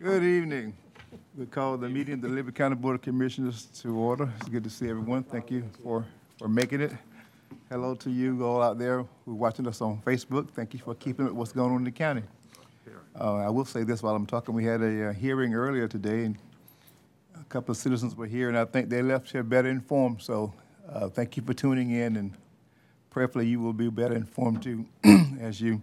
Good evening. We call the meeting of the Liberty County Board of Commissioners to order. It's good to see everyone. Thank you for, for making it. Hello to you all out there who are watching us on Facebook. Thank you for keeping up what's going on in the county. Uh, I will say this while I'm talking, we had a uh, hearing earlier today, and a couple of citizens were here, and I think they left here better informed. So uh, thank you for tuning in, and prayerfully you will be better informed too as you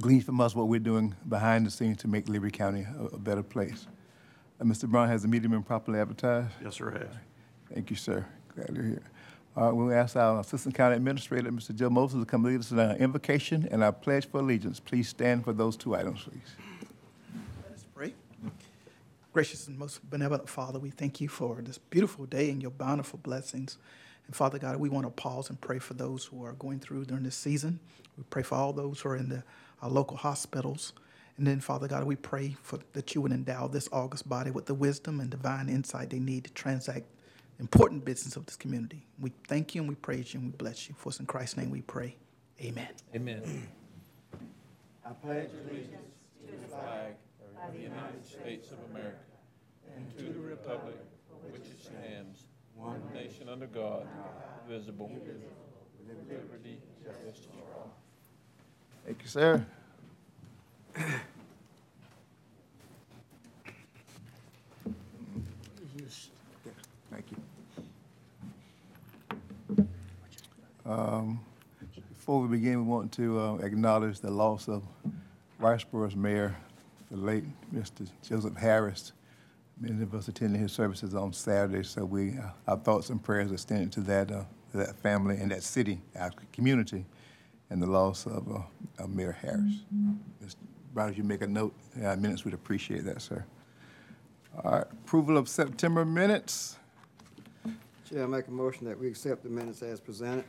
glean from us what we're doing behind the scenes to make Liberty County a, a better place. Uh, Mr. Brown, has the meeting been properly advertised? Yes, sir, it has. Thank you, sir. Glad you're here. All right, we'll ask our Assistant County Administrator, Mr. Joe Moses, to come lead us in our invocation and our pledge for allegiance. Please stand for those two items, please. Let us pray. Gracious and most benevolent Father, we thank you for this beautiful day and your bountiful blessings. And Father God, we want to pause and pray for those who are going through during this season. We pray for all those who are in the our local hospitals. And then, Father God, we pray for that you would endow this August body with the wisdom and divine insight they need to transact important business of this community. We thank you and we praise you and we bless you. For us in Christ's name we pray. Amen. Amen. I pledge allegiance to the flag of the United States of America and to the republic for which it stands, one nation under God, visible, with liberty and justice for all. Thank you, sir. Thank you. Um, Before we begin, we want to uh, acknowledge the loss of Riceboro's mayor, the late Mr. Joseph Harris. Many of us attended his services on Saturday, so we, uh, our thoughts and prayers are extended to that, uh, that family and that city, our community, and the loss of uh, of Mayor Harris. Mr. Brown, if you make a note, in our minutes, we'd appreciate that, sir. All right, approval of September minutes. Chair, I make a motion that we accept the minutes as presented.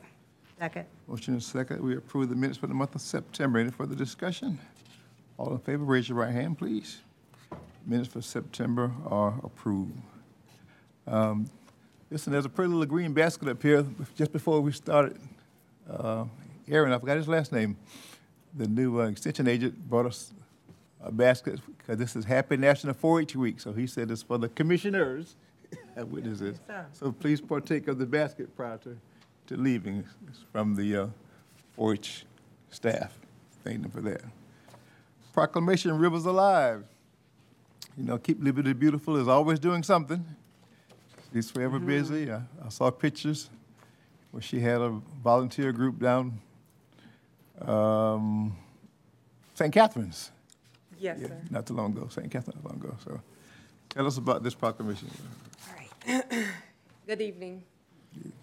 Second. Motion is second. We approve the minutes for the month of September. Any further discussion? All in favor, raise your right hand, please. Minutes for September are approved. Um, Listen, there's a pretty little green basket up here just before we started. Uh, Aaron, I forgot his last name. The new uh, extension agent brought us a basket because this is Happy National 4-H Week. So he said it's for the commissioners. and witnesses. sir. So please partake of the basket prior to, to leaving. It's from the uh, 4-H staff. Thank them for that. Proclamation Rivers Alive. You know, Keep Liberty Beautiful is always doing something. She's forever busy. I, I saw pictures where she had a volunteer group down um, St. Catherine's. Yes, Yeah, sir. Not too long ago, St. Catherine, not long ago. So tell us about this proclamation. All right. Good evening.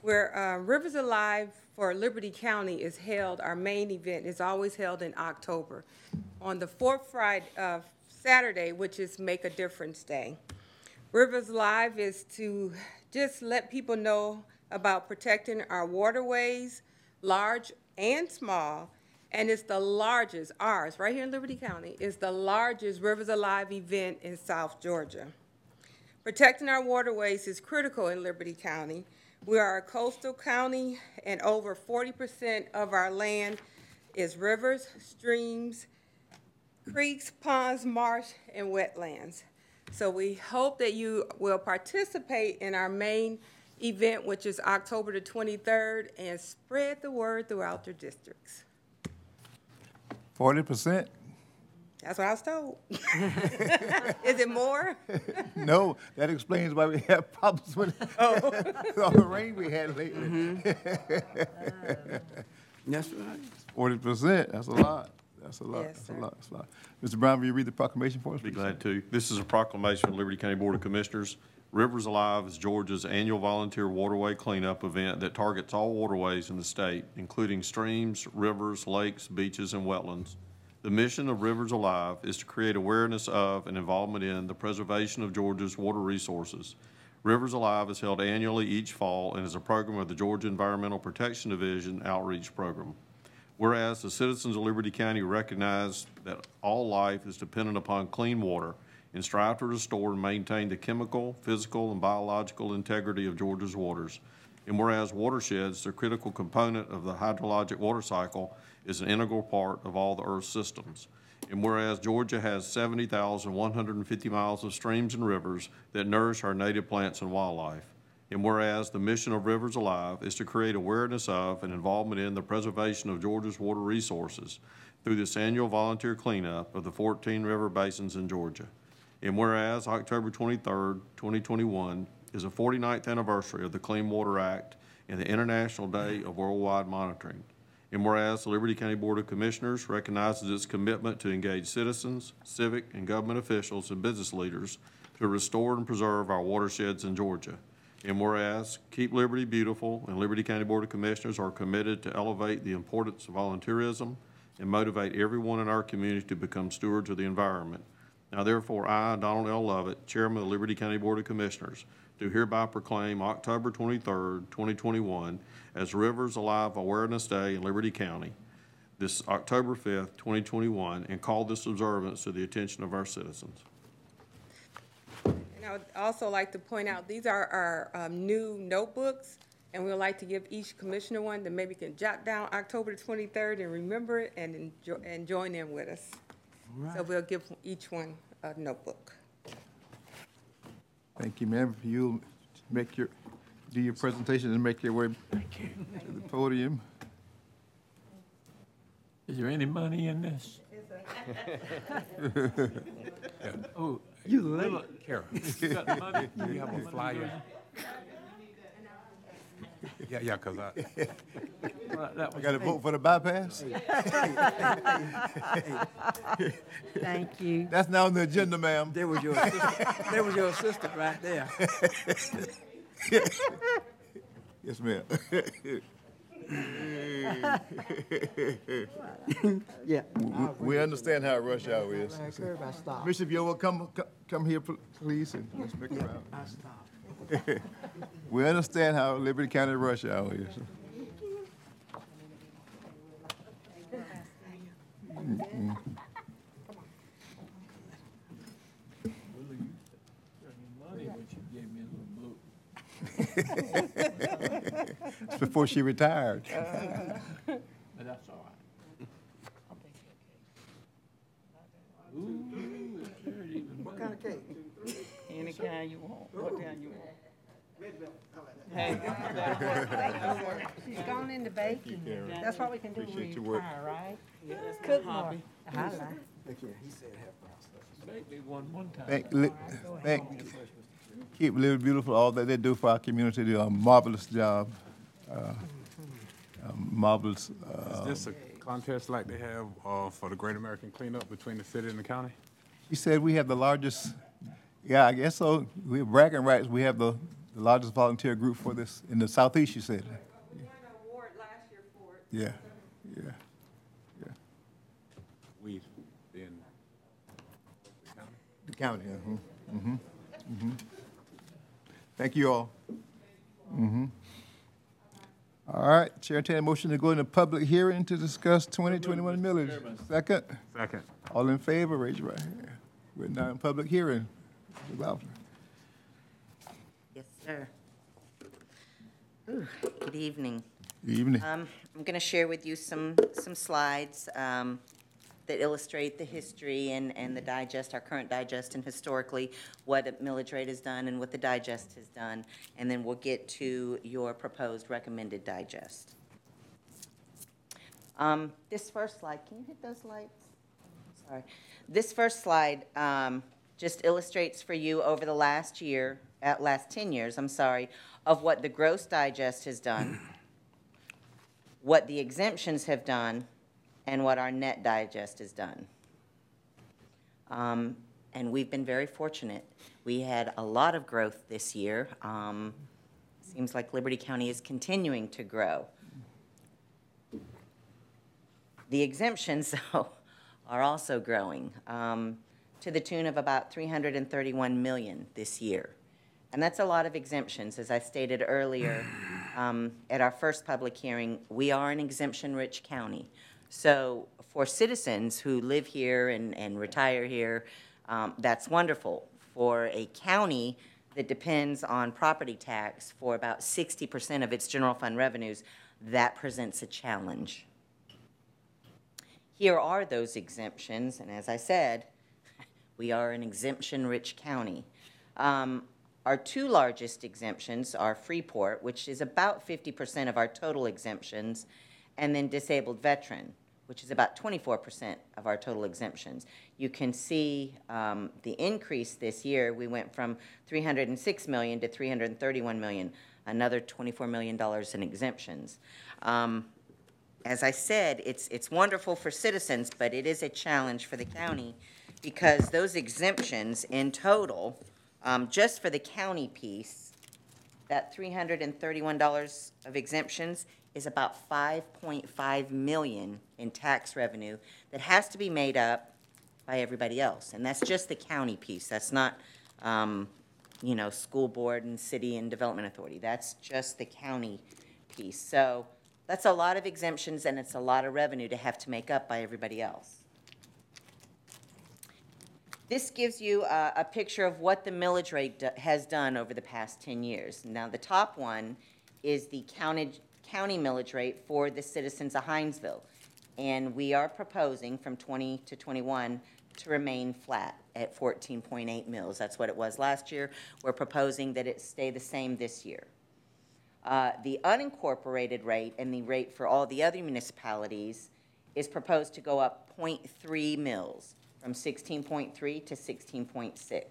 Where uh, Rivers Alive for Liberty County is held, our main event is always held in October on the fourth Friday, uh, Saturday, which is Make a Difference Day. Rivers Alive is to just let people know about protecting our waterways, large and small, and it's the largest, ours, right here in Liberty County, is the largest Rivers Alive event in South Georgia. Protecting our waterways is critical in Liberty County. We are a coastal county, and over forty percent of our land is rivers, streams, creeks, ponds, marsh, and wetlands. So we hope that you will participate in our main event, which is October the twenty-third, and spread the word throughout your districts. Forty percent? That's what I was told. Is it more? No, that explains why we have problems with oh. all the rain we had lately. That's mm-hmm. right. Forty percent, that's a lot. That's a lot, Yes, that's a lot, that's a lot. Mr. Brown, will you read the proclamation for us? Be please? glad to. This is a proclamation of the Liberty County Board of Commissioners. Rivers Alive is Georgia's annual volunteer waterway cleanup event that targets all waterways in the state, including streams, rivers, lakes, beaches, and wetlands. The mission of Rivers Alive is to create awareness of and involvement in the preservation of Georgia's water resources. Rivers Alive is held annually each fall and is a program of the Georgia Environmental Protection Division Outreach Program. Whereas the citizens of Liberty County recognize that all life is dependent upon clean water and strive to restore and maintain the chemical, physical, and biological integrity of Georgia's waters. And whereas watersheds, the critical component of the hydrologic water cycle, is an integral part of all the Earth's systems. And whereas Georgia has 70,150 miles of streams and rivers that nourish our native plants and wildlife. And whereas the mission of Rivers Alive is to create awareness of and involvement in the preservation of Georgia's water resources through this annual volunteer cleanup of the 14 river basins in Georgia. And whereas October 23rd, 2021 is the 49th anniversary of the Clean Water Act and the International Day of Worldwide Monitoring. And whereas the Liberty County Board of Commissioners recognizes its commitment to engage citizens, civic and government officials, and business leaders to restore and preserve our watersheds in Georgia. And whereas Keep Liberty Beautiful and Liberty County Board of Commissioners are committed to elevate the importance of volunteerism and motivate everyone in our community to become stewards of the environment. Now therefore, I, Donald L. Lovett, Chairman of the Liberty County Board of Commissioners, do hereby proclaim October twenty-third, twenty twenty-one as Rivers Alive Awareness Day in Liberty County, this October fifth, twenty twenty-one, and call this observance to the attention of our citizens. And I would also like to point out, these are our um, new notebooks, and we would like to give each commissioner one that maybe can jot down October 23rd and remember it and and join in with us. So we'll give each one a notebook. Thank you, ma'am. You'll make your, do your presentation and make your way to the podium. Is there any money in this? Oh, You late. Kara. You got the money? You have a flyer? Yeah, yeah, because I, Well, that I was got to vote for the bypass? Thank you. That's now on the agenda, ma'am. There was your assistant, there was your assistant right there. Yes, ma'am. Yeah. We understand how rush hour is. Everybody stop. Bishop, you will come, co- come here, pl- please, and let's make it round. I stop. We understand how Liberty County rush hour is. Money, but you gave me mm-hmm. a little book. It's before she retired. But that's all right. Ooh, there it even What kind of cake? Any kind you want, what kind you want. She's gone into baking. That's what we can do when Appreciate we your work. retire, right? Cook more. I like. He said half Make me one one time. Thank, li- thank, keep Liberty Beautiful, all that they do for our community, they do a marvelous job. Uh, a Marvelous, uh, is this a contest like they have uh, for the Great American Cleanup between the city and the county? he said we have the largest, yeah, I guess so. We're bragging rights, we have the, the largest volunteer group for this in the southeast, you said. We won an award last year for it. Yeah, yeah, yeah. We, being The county, uh-huh. Mhm, mm-hmm. Thank you all. Mm-hmm. All right, Chair, entertain a motion to go into public hearing to discuss 2021 millage. Second, second. all in favor, raise your right hand. We're now in public hearing. Mr. Lawson. Sir. Ooh, Good evening. Good evening. Um, I'm going to share with you some, some slides um, that illustrate the history and, and the digest, our current digest, and historically what millage rate has done and what the digest has done, and then we'll get to your proposed recommended digest. Um, This first slide, can you hit those lights? Sorry. This first slide um, just illustrates for you over the last year, at last 10 years, I'm sorry, of what the gross digest has done, what the exemptions have done, and what our net digest has done. Um, And we've been very fortunate. We had a lot of growth this year. Um, Seems like Liberty County is continuing to grow. The exemptions, though, are also growing um, to the tune of about 331 million this year. And that's a lot of exemptions. As I stated earlier um, at our first public hearing, we are an exemption-rich county. So for citizens who live here and, and retire here, um, that's wonderful. For a county that depends on property tax for about 60% of its general fund revenues, that presents a challenge. Here are those exemptions, and as I said, we are an exemption-rich county. Um, Our two largest exemptions are Freeport, which is about 50% of our total exemptions, and then disabled veteran, which is about 24% of our total exemptions. You can see um, the increase this year, we went from 306 million to 331 million, another $24 million in exemptions. Um, As I said, it's, it's wonderful for citizens, but it is a challenge for the county because those exemptions in total, um, just for the county piece, that three hundred and thirty-one dollars of exemptions is about five point five million in tax revenue that has to be made up by everybody else. And that's just the county piece. That's not, um, you know, school board and city and development authority. That's just the county piece. So that's a lot of exemptions and it's a lot of revenue to have to make up by everybody else. This gives you a, a picture of what the millage rate do- has done over the past 10 years. Now, the top one is the county, county millage rate for the citizens of Hinesville. And we are proposing from 20 to 21 to remain flat at 14.8 mills. That's what it was last year. We're proposing that it stay the same this year. Uh, The unincorporated rate and the rate for all the other municipalities is proposed to go up 0.3 mils, from 16.3 to 16.6.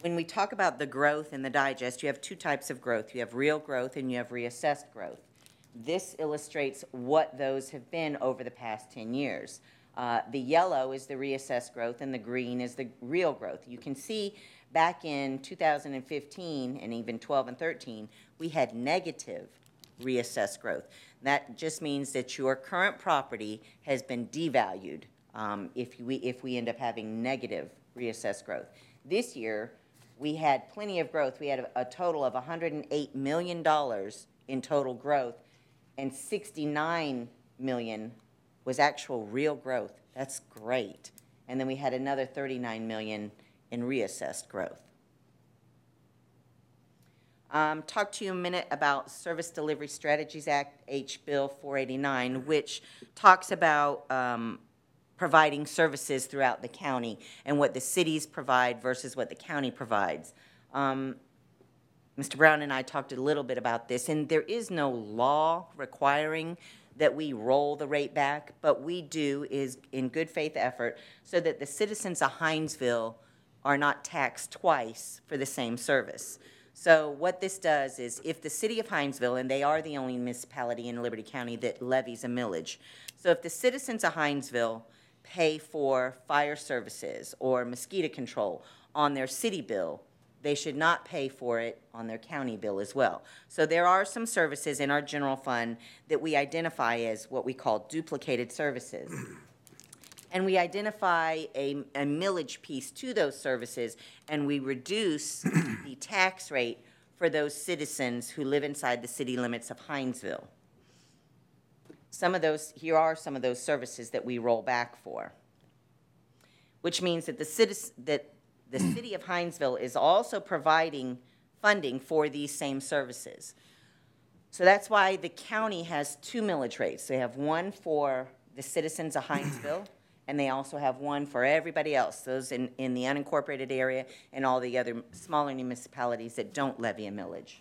When we talk about the growth in the digest, you have two types of growth. You have real growth and you have reassessed growth. This illustrates what those have been over the past 10 years. Uh, The yellow is the reassessed growth and the green is the real growth. You can see back in 2015 and even 12 and 13, we had negative reassessed growth. That just means that your current property has been devalued um, if we, if we end up having negative reassessed growth. This year, we had plenty of growth. We had a, a total of $108 million in total growth, and 69 million was actual real growth. That's great. And then we had another 39 million in reassessed growth. Um, talk to you a minute about Service Delivery Strategies Act, H. Bill 489, which talks about um, providing services throughout the county and what the cities provide versus what the county provides. Um, Mr. Brown and I talked a little bit about this, and there is no law requiring that we roll the rate back, but we do is in good faith effort so that the citizens of Hinesville are not taxed twice for the same service. So what this does is if the city of Hinesville, and they are the only municipality in Liberty County that levies a millage, so if the citizens of Hinesville pay for fire services or mosquito control on their city bill, they should not pay for it on their county bill as well. So there are some services in our general fund that we identify as what we call duplicated services. And we identify a, a millage piece to those services, and we reduce the tax rate for those citizens who live inside the city limits of Hinesville. Some of those, here are some of those services that we roll back for. Which means that the citizen, that the city of Hinesville is also providing funding for these same services. So that's why the county has two millage rates. They have one for the citizens of Hinesville, and they also have one for everybody else, those in, in the unincorporated area and all the other smaller municipalities that don't levy a millage.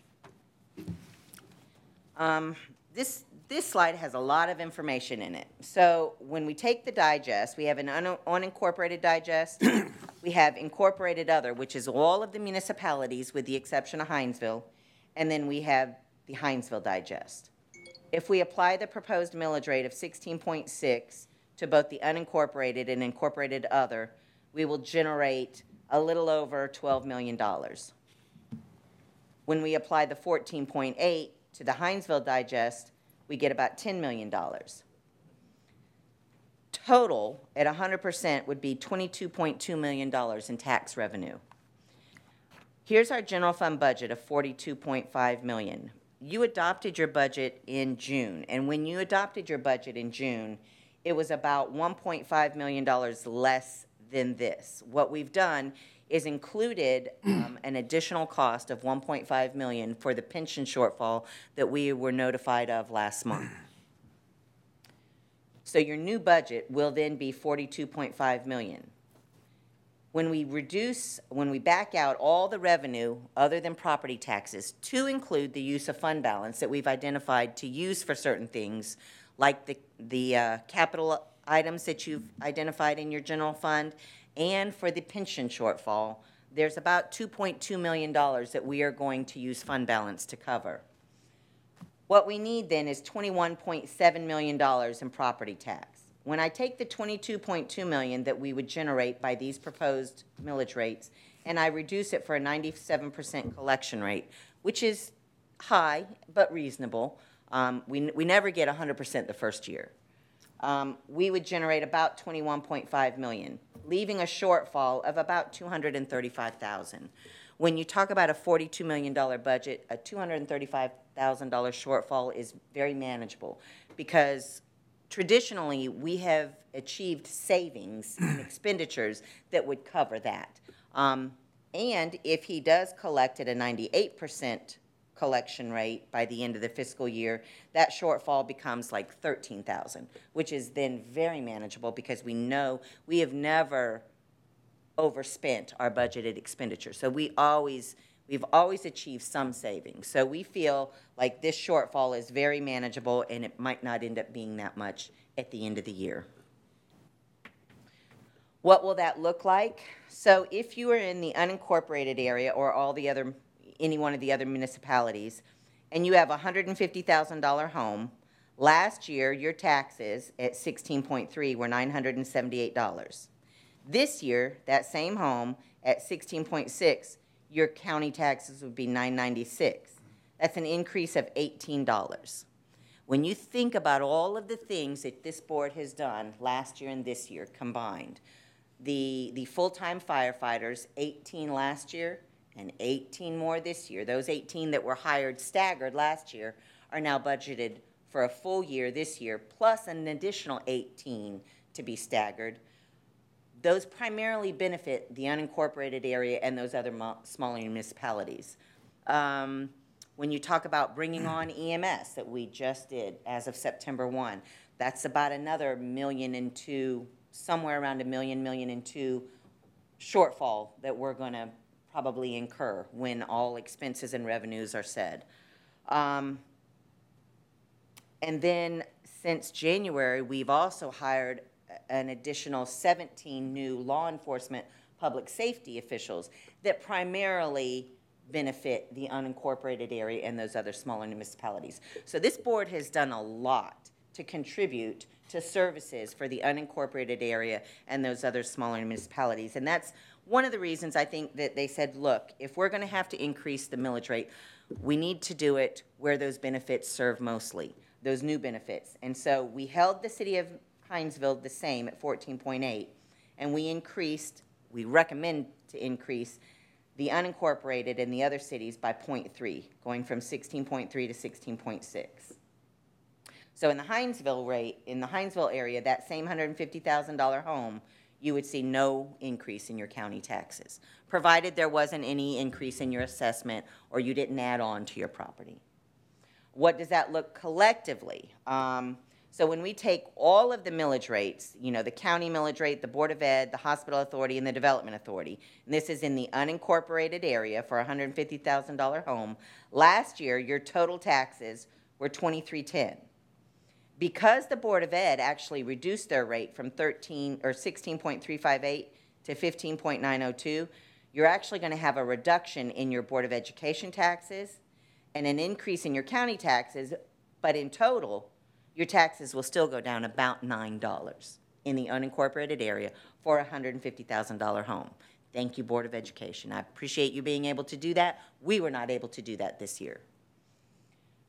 Um, This, this slide has a lot of information in it. So when we take the digest, we have an un- unincorporated digest, we have incorporated other, which is all of the municipalities with the exception of Hinesville, and then we have the Hinesville digest. If we apply the proposed millage rate of 16.6 to both the unincorporated and incorporated other, we will generate a little over $12 million. When we apply the 14.8 to the Hinesville digest, we get about $10 million. Total, at 100%, would be $22.2 million in tax revenue. Here's our general fund budget of 42.5 million. You adopted your budget in June, and when you adopted your budget in June, it was about 1.5 million dollars less than this. What we've done is included um, an additional cost of 1.5 million for the pension shortfall that we were notified of last month. So your new budget will then be 42.5 million. When we reduce, when we back out all the revenue other than property taxes to include the use of fund balance that we've identified to use for certain things, like the, the uh, capital items that you've identified in your general fund, and for the pension shortfall, there's about $2.2 million that we are going to use fund balance to cover. What we need then is $21.7 million in property tax. When I take the 22.2 million that we would generate by these proposed millage rates, and I reduce it for a 97% collection rate, which is high but reasonable, um, we, we never get 100% the first year. Um, we would generate about 21.5 million, leaving a shortfall of about 235,000. When you talk about a $42 million budget, a $235,000 shortfall is very manageable because traditionally, we have achieved savings in expenditures that would cover that. Um, And if he does collect at a 98% collection rate by the end of the fiscal year, that shortfall becomes like 13,000, which is then very manageable because we know we have never overspent our budgeted expenditure. So we always, we've always achieved some savings. So we feel like this shortfall is very manageable and it might not end up being that much at the end of the year. What will that look like? So if you are in the unincorporated area or all the other, any one of the other municipalities, and you have a hundred and fifty thousand dollar home, last year, your taxes at sixteen point three were nine hundred and seventy-eight dollars. This year, that same home at sixteen point six, your county taxes would be nine ninety-six. That's an increase of eighteen dollars. When you think about all of the things that this board has done last year and this year combined, the, the full-time firefighters, eighteen last year and eighteen more this year, those eighteen that were hired staggered last year are now budgeted for a full year this year, plus an additional eighteen to be staggered those primarily benefit the unincorporated area and those other mo- smaller municipalities. Um, When you talk about bringing on EMS that we just did as of September 1, that's about another million and two, somewhere around a million, million and two shortfall that we're going to probably incur when all expenses and revenues are said. Um, and then, since January, we've also hired an additional 17 new law enforcement, public safety officials that primarily benefit the unincorporated area and those other smaller municipalities. So this board has done a lot to contribute to services for the unincorporated area and those other smaller municipalities. And that's one of the reasons I think that they said, look, if we're going to have to increase the millage rate, we need to do it where those benefits serve mostly, those new benefits. And so we held the city of Hinesville the same at 14.8, and we increased, we recommend to increase the unincorporated and the other cities by .3, going from 16.3 to 16.6. So in the Hinesville rate, in the Hinesville area, that same $150,000 home, you would see no increase in your county taxes, provided there wasn't any increase in your assessment or you didn't add on to your property. What does that look collectively? Um, so when we take all of the millage rates, you know, the county millage rate, the Board of Ed, the Hospital Authority, and the Development Authority, and this is in the unincorporated area for a $150,000 home, last year, your total taxes were 2310. Because the Board of Ed actually reduced their rate from 13, or 16.358 to 15.902, you're actually going to have a reduction in your Board of Education taxes and an increase in your county taxes, but in total, your taxes will still go down about $9 in the unincorporated area for a $150,000 home. Thank you, Board of Education. I appreciate you being able to do that. We were not able to do that this year.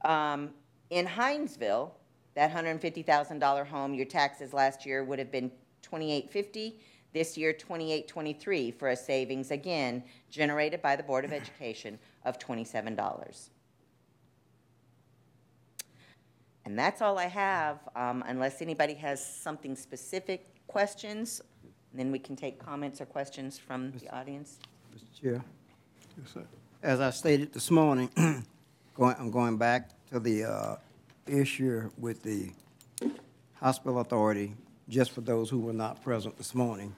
Um, In Hinesville, that $150,000 home, your taxes last year would have been $28.50, this year $28.23, for a savings, again, generated by the Board of Education of $27. And that's all I have, um, unless anybody has something specific, questions, then we can take comments or questions from the audience. Mr. Chair, Yes, sir. as I stated this morning, going, I'm going back to the, uh, issue with the Hospital Authority, just for those who were not present this morning,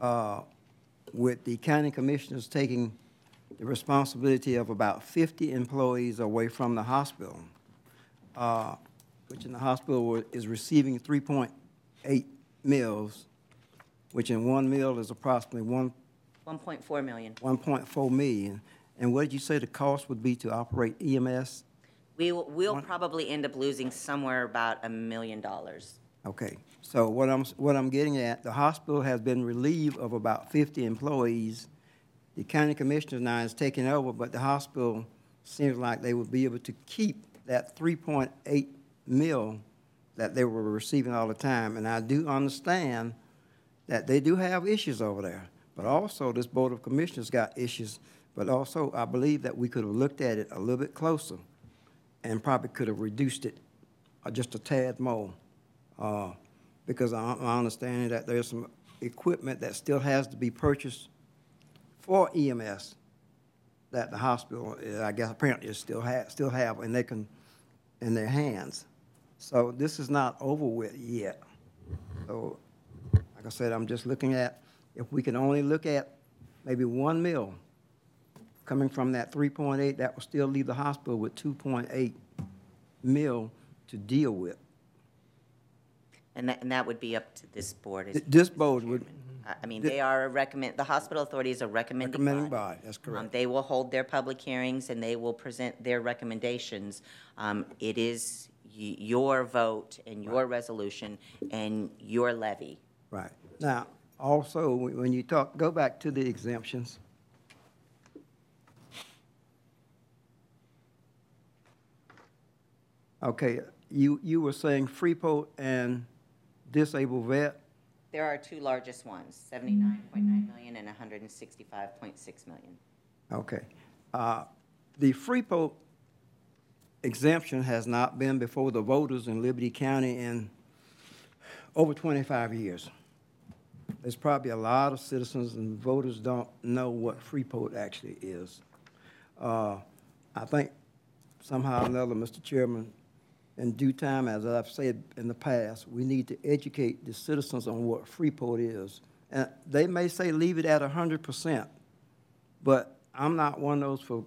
uh, with the county commissioners taking the responsibility of about 50 employees away from the hospital, uh, which in the hospital wa- is receiving 3.8 mills, which in one mill is approximately one 1.4 million. 1.4 million. And what did you say the cost would be to operate EMS? We will, we'll probably end up losing somewhere about a million dollars. Okay, so what I'm, what I'm getting at, the hospital has been relieved of about 50 employees. The county commissioner now is taking over, but the hospital seems like they would be able to keep that 3.8 mil that they were receiving all the time. And I do understand that they do have issues over there. But also, this Board of Commissioners got issues. But also, I believe that we could have looked at it a little bit closer and probably could have reduced it uh, just a tad more. Uh, Because I, I understand that there's some equipment that still has to be purchased for EMS that the hospital, uh, I guess apparently is still have, still have, and they can, in their hands. So this is not over with yet. So, like I said, I'm just looking at, if we can only look at maybe one mill coming from that three point eight, that will still leave the hospital with two point eight mil to deal with. And that, and that would be up to this board. as- Th- This board would, I I mean, they are a recommend, the hospital authority is a recommending body. recommending body, that's Um, correct. They will hold their public hearings and they will present their recommendations. Um, It is y- your vote and your resolution and your levy. Right. Now, also, when when you talk, go back to the exemptions. Okay, you, you were saying Freeport and disabled vet, There are two largest ones, 79.9 million and 165.6 million. okay. Uh, The Freeport exemption has not been before the voters in Liberty County in over 25 years. There's probably a lot of citizens and voters don't know what Freeport actually is. Uh, I think somehow or another, Mr. Chairman, in due time, as I've said in the past, we need to educate the citizens on what Freeport is. And they may say leave it at hundred percent, but I'm not one of those for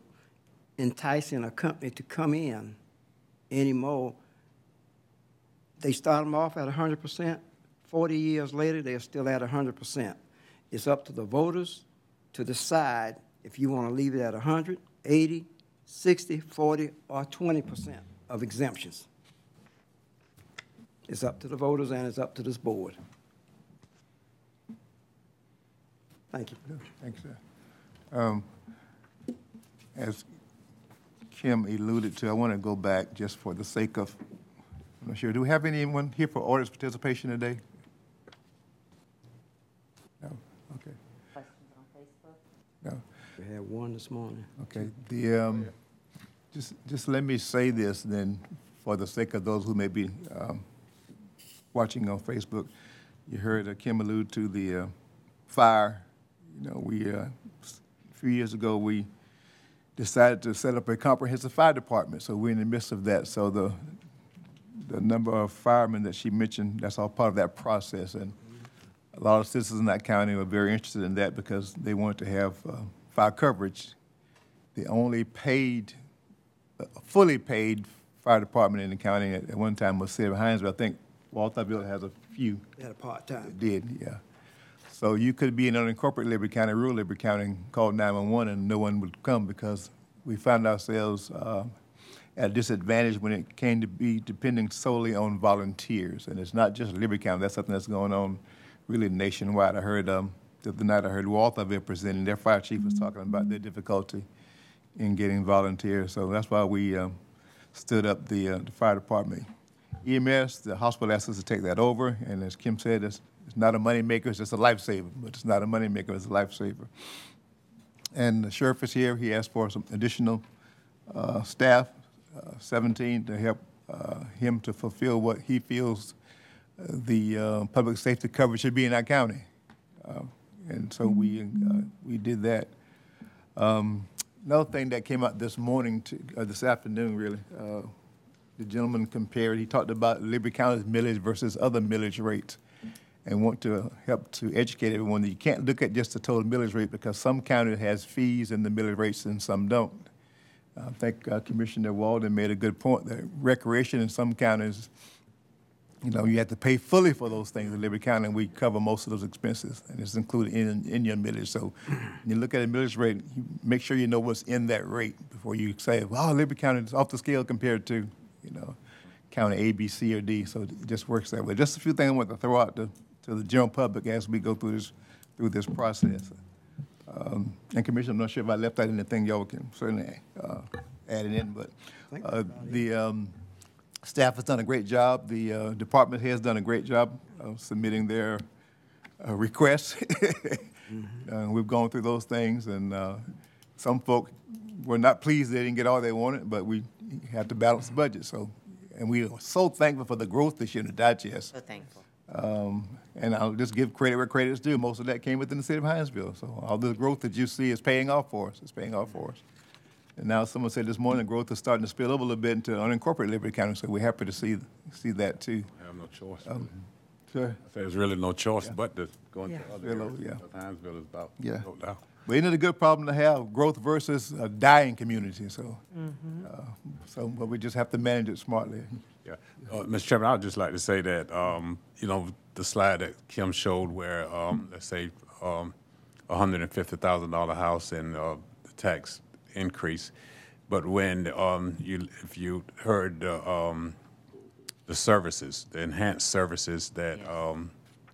enticing a company to come in anymore. They start them off at hundred percent, forty years later, they're still at hundred percent. It's up to the voters to decide if you want to leave it at 100, 80, 60, 40, or twenty percent of exemptions. It's up to the voters and it's up to this board. Thank you. Thanks, sir. Um, As Kim alluded to, I want to go back just for the sake of, I'm not sure, do we have anyone here for orders participation today? No, okay, Questions on Facebook? no. We had one this morning. Okay, the, um, just, just let me say this then, for the sake of those who may be, um, watching on Facebook. You heard uh, Kim allude to the, uh, fire. You know, we, uh, a few years ago, we decided to set up a comprehensive fire department, so we're in the midst of that. So the, the number of firemen that she mentioned, that's all part of that process. And a lot of citizens in that county were very interested in that because they wanted to have, uh, fire coverage the only paid, uh, fully paid fire department in the county at at one time was City of Hinesville. I think Walthourville has a few At a part-time. did, yeah. So you could be in unincorporated Liberty County, rural Liberty County, and call 911 and no one would come because we found ourselves uh, at a disadvantage when it came to be depending solely on volunteers. And it's not just Liberty County, that's something that's going on really nationwide. I heard, um, the other night I heard Walthourville presenting, their fire chief was talking about their difficulty in getting volunteers. So that's why we um, stood up the, uh, the fire department. EMS, the hospital asked us to take that over, and as Kim said, it's, it's not a moneymaker, it's just a lifesaver, but it's not a moneymaker, it's a lifesaver. And the sheriff is here, he asked for some additional uh, staff, uh, 17, to help uh, him to fulfill what he feels uh, the uh, public safety coverage should be in our county. Uh, And so we, we did that. Um, Another thing that came out this morning, to- this afternoon, really, the gentleman compared, he talked about Liberty County's millage versus other millage rates and want to help to educate everyone that you can't look at just the total millage rate because some county has fees in the millage rates and some don't. I think uh, Commissioner Walden made a good point that recreation in some counties, you know, you have to pay fully for those things in Liberty County, and we cover most of those expenses, and it's included in, in your millage. So you look at a millage rate, make sure you know what's in that rate before you say, wow, Liberty County is off the scale compared to, you know, county A, B, C, or D. So it just works that way. Just a few things I want to throw out to, to the general public as we go through this, through this process. Um, And Commissioner, I'm not sure if I left out anything, y'all can certainly uh, add it in, but uh, the um, staff has done a great job. The uh, department has done a great job of submitting their uh, requests. Uh, We've gone through those things, and uh, some folk were not pleased they didn't get all they wanted, but we had to balance the budget, so. And we are so thankful for the growth this year in the digest. So thankful. Um, And I'll just give credit where credit is due. Most of that came within the city of Hinesville. So all the growth that you see is paying off for us. It's paying off for us. And now someone said this morning, growth is starting to spill over a little bit into unincorporated Liberty County, so we're happy to see, see that too. I have no choice. Um, Sure. I say there's really no choice but to go into Yeah. other areas. yeah. Hinesville is about, Yeah. No. But isn't it a good problem to have, growth versus a dying community, so. uh, So, but we just have to manage it smartly. Yeah. Uh, Mr. Chairman, I'd just like to say that, um, you know, the slide that Kim showed where, um, let's say, um, a hundred and fifty thousand dollar house and, uh, the tax increase. But when, um, you, if you heard, the, um, the services, the enhanced services that, Yes.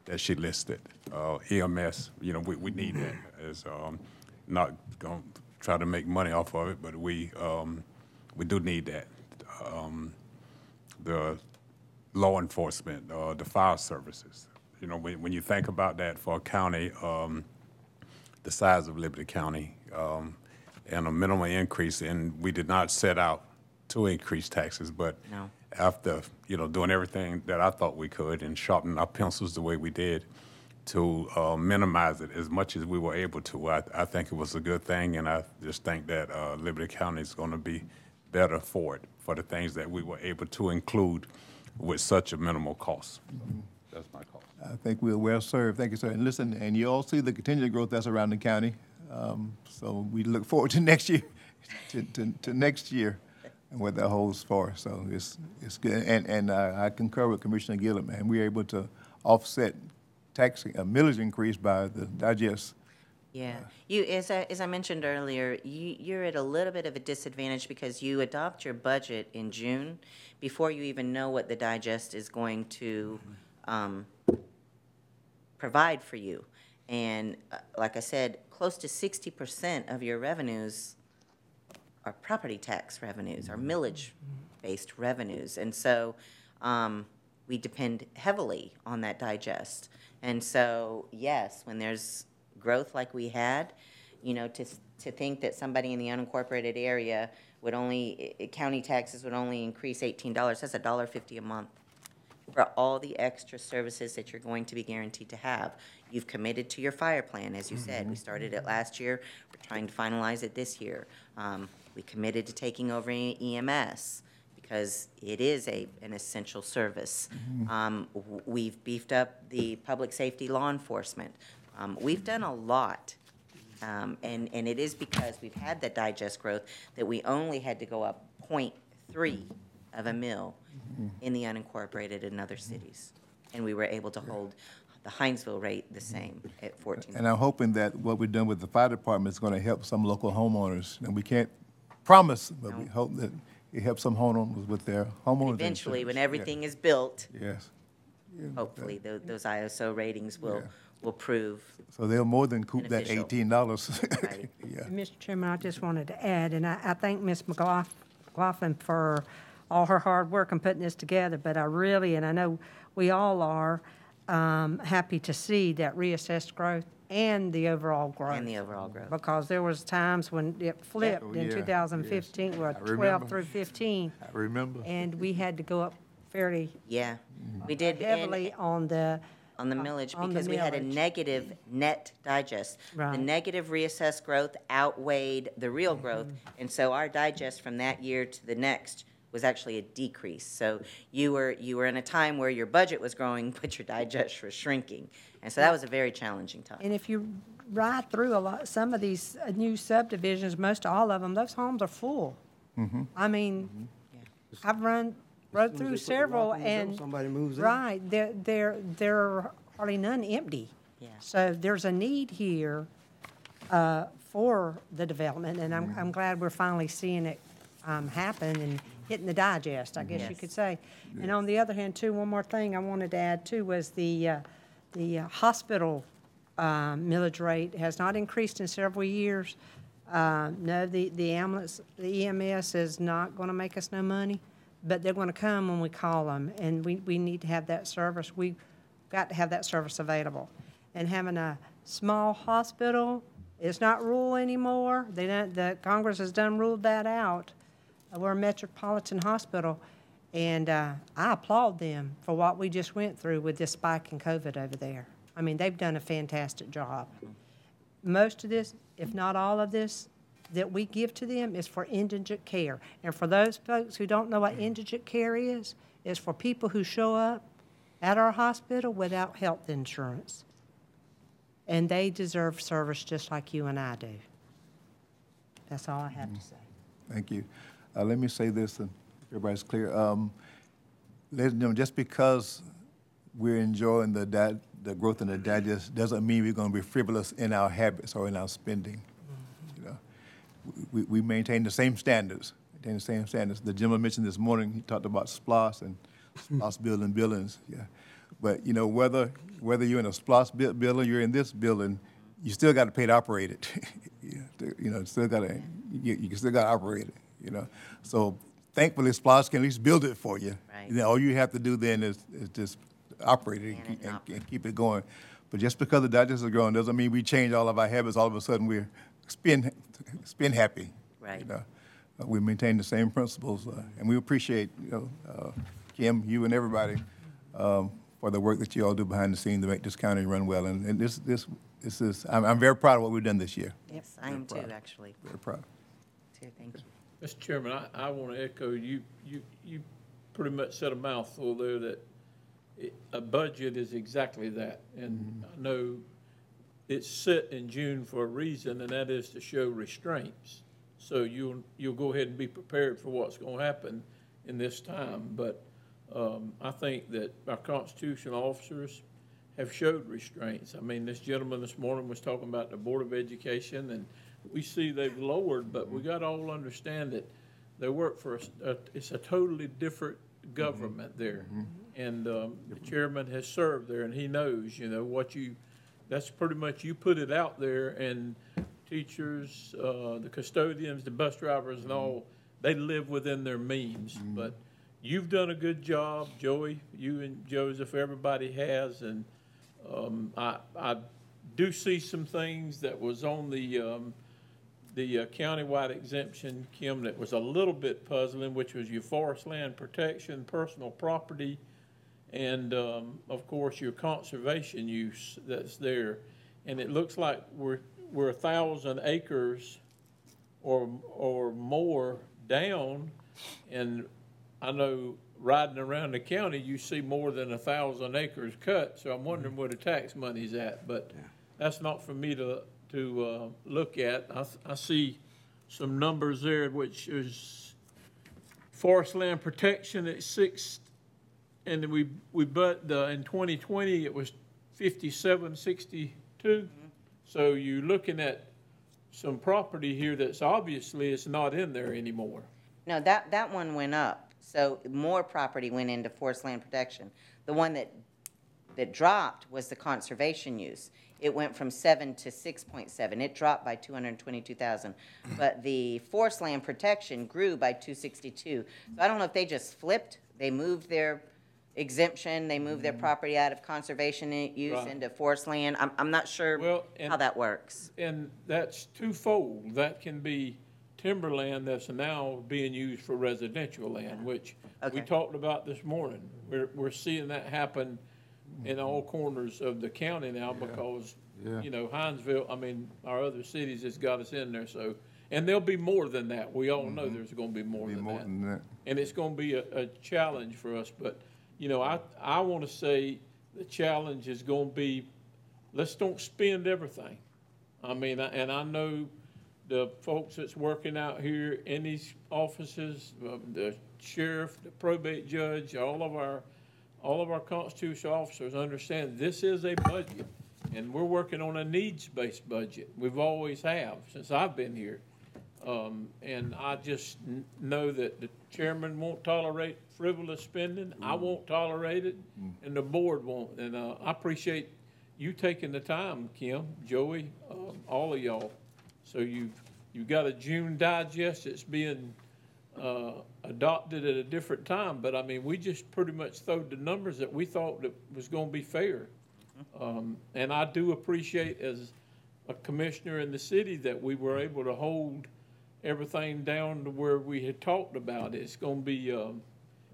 That she listed, uh, EMS, you know, we, we need that as, um, not gonna try to make money off of it, but we, um, we do need that. Um, the law enforcement, uh, the fire services. You know, when, when you think about that for a county um, the size of Liberty County, um, and a minimum increase, and we did not set out to increase taxes, but No. After, you know, doing everything that I thought we could and sharpening our pencils the way we did to uh, minimize it as much as we were able to, I, I think it was a good thing, and I just think that uh, Liberty County is going to be better for it, for the things that we were able to include with such a minimal cost. That's my call. I think we're well served. Thank you, sir. And listen, and you all see the continued growth that's around the county. Um, So we look forward to next year, to, to, to next year what that holds for. So it's, it's good. And, and uh, I concur with Commissioner Gilliard, man. We're able to offset tax, a millage increase by the digest. Yeah, you, as I, as I mentioned earlier, you, you're at a little bit of a disadvantage because you adopt your budget in June before you even know what the digest is going to, um, provide for you. And, uh, like I said, close to sixty percent of your revenues are property tax revenues, our millage-based revenues. And so, um, we depend heavily on that digest. And so, yes, when there's growth like we had, you know, to, to think that somebody in the unincorporated area would only, i- county taxes would only increase eighteen dollars, that's a dollar fifty a month for all the extra services that you're going to be guaranteed to have. You've committed to your fire plan, as you said. We started it last year. We're trying to finalize it this year. Um, we committed to taking over EMS because it is a, an essential service. Um, w- we've beefed up the public safety law enforcement. Um, we've done a lot. Um, and, and it is because we've had that digest growth that we only had to go up 0.3 of a mill in the unincorporated in other cities. And we were able to hold the Hinesville rate the same at 14. And I'm hoping that what we've done with the fire department is going to help some local homeowners. And we can't promise, but we hope that it helps some homeowners with their homeowners. Eventually, when insurance. everything is built, Yeah, Yes. hopefully, tho- those ISO ratings will, Yeah. will prove. So they'll more than coop that Beneficial. eighteen dollars. Right. Yeah. Mr. Chairman, I just wanted to add, and I, I thank Ms. McLaugh- McLaughlin for all her hard work in putting this together, but I really, and I know we all are, um, happy to see that reassessed growth and the overall growth. And the overall growth. Because there was times when it flipped Oh, in yeah, 2015, well, I 12 remember. through 15, I remember. and we had to go up fairly Yeah, we did. and- heavily on the, on the millage on the because we had a millage. negative net digest. The Right. negative reassessed growth outweighed the real growth, Mm-hmm. and so our digest from that year to the next was actually a decrease. So you were, you were in a time where your budget was growing, but your digest was shrinking. And so that was a very challenging time. And if you ride through a lot, some of these uh, new subdivisions, most all of them, those homes are full. I mean, I've run, rode through they put the several rock in the door, and. somebody moves in. Right, there, there, there are hardly none empty. Yeah. So there's a need here, uh, for the development, and Mm-hmm. I'm, I'm glad we're finally seeing it, um, happen and hitting the digest, I guess you Yes. could say. And on the other hand, too, one more thing I wanted to add too was the, uh, the uh, hospital, uh, millage rate has not increased in several years. Uh, no, the, the ambulance, the EMS is not gonna make us no money, but they're gonna come when we call them, and we, we need to have that service. We've got to have that service available. And having a small hospital, it's not rural anymore. They don't, the Congress has done ruled that out. We're a metropolitan hospital, and, uh, I applaud them for what we just went through with this spike in COVID over there. I mean, they've done a fantastic job most of this, if not all of this, that we give to them is for indigent care. And for those folks who don't know what indigent care is, is for people who show up at our hospital without health insurance. And they deserve service just like you and I do. That's all I have to say. Thank you. Uh, Let me say this, everybody's clear. Um, Ladies and gentlemen, just because we're enjoying the, di- the growth in the digest doesn't mean we're going to be frivolous in our habits or in our spending. You know, we, we maintain the same standards, maintain the same standards. The gentleman mentioned this morning, he talked about SPLOST and SPLOST building buildings, yeah. But, you know, whether, whether you're in a SPLOST built building, you're in this building, you still got to pay to operate it. You know, You know, still got to, you, you still got to operate it, you know? So thankfully, SPLOST can at least build it for you. Right. All you have to do then is, is just operate it and Man keep, it and, and keep it going. But just because the digest is growing doesn't mean we change all of our habits. All of a sudden, we're spin, spin happy. Right. You know, Uh, we maintain the same principles, uh, and we appreciate you know uh, Kim, you, and everybody um, for the work that you all do behind the scenes to make this county run well. And, and this, this, this is, I'm, I'm very proud of what we've done this year. Yes, I am too, actually. Very proud. Too, thank you. Mr. Chairman, I, I want to echo, you, you, you pretty much said a mouthful there that it- a budget is exactly that. And I know it's set in June for a reason, and that is to show restraints. So you'll, you'll go ahead and be prepared for what's going to happen in this time. But um, I think that our constitutional officers have showed restraints. I mean, this gentleman this morning was talking about the Board of Education, and we see they've lowered, but we got to all understand that they work for, a s- a- it's a totally different government there. And um, the chairman has served there, and he knows, you know, what you, that's pretty much, you put it out there, and teachers, uh, the custodians, the bus drivers and all, they live within their means. But you've done a good job, Joey, you and Joseph, everybody has, and um, I, I do see some things that was on the, um, the uh, countywide exemption, Kim, that was a little bit puzzling, which was your forest land protection, personal property, and, um, of course, your conservation use that's there. And it looks like we're, we're a thousand acres or, or more down. And I know riding around the county, you see more than a thousand acres cut, so I'm wondering where the tax money's at. But that's not for me to, to, uh, look at. I, I see some numbers there, which is forest land protection at six, and then we, we, but, uh, in twenty twenty, it was fifty-seven, sixty-two. So you're looking at some property here that's obviously it's not in there anymore. No, that, that one went up, so more property went into forest land protection. The one that, that dropped was the conservation use. It went from seven to six point seven, it dropped by two hundred and twenty-two thousand. But the forest land protection grew by two sixty-two. So I don't know if they just flipped, they moved their exemption, they moved their mm-hmm. property out of conservation i- use Right. into forest land. I'm, I'm not sure Well, and- how that works. And that's twofold. That can be timberland that's now being used for residential land, which we Okay. talked about this morning. We're, we're seeing that happen in all corners of the county now because, Yeah. you know, Hinesville, I mean, our other cities has got us in there, so And there'll be more than that. We all know there's gonna be more Be than more that. than that. And it's gonna be a, a challenge for us, but, you know, I, I wanna say the challenge is gonna be, let's don't spend everything. I mean, I- and I know the folks that's working out here in these offices, uh, the sheriff, the probate judge, all of our, all of our constitutional officers understand this is a budget. And we're working on a needs-based budget. We've always have, since I've been here. Um, and I just kn- know that the chairman won't tolerate frivolous spending, I won't tolerate it, and the board won't. And, uh, I appreciate you taking the time, Kim, Joey, um, all of y'all. So you've, you've got a June digest that's being, uh, adopted at a different time, but I mean, we just pretty much throwed the numbers that we thought that was gonna be fair. Um, and I do appreciate as a commissioner in the city that we were able to hold everything down to where we had talked about. It's gonna be, um,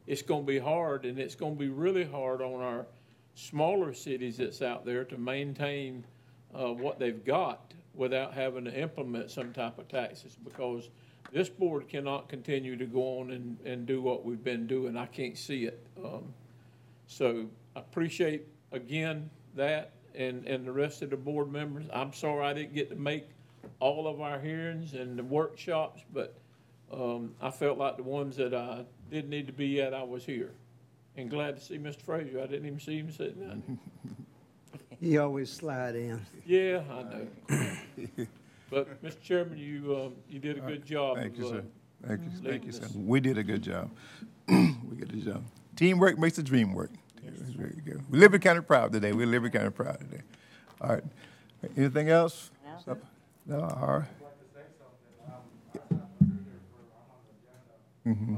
it's gonna be hard, and it's gonna be really hard on our smaller cities that's out there to maintain, uh, what they've got without having to implement some type of taxes, because this board cannot continue to go on and, and do what we've been doing. I can't see it. Um, so I appreciate, again, that and, and the rest of the board members. I'm sorry I didn't get to make all of our hearings and the workshops, but, um, I felt like the ones that I did need to be at, I was here. And glad to see Mr. Frazier. I didn't even see him sitting there. He always slide in. Yeah, I know. But, Mr. Chairman, you, um, you did a good job. Thank you, of, uh, sir. Thank you, thank you, sir. We did a good job. We did a job. Teamwork makes the dream work. Very good. We Liberty County proud today. We're Liberty County proud today. All right. Anything else? No. No, all right. Mhm.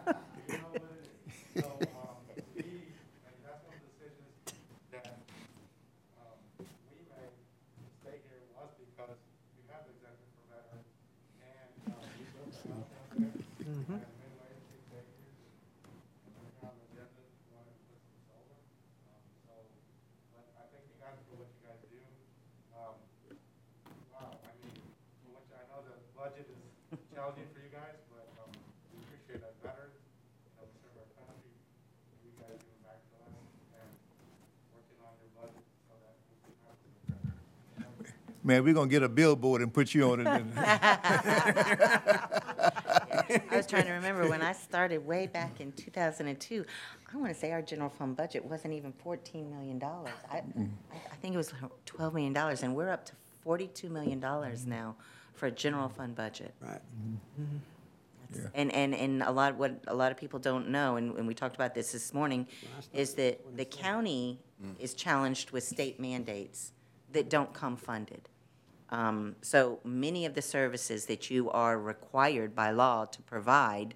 Man, we're gonna get a billboard and put you on it. I was trying to remember when I started way back in 2002, I want to say our general fund budget wasn't even $14 million. I, mm. I I think it was $12 million, and we're up to $42 million now for a general fund budget. Right. Mm-hmm. Yeah. And, and, and a lot, what a lot of people don't know, and, and we talked about this this morning, is that the county is challenged with state mandates that don't come funded. Um, so many of the services that you are required by law to provide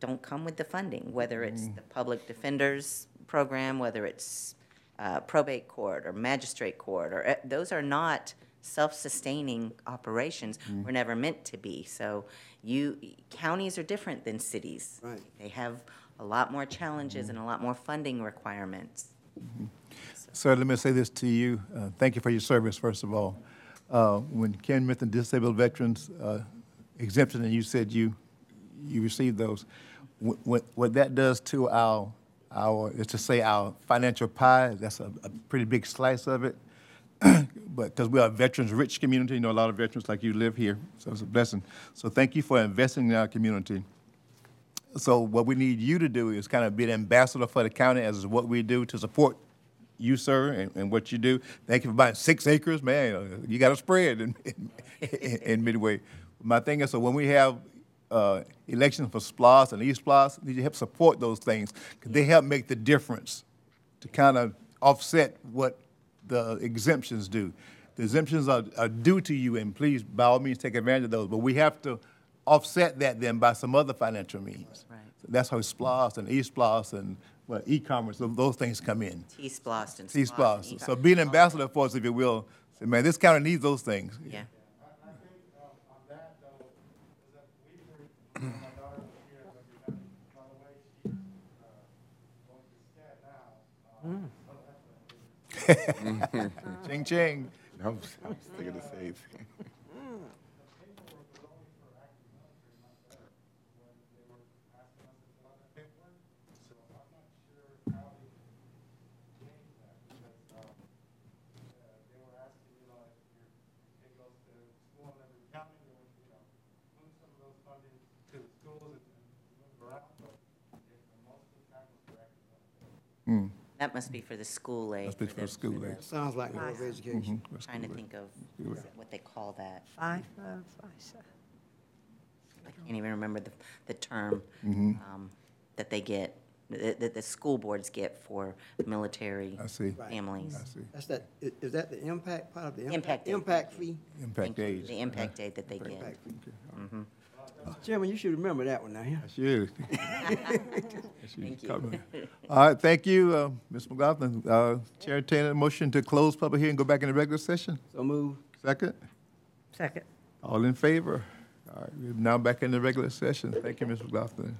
don't come with the funding, whether it's the public defender's program, whether it's uh, probate court or magistrate court, or, uh, those are not self-sustaining operations, were never meant to be. So you, counties are different than cities. Right. They have a lot more challenges and a lot more funding requirements. Sir, let me say this to you. Uh, Thank you for your service, first of all. Uh, When Ken mentioned disabled veterans uh, exemption, and you said you, you received those, wh- what, what that does to our, our, let's just say our financial pie, that's a, a pretty big slice of it. But, because we are a veterans-rich community, you know, a lot of veterans like you live here, so it's a blessing. So thank you for investing in our community. So what we need you to do is kind of be an ambassador for the county as is what we do to support you, sir, and, and what you do. Thank you for buying six acres, man. You got a spread in, in, in Midway. My thing is, so when we have uh, elections for SPLOST and E-SPLOST, you help support those things because they help make the difference to kind of offset what the exemptions do. The exemptions are, are due to you, and please, by all means, take advantage of those. But we have to offset that then by some other financial means. Right. So that's how SPLOST and E-SPLOST and well, e-commerce, those things come in. T-Splost and Splost. T-Splost. So being an ambassador for us, if you will. Say, man, this county needs those things. Yeah. Mm. ching ching. I was, I was thinking the same thing. That must be for the school aid. Must be for the school aid. Sounds like Board of Education. Trying to think of what they call that. Five, uh, five, seven. I can't even remember the, the term Mm-hmm. um, that they get, that, that the school boards get for military I see. families. I see. That's that, i- is that the impact part of the? Impact aid. Impact fee? Impact Thank aid. The impact aid that they get. Impact fee. Chairman, you should remember that one now, yeah? I should. Thank you. Come on. All right, thank you, uh, Ms. McLaughlin. Uh, Chair, entertain a motion to close public hearing, and go back in the regular session. So move. Second? Second. All in favor? All right, we're now back in the regular session. Thank you, Ms. McLaughlin.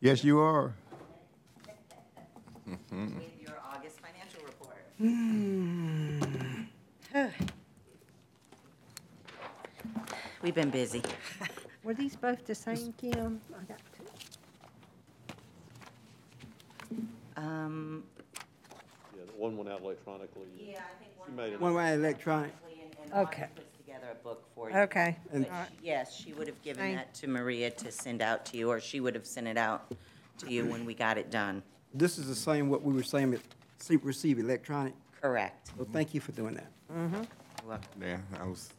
Yes, you are. With your August financial report. We've been busy. Were these both the same, Kim? I got two. Um, Yeah, the one went out electronically. Yeah, I think one. She made it. One way electronic. And Okay. Puts together a book for you. Okay. But she- Yes, she would have given Thank- that to Maria to send out to you, or she would have sent it out to you when we got it done. This is the same what we were saying, with see- receive electronic. Correct. So thank you for doing that. You're welcome. Yeah, I was,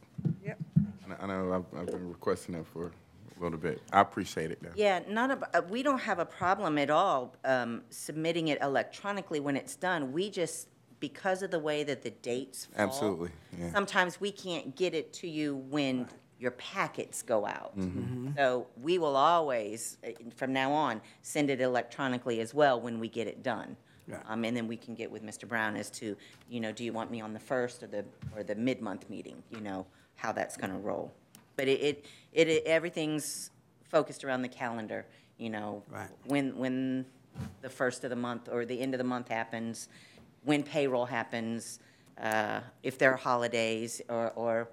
Yep. I know- I know, I've, I've been requesting that for a little bit. I appreciate it, though. Yeah, not a, uh, we don't have a problem at all um, submitting it electronically when it's done. We just, because of the way that the dates fall. Absolutely, yeah. Sometimes we can't get it to you when your packets go out. Mm-hmm. So we will always, uh, from now on, send it electronically as well when we get it done. Right. Um, And then we can get with Mr. Brown as to, you know, do you want me on the first or the, or the mid-month meeting, you know, how that's gonna roll. But it, it, it, it- everything's focused around the calendar, you know. Right. When, when the first of the month or the end of the month happens, when payroll happens, uh, if there are holidays or, or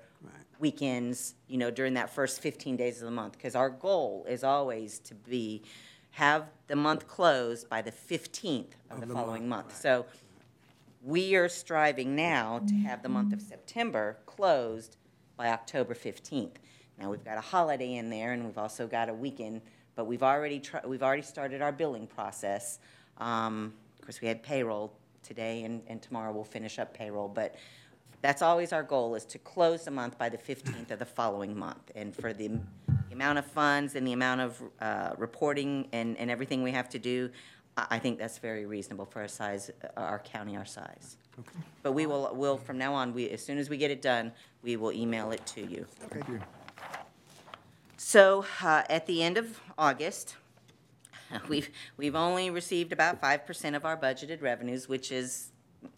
weekends, you know, during that first 15 days of the month. Because our goal is always to be, have the month closed by the 15th of the following month. So we are striving now to have the month of September closed by October 15th. Now, we've got a holiday in there, and we've also got a weekend, but we've already, tr- we've already started our billing process. Um, Of course, we had payroll today, and, and tomorrow we'll finish up payroll, but that's always our goal, is to close the month by the 15th of the following month. And for the the amount of funds and the amount of uh, reporting and, and everything we have to do, I, I think that's very reasonable for our size, uh, our county our size. But we will, will, from now on, we, as soon as we get it done, we will email it to you. Thank you. So, uh, at the end of August, we've, we've only received about five percent of our budgeted revenues, which is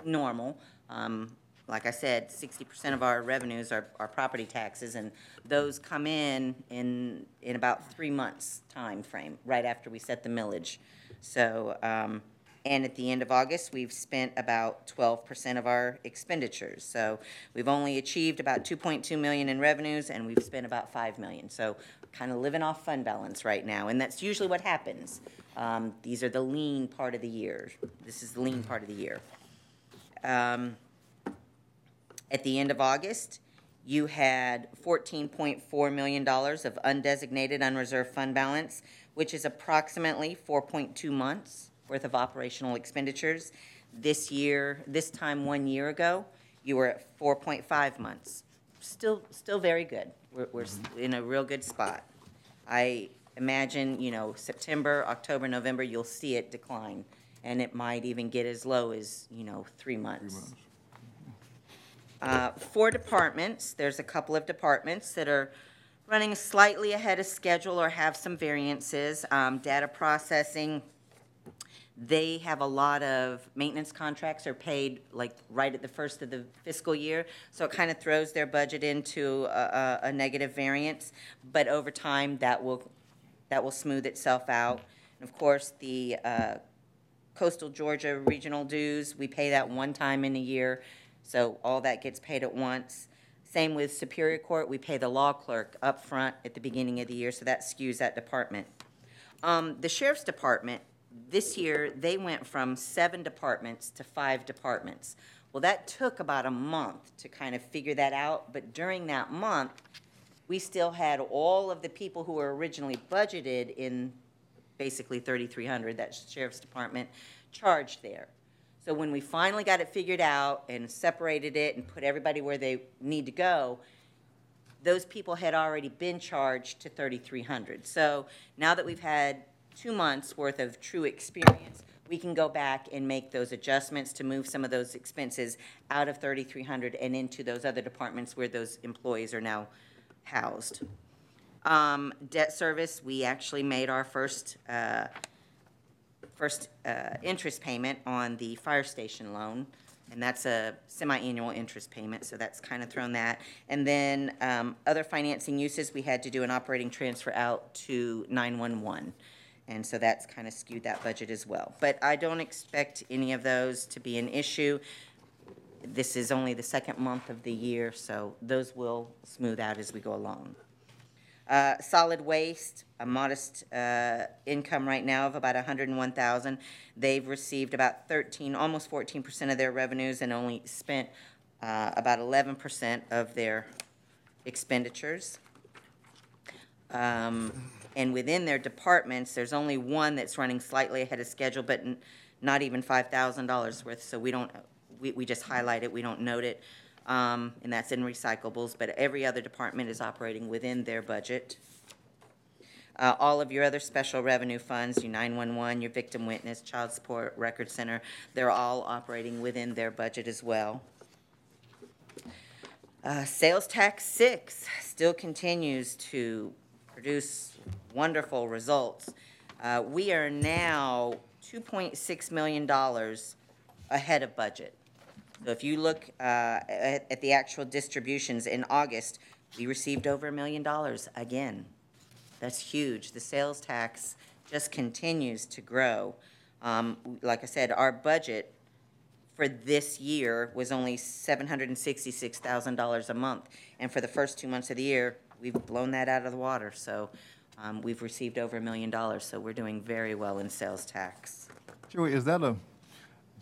normal. Um, like I said, sixty percent of our revenues are, are property taxes, and those come in in, in about three months' time frame, right after we set the millage. So, um, and at the end of August, we've spent about twelve percent of our expenditures. So we've only achieved about two point two million in revenues, and we've spent about five million. So kind of living off fund balance right now, and that's usually what happens. Um, these are the lean part of the year. This is the lean part of the year. Um, at the end of August, you had $14.4 million of undesignated unreserved fund balance, which is approximately 4.2 months worth of operational expenditures. This year, this time one year ago, you were at 4.5 months. Still, still very good. We're, we're s- in a real good spot. I imagine, you know, September, October, November, you'll see it decline, and it might even get as low as, you know, three months. Uh, For departments, there's a couple of departments that are running slightly ahead of schedule or have some variances. Um, Data processing, they have a lot of maintenance contracts are paid like right at the first of the fiscal year, so it kind of throws their budget into a, a, a negative variance. But over time, that will, that will smooth itself out. And of course, the uh, coastal Georgia regional dues, we pay that one time in a year, so all that gets paid at once. Same with Superior Court, we pay the law clerk up front at the beginning of the year, so that skews that department. Um, the sheriff's department, this year, they went from seven departments to five departments. Well, that took about a month to kind of figure that out, but during that month, we still had all of the people who were originally budgeted in basically thirty-three hundred, that sheriff's department, charged there. So when we finally got it figured out and separated it and put everybody where they need to go, those people had already been charged to thirty-three hundred. So now that we've had two months' worth of true experience, we can go back and make those adjustments to move some of those expenses out of thirty-three hundred and into those other departments where those employees are now housed. Um, debt service, we actually made our first, uh, first, uh, interest payment on the fire station loan. And that's a semi-annual interest payment, so that's kind of thrown that. And then, um, other financing uses, we had to do an operating transfer out to nine-one-one. And so that's kind of skewed that budget as well. But I don't expect any of those to be an issue. This is only the second month of the year, so those will smooth out as we go along. Uh, Solid waste, a modest uh, income right now of about 101,000. They've received about 13, almost 14% of their revenues and only spent uh, about 11% of their expenditures. Um, And within their departments, there's only one that's running slightly ahead of schedule, but n- not even $5,000 worth, so we don't, we, we just highlight it, we don't note it. Um, And that's in recyclables, but every other department is operating within their budget. Uh, All of your other special revenue funds, your 911, your victim witness, child support, record center, they're all operating within their budget as well. Uh, Sales tax six still continues to produce wonderful results. Uh, We are now $2.6 million ahead of budget. So if you look uh, at at the actual distributions in August, we received over a million dollars again. That's huge. The sales tax just continues to grow. Um, Like I said, our budget for this year was only $766,000 a month. And for the first two months of the year, we've blown that out of the water. So um, we've received over a million dollars, so we're doing very well in sales tax. Joey, is that a,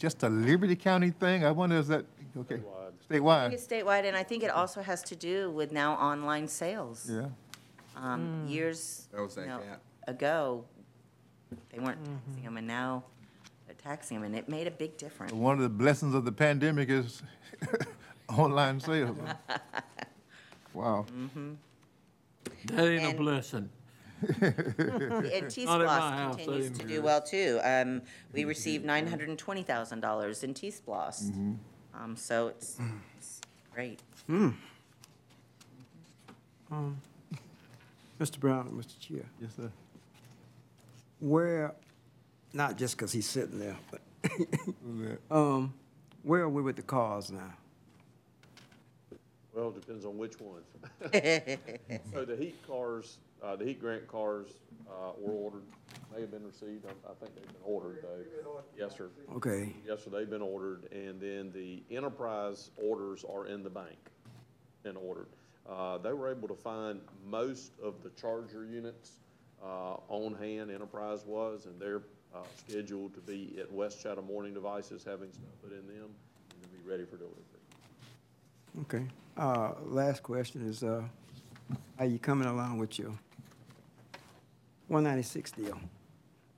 just a Liberty County thing? I wonder, is that, okay, I statewide? think it's statewide, and I think it also has to do with now online sales. Yeah, Um, hmm. Years That was that you know, gap. ago, they weren't mm-hmm. taxing them, and now they're taxing them, and it made a big difference. one of the blessings of the pandemic is online sales. Wow. Mm-hmm. That ain't a And- blessing. And Not at my T-Splost house, continues to didn't do hear. well, too. Um, We received nine hundred and twenty thousand dollars in T-Splost. Um, So it's it's great. Mr. Brown and Mr. Chair, Yes, sir. where, not just because he's sitting there, but, Who's that? um, where are we with the cars now? Well, it depends on which one. So the heat cars, uh, the heat grant cars, uh, were ordered, may have been received, I, I think they've been ordered though. Yes, sir. Okay, Yes, sir, they've been ordered, and then the enterprise orders are in the bank and ordered. Uh, they were able to find most of the charger units, uh, on hand, Enterprise was, and they're, uh, scheduled to be at West Chatham Warning Devices, having stuff put in them, and to be ready for delivery. okay. Uh, last question is, uh, are you coming along with your one ninety-six deal?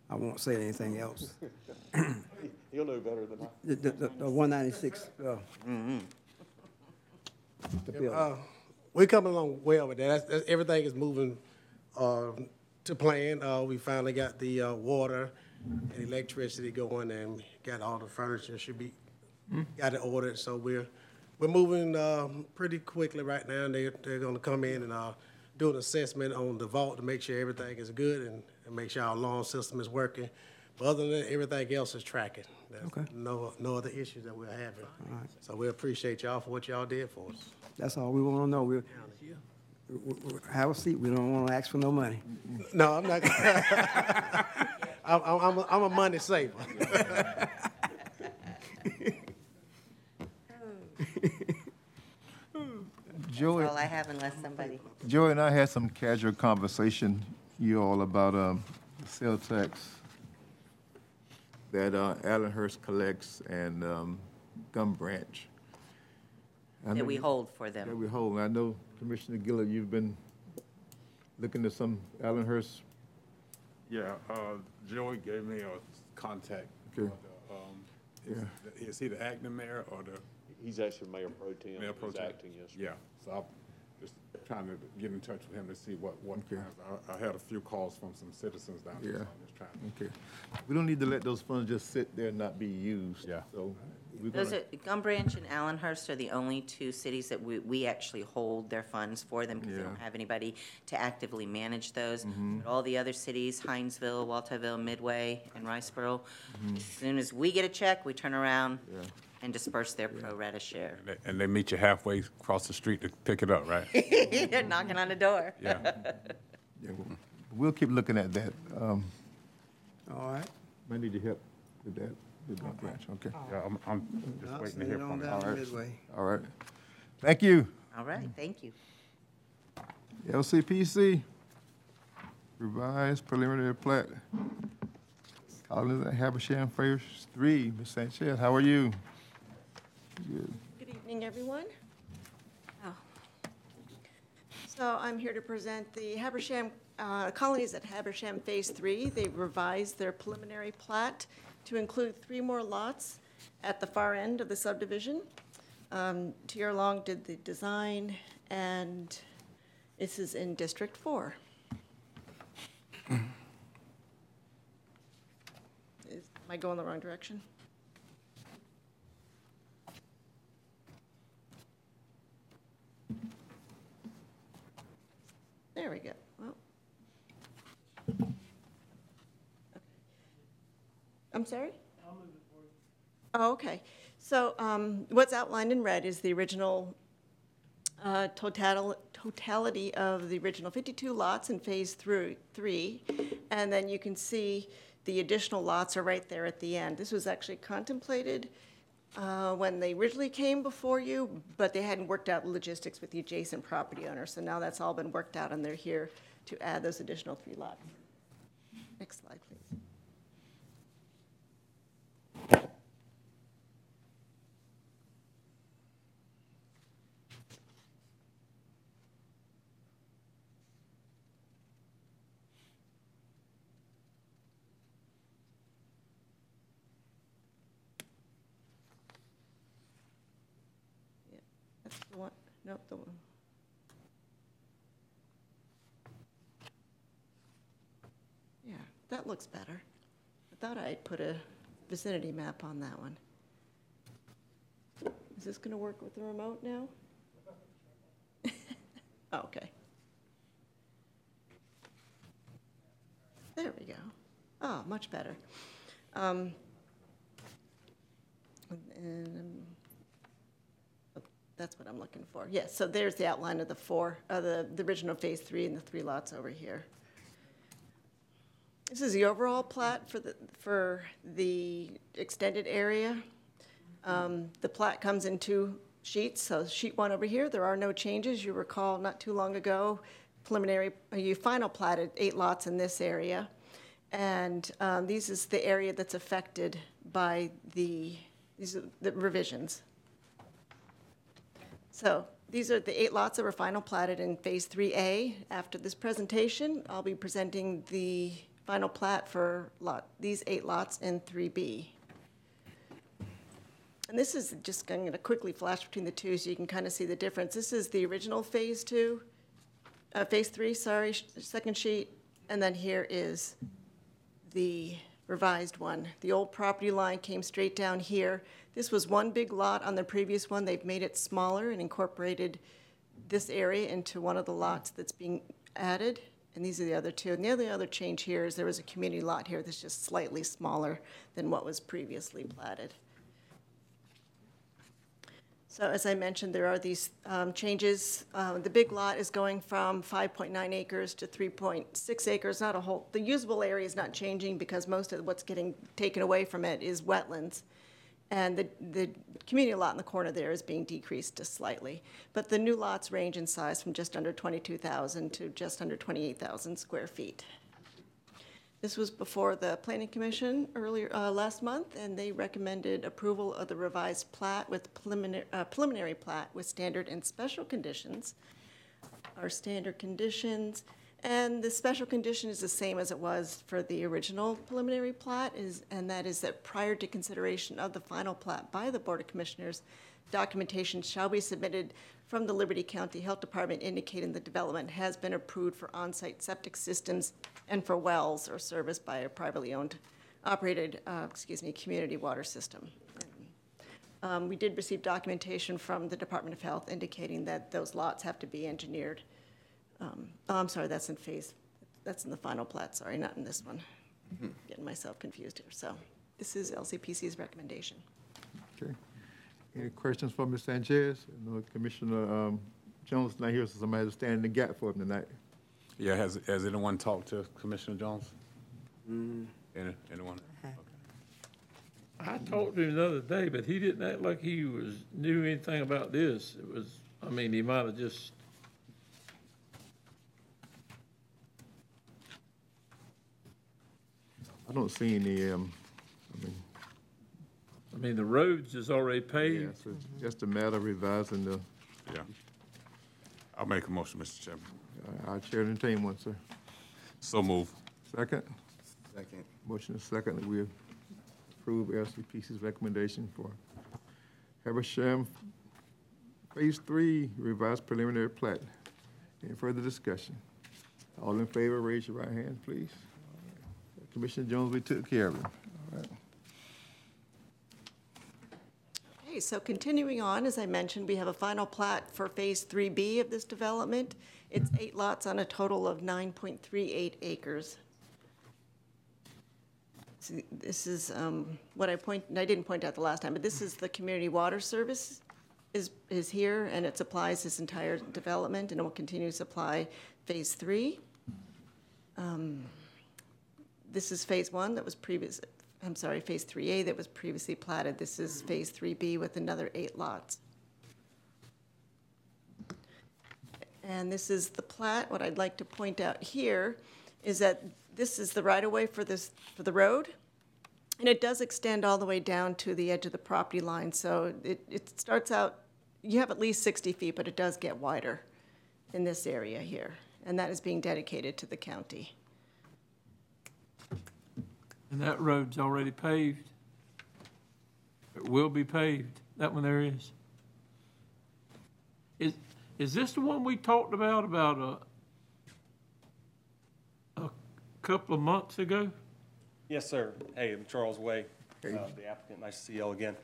I won't say anything else. He'll know better than I. The, the, the- the one ninety-six, uh, the bill. Uh, We're coming along well with that. That's, that's, everything is moving, uh, to plan. Uh, we finally got the, uh, water and electricity going and got all the furniture should be, got it ordered. So we're, we're moving, um, pretty quickly right now. And they, they're gonna come in and, uh, do an assessment on the vault to make sure everything is good and, and make sure our alarm system is working. But other than that, everything else is tracking. There's Okay. No, no other issues that we're having. So we appreciate y'all for what y'all did for us. That's all we want to know. We, w- w- have a seat, we don't want to ask for no money. No, I'm not. I'm, I'm, I'm a- I'm a money saver. Joey, All I have unless somebody, Joey and I had some casual conversation, you all, about um, the sales tax that uh, Allenhurst collects and um, Gum Branch. I know that we you- hold for them. That them. we hold. I know Commissioner Gilliard, you've been looking at some Allenhurst. Yeah, uh, Joey gave me a contact. Okay. for the, um, Yeah. Is is he the acting mayor or the He's actually Mayor Pro Tem. mayor pro He's tem? acting, yes, sir. Yeah, so I'm just trying to get in touch with him to see what, what Okay. kinds, I, I had a few calls from some citizens down there, so Yeah. I'm just trying. Okay. We don't need to let those funds just sit there and not be used. Yeah. So we're Those gonna, are, Gum Branch and Allenhurst are the only two cities that we, we actually hold their funds for them because they don't Yeah. Mm-hmm. have anybody to actively manage those. But all the other cities, Hinesville, Walthourville, Midway, and Riceboro, as soon as we get a check, we turn around Mm-hmm. Yeah. And disperse their pro rata share. And they- And they meet you halfway across the street to pick it up, right? They're knocking on the door. Yeah. yeah, we'll- we'll keep looking at that. Um, All right? I need your help with that, with Gum Branch, okay. Yeah, I'm, I'm just I'll waiting to send hear it on from down him. to Midway. All right. Thank you. All right, thank you. LCPC, revised preliminary plat. Colonies at Habersham Phase Three, Ms. Sanchez, how are you? Good. Evening, everyone. Oh. So I'm here to present the Habersham, uh, colonies at Habersham Phase Three. They've revised their preliminary plat to include three more lots at the far end of the subdivision. Um, TR Long did the design, and this is in District Four. Is- Am I going the wrong direction? There we go. Well. I'm sorry? Oh, okay. So um, what's outlined in red is the original uh, total, totality of the original 52 lots in Phase through Three. And then you can see the additional lots are right there at the end. This was actually contemplated uh, when they originally came before you, but they hadn't worked out logistics with the adjacent property owner. So now that's all been worked out, and they're here to add those additional three lots. Next slide, please. Yeah, That's the nope, the one. Yeah, that looks better. I thought I'd put a vicinity map on that one. Is this gonna work with the remote now? Oh, Okay. There we go. Oh, much better. Um, And, um, that's what I'm looking for. Yes, so there's the outline of the four, uh, the, the original Phase Three and the three lots over here. This is the overall plat for the, for the extended area. Um, The plat comes in two sheets, so sheet one over here, there are no changes. You recall not too long ago, preliminary, uh, you final platted eight lots in this area. And um, these is the area that's affected by the, these are the revisions. So these are the eight lots that were final platted in Phase 3A. After this presentation, I'll be presenting the final plat for lot, these eight lots in 3B. And this is just going to quickly flash between the two so you can kind of see the difference. This is the original Phase 2, uh, Phase 3, sorry, sh- second sheet, and then here is the revised one. The old property line came straight down here. This was one big lot on the previous one. They've made it smaller and incorporated this area into one of the lots that's being added. And these are the other two. And the only other change here is there was a community lot here that's just slightly smaller than what was previously platted. So as I mentioned, there are these um, changes. Uh, The big lot is going from 5.9 acres to 3.6 acres, not a whole, the usable area is not changing because most of what's getting taken away from it is wetlands. And the, the community lot in the corner there is being decreased just slightly. But the new lots range in size from just under 22,000 to just under 28,000 square feet. This was before the Planning Commission earlier, uh, last month, and they recommended approval of the revised plat with preliminary, uh, preliminary plat with standard and special conditions. Our standard conditions, and the special condition is the same as it was for the original preliminary plat, is, and that is that prior to consideration of the final plat by the Board of Commissioners, documentation shall be submitted from the Liberty County Health Department indicating the development has been approved for on-site septic systems and for wells or serviced by a privately owned, operated, uh, excuse me, community water system. Um, We did receive documentation from the Department of Health indicating that those lots have to be engineered. Um, Oh, I'm sorry, that's in phase, that's in the final plat, sorry, not in this one. Getting myself confused here. So this is LCPC's recommendation. Okay. Any questions for Ms. Sanchez? I know Commissioner um, Jones not here, so somebody has to stand in the gap for him tonight. Yeah, has, has anyone talked to Commissioner Jones? Any, anyone? I talked to him the other day, but he didn't act like he was, knew anything about this. It was, I mean, he might have just, I don't see any, um, I mean, I mean, the roads is already yeah, paved. so it's just a matter of revising the, Yeah. I'll make a motion, Mr. Chairman. uh, our chair entertain one, sir. So move. Second? Second. Motion is second that we approve LCPC's recommendation for Habersham Phase Three revised preliminary plat. Any further discussion? All in favor, raise your right hand, please. Commissioner Jones, we took care of him. All right. Okay, so continuing on, as I mentioned, we have a final plat for Phase 3B of this development. It's eight lots on a total of 9.38 acres. So This is um, what I point, I didn't point out the last time, but this is the community water service is, is here, and it supplies this entire development, and it will continue to supply Phase 3. Um, This is Phase 1 that was previous, I'm sorry, Phase 3A that was previously platted. This is mm-hmm. Phase 3B with another eight lots. And this is the plat. What I'd like to point out here is that this is the right-of-way for this, for the road. And it does extend all the way down to the edge of the property line. So it, it starts out, you have at least 60 feet, but it does get wider in this area here. And that is being dedicated to the county. And that road's already paved. It will be paved, that one there is. Is, is this the one we talked about, about a, a couple of months ago? Yes, sir. Hey, I'm Charles Way, uh, the applicant. Nice to see y'all again.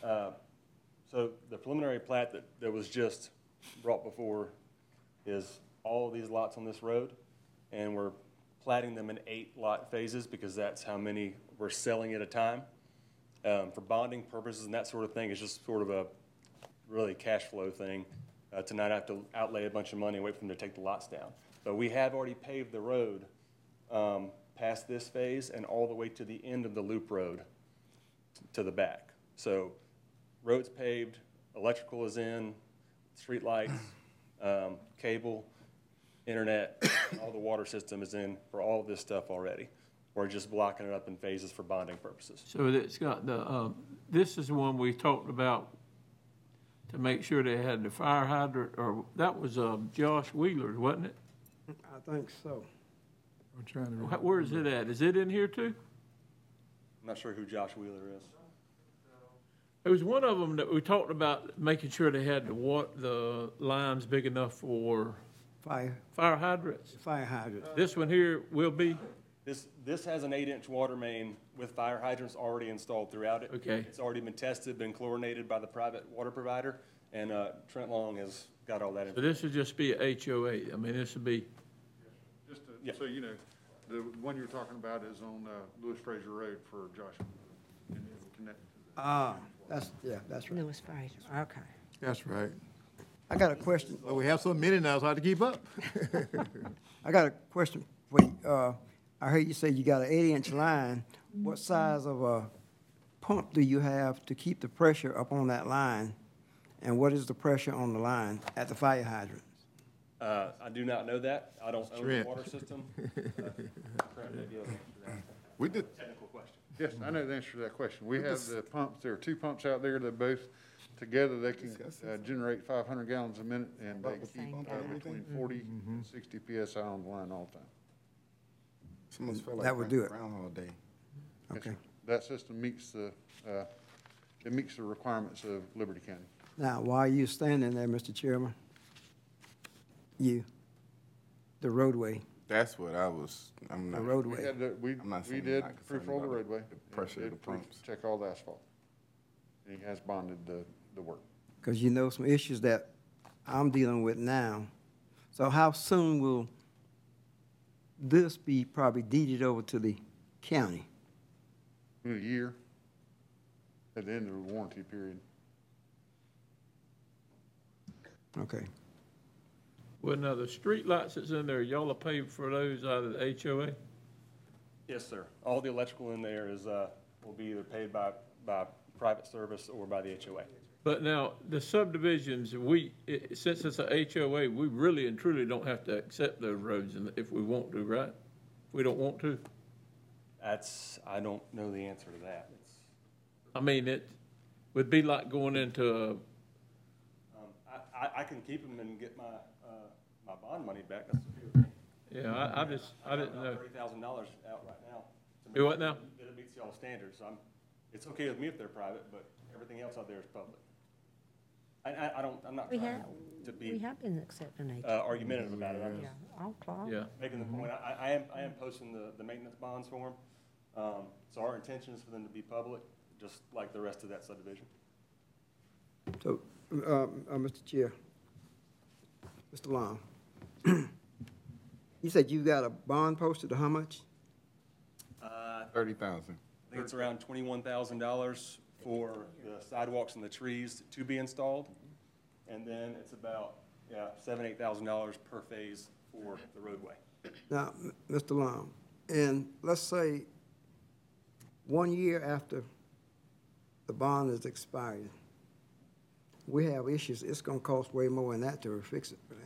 Uh, So the preliminary plat that, that was just brought before is all of these lots on this road, and we're platting them in eight lot phases because that's how many we're selling at a time. Um, For bonding purposes and that sort of thing, it's just sort of a really cash flow thing, uh, to not have to outlay a bunch of money and wait for them to take the lots down. But we have already paved the road um, past this phase and all the way to the end of the loop road to the back. So road's paved, electrical is in, streetlights, um, cable, internet, all the water system is in for all of this stuff already. We're just blocking it up in phases for bonding purposes. So it's got the, um, this is the one we talked about to make sure they had the fire hydrant, or that was, um, Josh Wheeler's, wasn't it? I think so. I'm trying to. Wh- Where is it at? Is it in here too? I'm not sure who Josh Wheeler is. There was one of them that we talked about making sure they had the wa, the lines big enough for Fire, fire hydrants. fire hydrant. This one here will be, This, this has an eight-inch water main with fire hydrants already installed throughout it. Okay. It's already been tested, been chlorinated by the private water provider, and uh, Trent Long has got all that. so this would just be a HOA. I mean, this would be, Just Yeah. to, so you know, the one you're talking about is on uh, Lewis Fraser Road for Joshua. And it'll connect to the Ah, That's, yeah, that's right. Lewis Fraser, okay. That's right. I got a question. But we have so many now, it's hard to keep up. I got a question for you. Uh, I heard you say you got an eight-inch line. What size of a pump do you have to keep the pressure up on that line? And what is the pressure on the line at the fire hydrant? Uh, I do not know that. I don't own the Trent. water system. Uh, Trent may be able answer that. We did, Technical question. yes, I know the answer to that question. We have the pumps, there are two pumps out there that both, together, they can uh, generate five hundred gallons a minute, and they keep uh, between forty and sixty PSI on the line all the time. It's almost feel like That would do it. Groundhog Day. Yes, Okay. sir. That system meets the, uh, it meets the requirements of Liberty County. Now, while you standing there, Mr. Chairman, you, the roadway, That's what I was, I'm the not. We roadway. had, the- we, I'm not we saying you're did not concerned proof roll the about the- roadway. the pressure of did the pumps. Check all the asphalt. And he has bonded the, the work. Because you know some issues that I'm dealing with now. So how soon will this be probably deeded over to the county? In a year, at the end of the warranty period. Okay. Well, now, the street lights that's in there, y'all are paid for those out of the HOA? Yes, sir. All the electrical in there is, uh, will be either paid by, by private service or by the HOA. But now, the subdivisions, we, i- since it's a HOA, we really and truly don't have to accept those roads and if we want to, right? If we don't want to? That's, I don't know the answer to that. It's, I mean, it would be like going into a, um, I, I, I can keep them and get my, uh, my bond money back. That's yeah, I, I just, I didn't know. Thirty thousand dollars out right now. to Do make what now? sure That it meets y'all standards. I'm, it's okay with me if they're private, but everything else out there is public. I, I, I don't, I'm not We trying have, to we be, have been accepting uh, HOA. argumentative about it. I'm Yeah, just all clock. Yeah. making the point. I, I am, I am posting the, the maintenance bonds for them. Um, so our intention is for them to be public, just like the rest of that subdivision. So, uh, uh, Mr. Chair, Mr. Long, you said you got a bond posted how much? Uh, Thirty thousand. I think it's around twenty-one thousand dollars for the sidewalks and the trees to be installed. And then it's about, yeah, seven, eight thousand dollars per phase for the roadway. Now, Mr. Long, and let's say one year after the bond is expired, we have issues, it's gonna cost way more than that to fix it, right?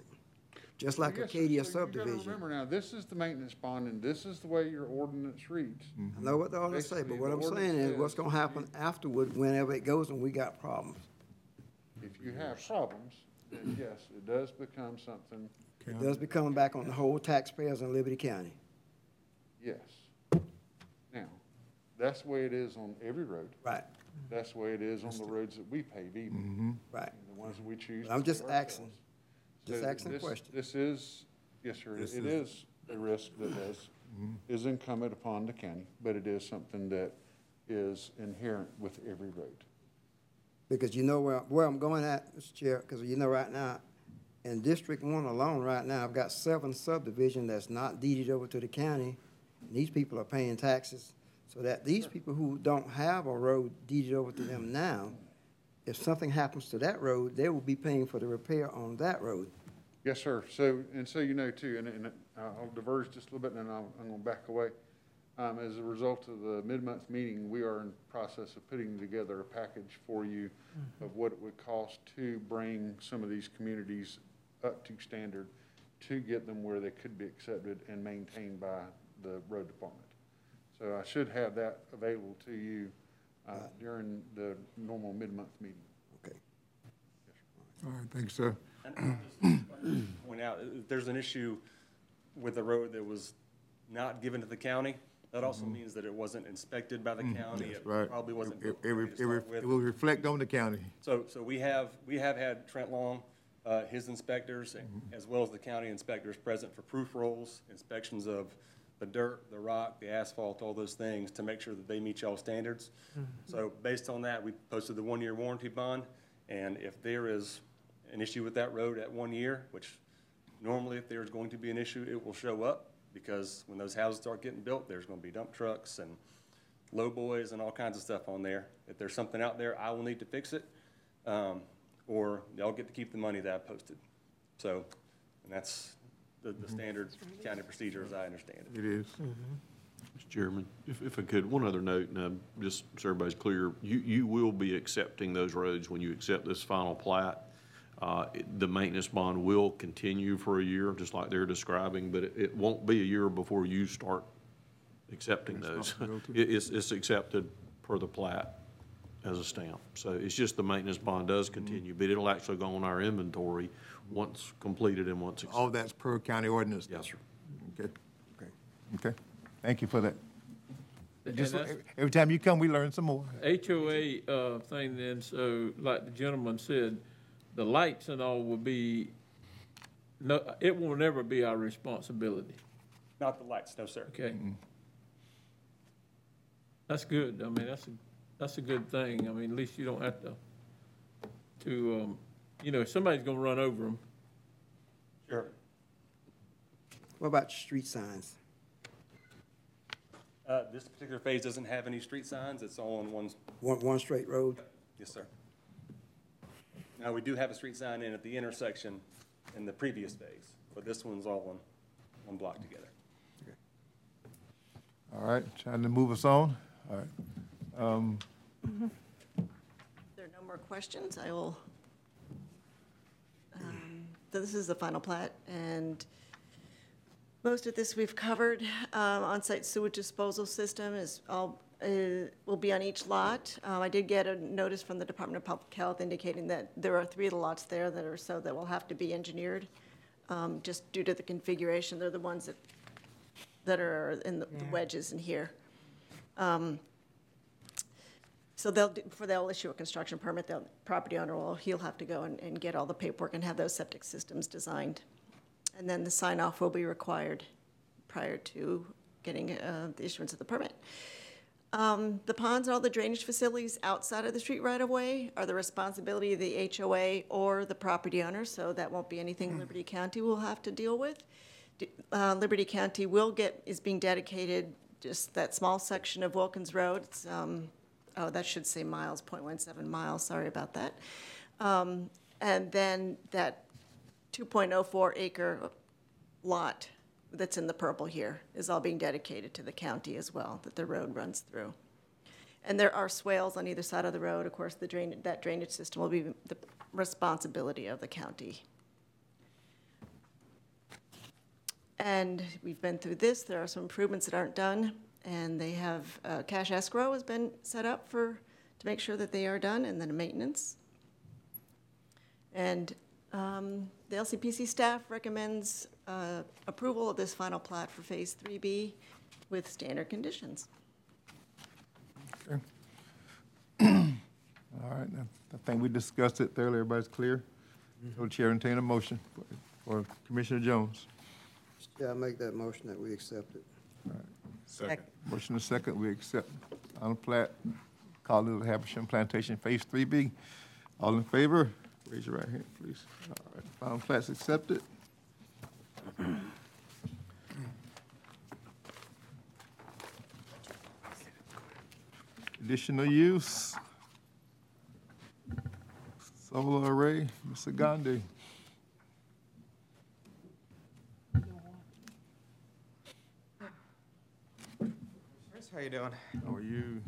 Just like Yes, sir. Acadia So you gotta subdivision. Remember now, this is the maintenance bond, and this is the way your ordinance reads. I know what the ordinance say, but Basically, what the I'm saying ordinance is, what's says gonna happen afterward, whenever it goes and we got problems? If you have problems, then yes, it does become something, It does become back on the whole taxpayers in Liberty County. yes. Now, that's the way it is on every road. Right, That's the way it is on the roads that we pave even, mm-hmm. right. the ones that we choose. But I'm just pave asking. Ourselves. Just So asking a this- question. This is, yes, sir, This it is- is a risk that is, mm-hmm. is incumbent upon the county, but it is something that is inherent with every road. Because you know where, where I'm going at, Mr. Chair, because you know right now, in District One alone, right now, I've got seven subdivisions that's not deeded over to the county. And These people are paying taxes, so that these people who don't have a road deeded over to them now, if something happens to that road, they will be paying for the repair on that road. Yes, sir. So, and so you know too, and, and I'll diverge just a little bit and then I'll, I'm gonna back away. Um, as a result of the mid-month meeting, we are in process of putting together a package for you of what it would cost to bring some of these communities up to standard to get them where they could be accepted and maintained by the road department. So I should have that available to you, uh, during the normal mid-month meeting. Okay. All right, thanks, sir. Point out, if there's an issue with the road that was not given to the county, that also mm-hmm. means that it wasn't inspected by the mm-hmm. county. That's It right. Probably wasn't It, built it, re- correctly to it re- start with. it will reflect on the county. So, so we have, we have had Trent Long, uh, his inspectors, mm-hmm. as well as the county inspectors present for proof rolls, inspections of the dirt, the rock, the asphalt, all those things, to make sure that they meet y'all standards. So based on that, we posted the one-year warranty bond, and if there is an issue with that road at one year, which normally if there's going to be an issue, it will show up, because when those houses start getting built, there's gonna be dump trucks and low boys and all kinds of stuff on there. If there's something out there, I will need to fix it, um, or they'll get to keep the money that I posted. So, and that's the, the standard county procedure as I understand it. It is. Mr. Chairman, if, if I could, one other note, and um, just so everybody's clear, you, you will be accepting those roads when you accept this final plat. Uh, it- The maintenance bond will continue for a year, just like they're describing, but it, it won't be a year before you start accepting those. It, it's, it's accepted per the plat as a stamp. So it's just the maintenance bond does continue, but it'll actually go on our inventory once completed and once. All that's per county ordinance? Yes, sir. Okay, okay, okay. Thank you for that. And Just, that's- every time you come, we learn some more. HOA, uh, thing then, so like the gentleman said, the lights and all will be, no, it will never be our responsibility, Not the lights, no, sir. okay? That's good, I mean, that's a, that's a good thing, I mean, at least you don't have to, to, um, you know, somebody's gonna run over them. Sure. What about street signs? Uh, this particular phase doesn't have any street signs. It's all on one, One, one straight road? yes, sir. Now, we do have a street sign in at the intersection in the previous phase, but this one's all on, one block together. All right, trying to move us on. All right. Um, If there are no more questions, I will, um, so this is the final plat, and most of this we've covered. Um, On-site sewage disposal system is all, uh, will be on each lot. Um, I did get a notice from the Department of Public Health indicating that there are three of the lots there that are so that will have to be engineered, um, just due to the configuration. They're the ones that, that are in the the wedges in here. Um, So they'll, do- for they'll issue a construction permit, the property owner will, he'll have to go and, and get all the paperwork and have those septic systems designed. And then the sign off will be required prior to getting, uh, the issuance of the permit. Um, the ponds and all the drainage facilities outside of the street right of way are the responsibility of the HOA or the property owner, so that won't be anything Liberty County will have to deal with. D- Uh, Liberty County will get, is being dedicated, just that small section of Wilkins Road, it's, um, oh, that should say miles, 0.17 miles, sorry about that. Um, and then that two point oh four acre lot that's in the purple here is all being dedicated to the county as well, that the road runs through. And there are swales on either side of the road. Of course, the drain, that drainage system will be the responsibility of the county. And we've been through this. There are some improvements that aren't done, and they have, uh, cash escrow has been set up for, to make sure that they are done, and then maintenance. And um, the LCPC staff recommends uh, approval of this final plat for Phase 3B with standard conditions. All right, I I think we discussed it thoroughly, everybody's clear? So Chair, entertain a motion for- for Commissioner Jones. Yeah, I make that motion that we accept it. Second. Motion and second, we accept on plat, Call Little Habersham Plantation Phase Three B. All in favor, raise your right hand, please. All right, final plat's accepted. Additional use. Solar array, Mr. Gandhi. Chris, how you doing? How are you?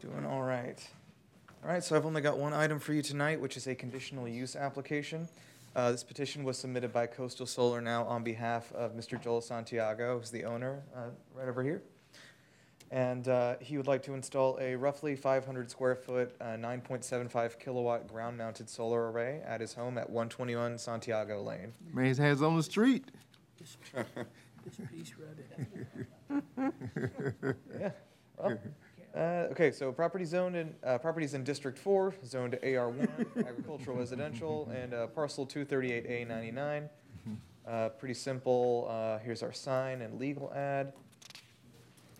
Doing all right. All right, so I've only got one item for you tonight, which is a conditional use application. Uh, this petition was submitted by Coastal Solar now on behalf of Mr. Joel Santiago, who's the owner, uh, right over here. And uh, he would like to install a roughly 500 square foot, uh, 9.75 kilowatt ground mounted solar array at his home at 121 Santiago Lane. Man's hands on the street. This piece right Yeah. Well, uh, okay, so property zoned in, uh, properties in District Four, zoned AR one, agricultural residential, and, uh, parcel two thirty-eight A ninety-nine. Uh, pretty simple, uh, here's our sign and legal ad.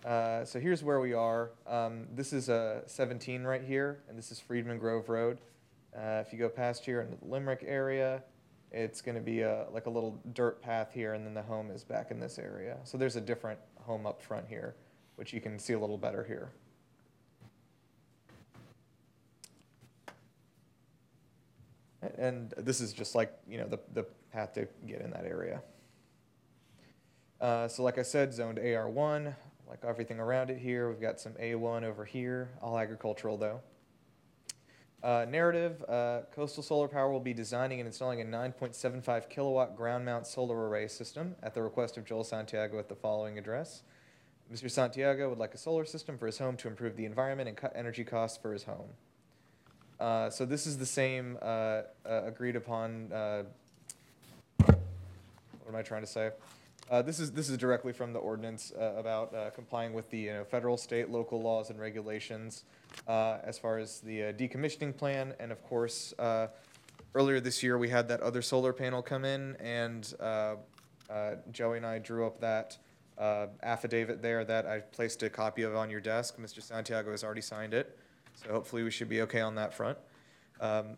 Uh, so here's where we are. Um, this is, uh, seventeen right here, and this is Freedman Grove Road. Uh, if you go past here in the Limerick area, it's gonna be a, like a little dirt path here, and then the home is back in this area. So there's a different home up front here, which you can see a little better here. And this is just like, you know, the, the path to get in that area. Uh, so like I said, zoned AR1, like everything around it here. We've got some A1 over here, all agricultural though. Uh, narrative, uh, Coastal Solar Power will be designing and installing a 9.75 kilowatt ground mount solar array system at the request of Joel Santiago at the following address. Mr. Santiago would like a solar system for his home to improve the environment and cut energy costs for his home. Uh, so this is the same uh, uh, agreed upon. Uh, what am I trying to say? This is this is directly from the ordinance about complying with the you know, federal, state, local laws and regulations as far as the decommissioning plan, and of course, earlier this year we had that other solar panel come in, and Joey and I drew up that uh, affidavit there that I placed a copy of on your desk. Mr. Santiago has already signed it, so hopefully we should be okay on that front. Um,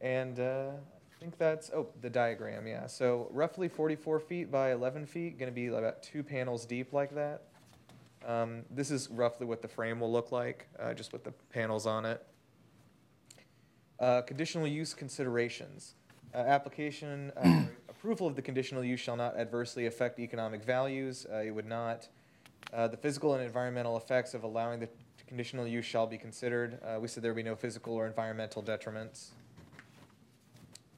and uh, I think that's, oh, the diagram, yeah. So roughly 44 feet by 11 feet, going to be about two panels deep like that. Um, this is roughly what the frame will look like, uh, just with the panels on it. Uh, conditional use considerations. Uh, application, uh, approval of the conditional use shall not adversely affect economic values. Uh, it would not. Uh, the physical and environmental effects of allowing the conditional use shall be considered. Uh, we said there be no physical or environmental detriments.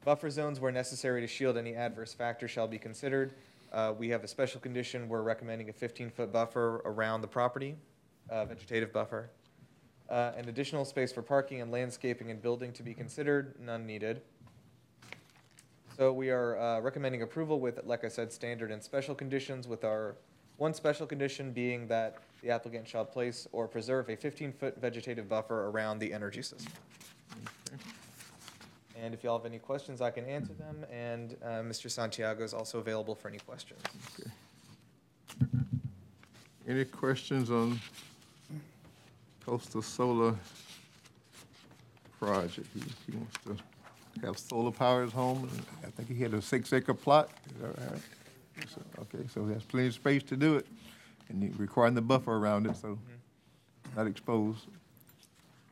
Buffer zones where necessary to shield any adverse factor shall be considered. Uh, we have a special condition, we're recommending a 15-foot buffer around the property, uh, vegetative buffer. Uh, An additional space for parking and landscaping and building to be considered, none needed. So we are uh, recommending approval with, like I said, standard and special conditions, with our one special condition being that the applicant shall place or preserve a 15-foot vegetative buffer around the energy system. And if y'all have any questions, I can answer them, and uh, Mr. Santiago is also available for any questions. Any questions on coastal solar project? He, he wants to have solar power at his home. I think he had a six acre plot. Is that right? So, Okay, so he has plenty of space to do it, and he requiring the buffer around it, so not exposed.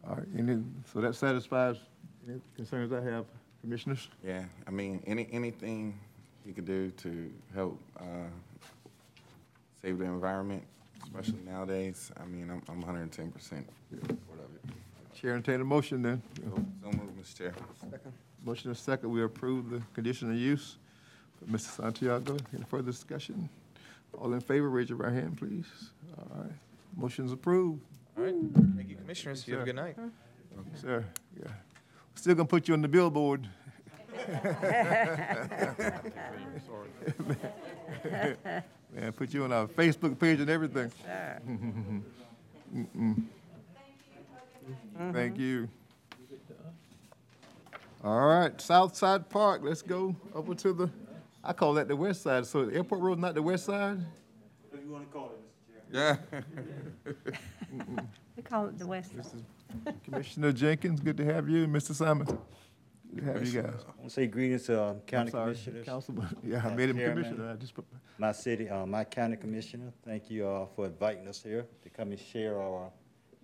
All right, any, so that satisfies any concerns I have, commissioners? Yeah, I mean, any, anything you could do to help, uh, save the environment, especially nowadays, I mean, I'm, I'm hundred and ten percent support of it. Chair, entertain a motion then. So so moved, Mr. Chair. Motion is second, we approve the condition of use. Mr. Santiago, any further discussion? All in favor, raise your right hand, please. All right, motion's approved. All right, thank you, commissioners, you have a good night. Sir, yeah. Still gonna put you on the billboard. Man, put you on our Facebook page and everything. Mm-mm. Thank you. All right, South Side Park, let's go over to the, I call that the west side, so the airport road's not the west side? If you want to call it, Mr. Chair. Yeah. We call it the west. Commissioner Jenkins, good to have you, Mr. Simonton. Good to have you guys. I want to say greetings to uh, I'm county sorry, commissioners. Councilman, yeah, I made him chairman, commissioner, I just put, My city, uh, my county commissioner, thank you uh, for inviting us here to come and share our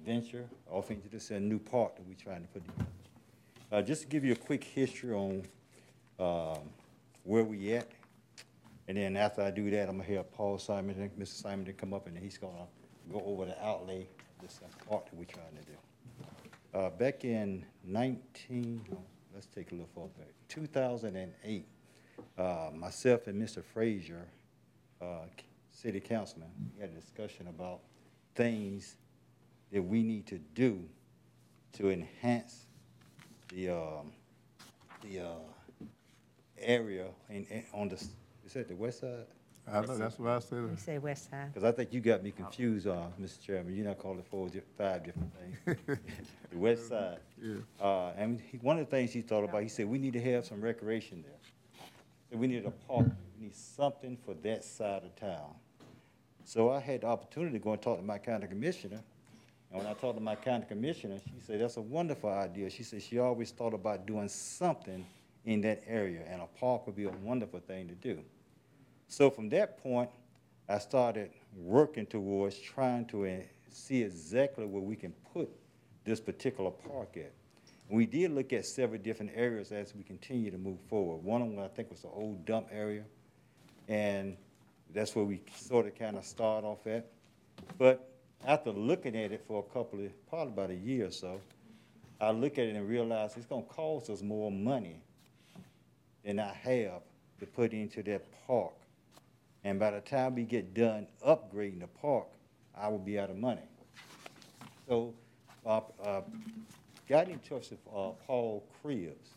venture off into this uh, new park that we're trying to put together. Uh, Just to give you a quick history on um, where we at, and then after I do that, I'm gonna have Paul Simonton, Mr. Simonton to come up, and he's gonna go over the outlay, this park that we're trying to do. Uh, back in nineteen, let's take a little further two thousand and eight, uh, myself and Mr. Frazier, uh, city councilman, we had a discussion about things that we need to do to enhance the, um, the, uh, area in, in, on the, s- is that the west side? I know, that's what I said. We say west side. Because I think you got me confused, uh, Mr. Chairman. You're not calling it four, di- five different things. The west side. Yeah. Uh, and he, one of the things he thought about, he said, we need to have some recreation there. So we need a park, we need something for that side of town. So I had the opportunity to go and talk to my county commissioner. And when I talked to my county commissioner, she said, that's a wonderful idea. She said she always thought about doing something in that area, and a park would be a wonderful thing to do. So from that point, I started working towards trying to uh, see exactly where we can put this particular park at. We did look at several different areas as we continue to move forward. One of them, I think, was the old dump area, and that's where we sort of kind of start off at. But after looking at it for a couple of, probably about a year or so, I look at it and realize it's gonna cost us more money than I have to put into that park. And by the time we get done upgrading the park, I will be out of money. So, uh, uh, got in touch with, uh, Paul Cribs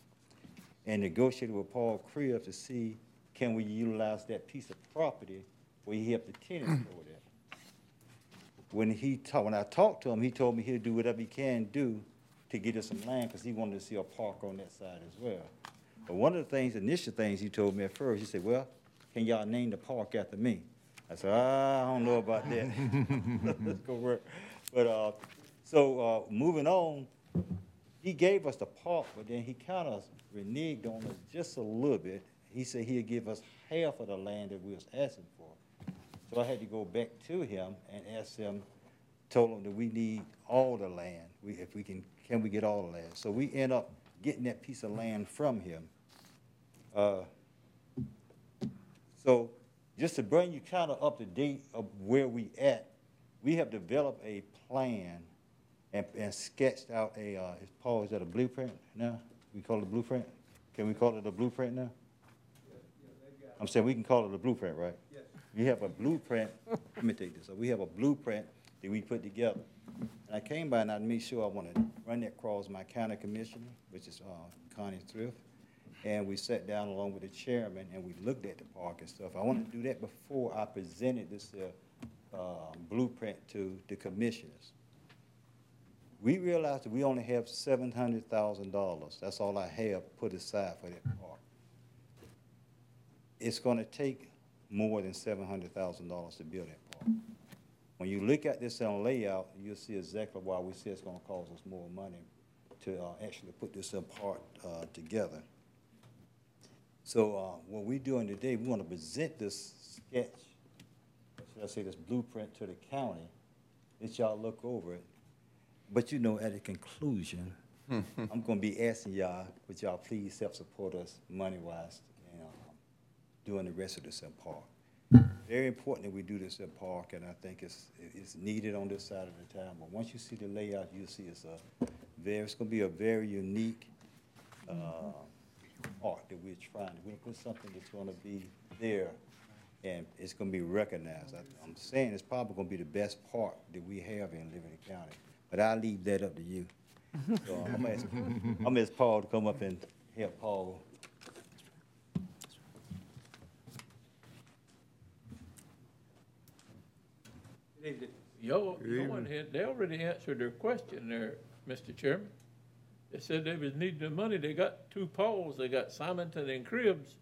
and negotiated with Paul Cribs to see, can we utilize that piece of property where he have the tenants over there? When he talked, when I talked to him, he told me he'll do whatever he can do to get us some land, because he wanted to see a park on that side as well. But one of the things, initial things he told me at first, he said, well, can y'all name the park after me? I said, "Ah, I don't know about that. Let's go work. But, uh, so, uh, moving on, he gave us the park, but then he kind of reneged on us just a little bit. He said he'd give us half of the land that we was asking for. So I had to go back to him and ask him, told him that we need all the land. We, if we can, can we get all the land? So we end up getting that piece of land from him. Uh, so just to bring you kind of up to date of where we at, we have developed a plan and, and sketched out a, uh, is Paul, is that a blueprint now? We call it a blueprint? Can we call it a blueprint now? I'm saying we can call it a blueprint, right? Yes. We have a blueprint, let me take this, so we have a blueprint that we put together. And I came by and I made sure I wanted to run that across my county commissioner, which is, uh, Connie Thrift. And we sat down along with the chairman and we looked at the park and stuff. I wanted to do that before I presented this, uh, uh, blueprint to the commissioners. We realized that we only have seven hundred thousand dollars. That's all I have put aside for that park. It's gonna take more than seven hundred thousand dollars to build that park. When you look at this on layout, you'll see exactly why we say it's gonna cost us more money to, uh, actually put this in part, uh, together. So, uh, what we're doing today, we wanna present this sketch, should I say this blueprint to the county, let y'all look over it. But you know, at the conclusion, I'm gonna be asking y'all, would y'all please help support us money-wise, you know, doing the rest of this in park. Very important that we do this in park, and I think it's, it's needed on this side of the town. But once you see the layout, you'll see it's a very, it's gonna be a very unique, uh, park that we're trying. We're gonna put something that's gonna be there, and it's gonna be recognized. I- I'm saying it's probably gonna be the best park that we have in Liberty County, but I'll leave that up to you. So I'm gonna ask, ask Paul to come up and help Paul. Yo, no one had, they already answered their question there, Mr. Chairman. They said they was needing the money, they got two polls, they got Simonton and Cribs.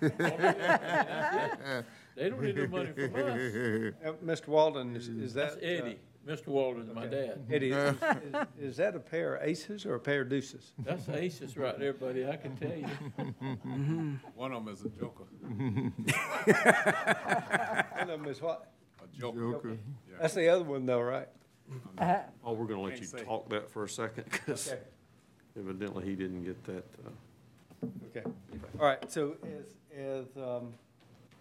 They got, that's it. They don't need no money from us. Uh, Mr. Walden, is, is that? That's Eddie, Mr. Walden's my okay. dad. Eddie, is, is- is that a pair of aces or a pair of deuces? That's aces right there, buddy, I can tell you. One of them is a joker. One of them is what? A joker. Joker. That's the other one though, right? Oh, we're gonna let you Can't say. talk that for a second, because Okay. Evidently he didn't get that, uh, Okay, all right, so as, as um,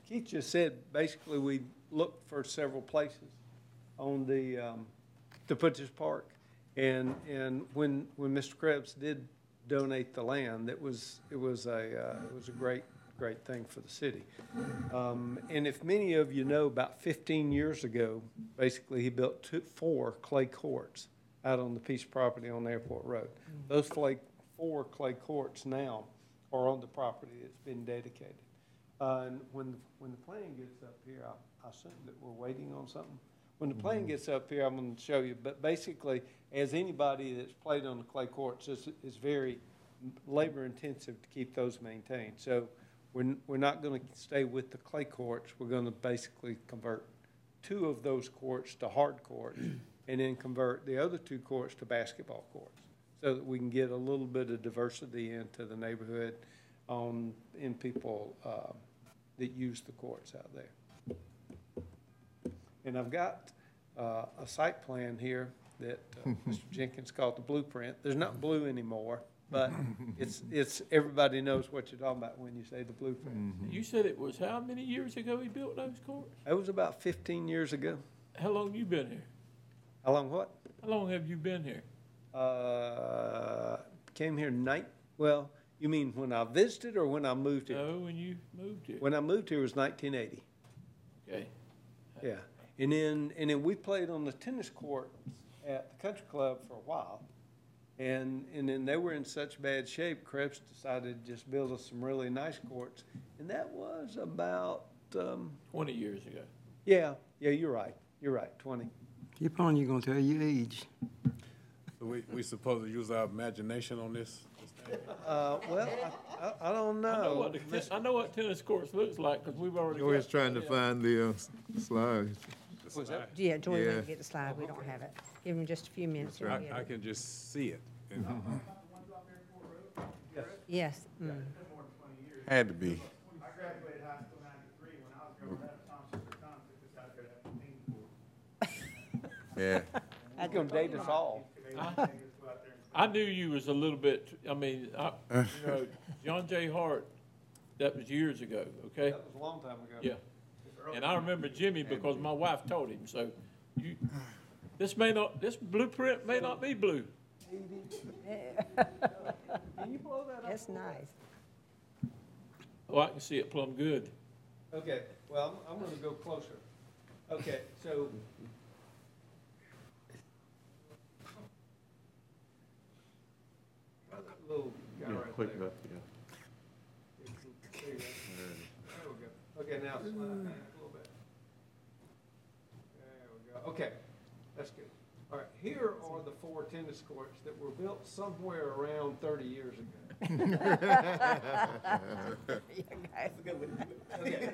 Keith just said, basically, we looked for several places on the, um, to put this park. And, and when, when Mr. Krebs did donate the land, it was, it was a, uh, it was a great, great thing for the city. Um, And if many of you know, about fifteen years ago, basically, he built two, four clay courts out on the piece of property on Airport Road. Those clay, four clay courts now are on the property that's been dedicated. Uh, and when, when the plan gets up here, I, I assume that we're waiting on something. When the plan gets up here, I'm gonna show you, but basically, as anybody that's played on the clay courts, it's, it's very labor intensive to keep those maintained. So we're, n- we're not gonna stay with the clay courts, we're gonna basically convert two of those courts to hard courts, and then convert the other two courts to basketball courts, so that we can get a little bit of diversity into the neighborhood on, in people, uh, that use the courts out there. And I've got, uh, a site plan here that uh, Mr. Jenkins called the blueprint. There's not blue anymore, but it's, it's, everybody knows what you're talking about when you say the blueprint. You said it was how many years ago he built those courts? It was about fifteen years ago. How long you been here? How long what? How long have you been here? Uh, came here night, well, you mean when I visited or when I moved here? No, when you moved here. When I moved here was nineteen eighty. Okay. Yeah, and then, and then we played on the tennis court at the country club for a while. And, and then they were in such bad shape, Krebs decided to just build us some really nice courts. And that was about, um, Twenty years ago. yeah, yeah, you're right, you're right, twenty. Keep on, you're gonna tell your age. So we, we supposed to use our imagination on this? Uh, well, I, I, I don't I know know. what, the ten- I know what tennis courts looks like, because we've already. Always got- trying to find the uh, s- slides. Was that- Yeah, Joy, Yeah. we can get the slide, we don't have it. Give him just a few minutes. he'll I, I it. can just see it. and- Yes. mm. Had to be. I graduated high school ninety-three, when I was growing up, Tom Sister Tom took us out there to have a ping pool. Yeah. He's gonna date us all. I knew you was a little bit, I mean, I, you know, John J. Hart, that was years ago, okay? That was a long time ago. Yeah. And I remember Jimmy because my wife told him, so you, this may not, this blueprint may not be blue. Can you blow that up? That's nice. Oh, I can see it plumb good. Okay, well, I'm, I'm gonna go closer. Okay, so. Try that Little guy right Quick there. enough, yeah. There you go. There we go. Okay, now slide back a little bit. There we go. Okay, that's good. All right, here are the four tennis courts that were built somewhere around thirty years ago. Okay.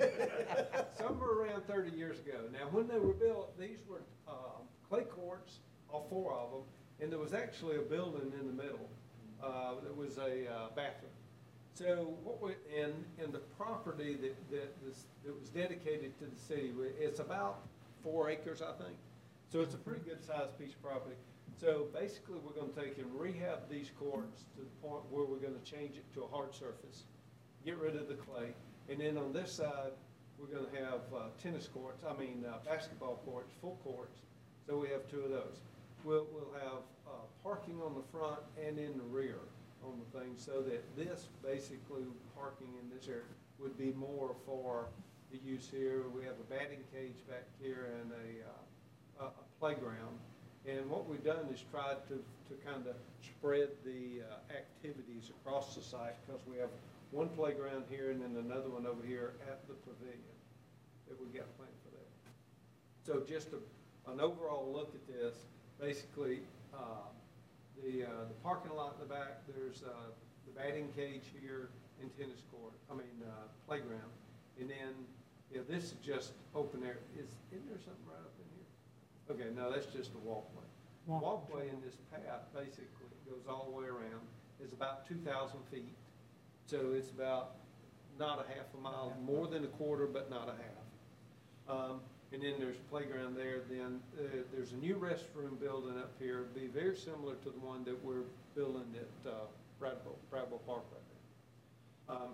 Somewhere around thirty years ago. Now, when they were built, these were, uh, clay courts, all four of them, and there was actually a building in the middle, uh, that was a, uh, bathroom. So what we, and, and the property that, that was, that was dedicated to the city, it's about four acres, I think. So it's a pretty good sized piece of property. So basically, we're gonna take and rehab these courts to the point where we're gonna change it to a hard surface, get rid of the clay. And then on this side, we're gonna have uh, tennis courts, I mean, uh, basketball courts, full courts. So we have two of those. We'll, we'll have parking on the front and in the rear on the thing, so that this, basically, parking in this area would be more for the use here. We have a batting cage back here and a, uh, a playground. And what we've done is tried to, to kind of spread the uh, activities across the site, because we have one playground here and then another one over here at the pavilion that we got planned for that. So just a, an overall look at this, basically, uh, the, uh, the parking lot in the back, there's, uh, the batting cage here and tennis court, I mean, uh, playground. And then, yeah, this is just open air. Is, isn't there something right up in here? Okay, no, that's just a walkway. Walk. Walkway in this path basically goes all the way around, is about two thousand feet. So it's about not a half a mile, more than a quarter, but not a half. Um, and then there's a playground there, then, uh, there's a new restroom building up here, be very similar to the one that we're building at, uh, Bradwell Park right there. Um,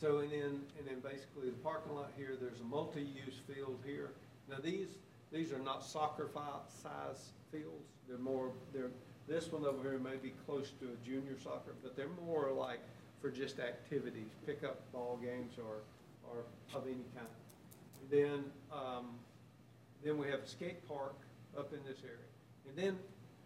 so, and then, and then basically the parking lot here, there's a multi-use field here. Now, these, these are not soccer size fields, they're more, they're, this one over here may be close to a junior soccer, but they're more like for just activities, pickup ball games or, or of any kind. Then, um, then we have a skate park up in this area. And then,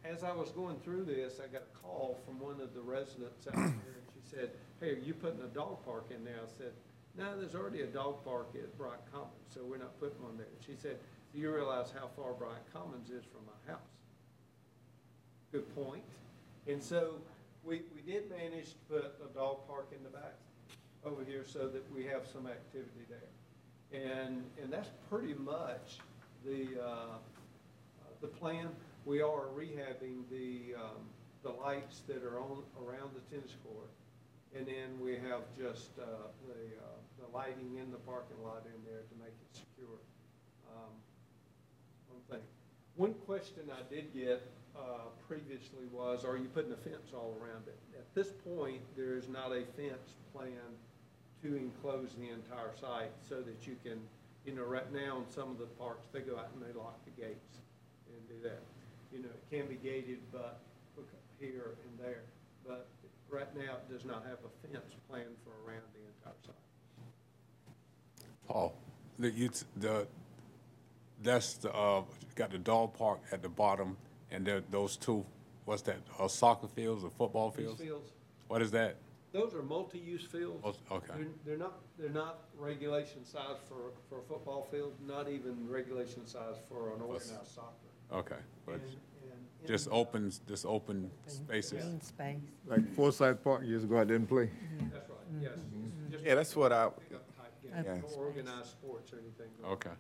as I was going through this, I got a call from one of the residents out there, and she said, hey, are you putting a dog park in there? I said, no, there's already a dog park at Bryant Commons, so we're not putting one there. She said, do you realize how far Bryant Commons is from my house? Good point. And so, we, we did manage to put a dog park in the back over here so that we have some activity there. And, and that's pretty much the, uh, the plan. We are rehabbing the, um, the lights that are on, around the tennis court. And then we have just, uh, the, uh, the lighting in the parking lot in there to make it secure. Um, One thing. One question I did get uh, previously was, are you putting a fence all around it? At this point, there is not a fence planned to enclose the entire site so that you can, you know, right now in some of the parks, they go out and they lock the gates and do that. You know, it can be gated, but here and there. But right now, it does not have a fence planned for around the entire site. Paul, the, you, the, that's the, uh, got the dog park at the bottom, and there, those two, what's that, uh, soccer fields or football fields? fields, What is that? Those are multi-use fields. Oh, okay. They're, they're not, they're not regulation size for, for a football field, not even regulation size for an organized soccer. Okay, but And- and just the- opens, just open spaces. Green space. Like Forsyth Park, you just go out there and play. That's right, mm-hmm. yes. It's just Yeah, that's what I, pickup type game, Yeah. No organized sports or anything. Okay.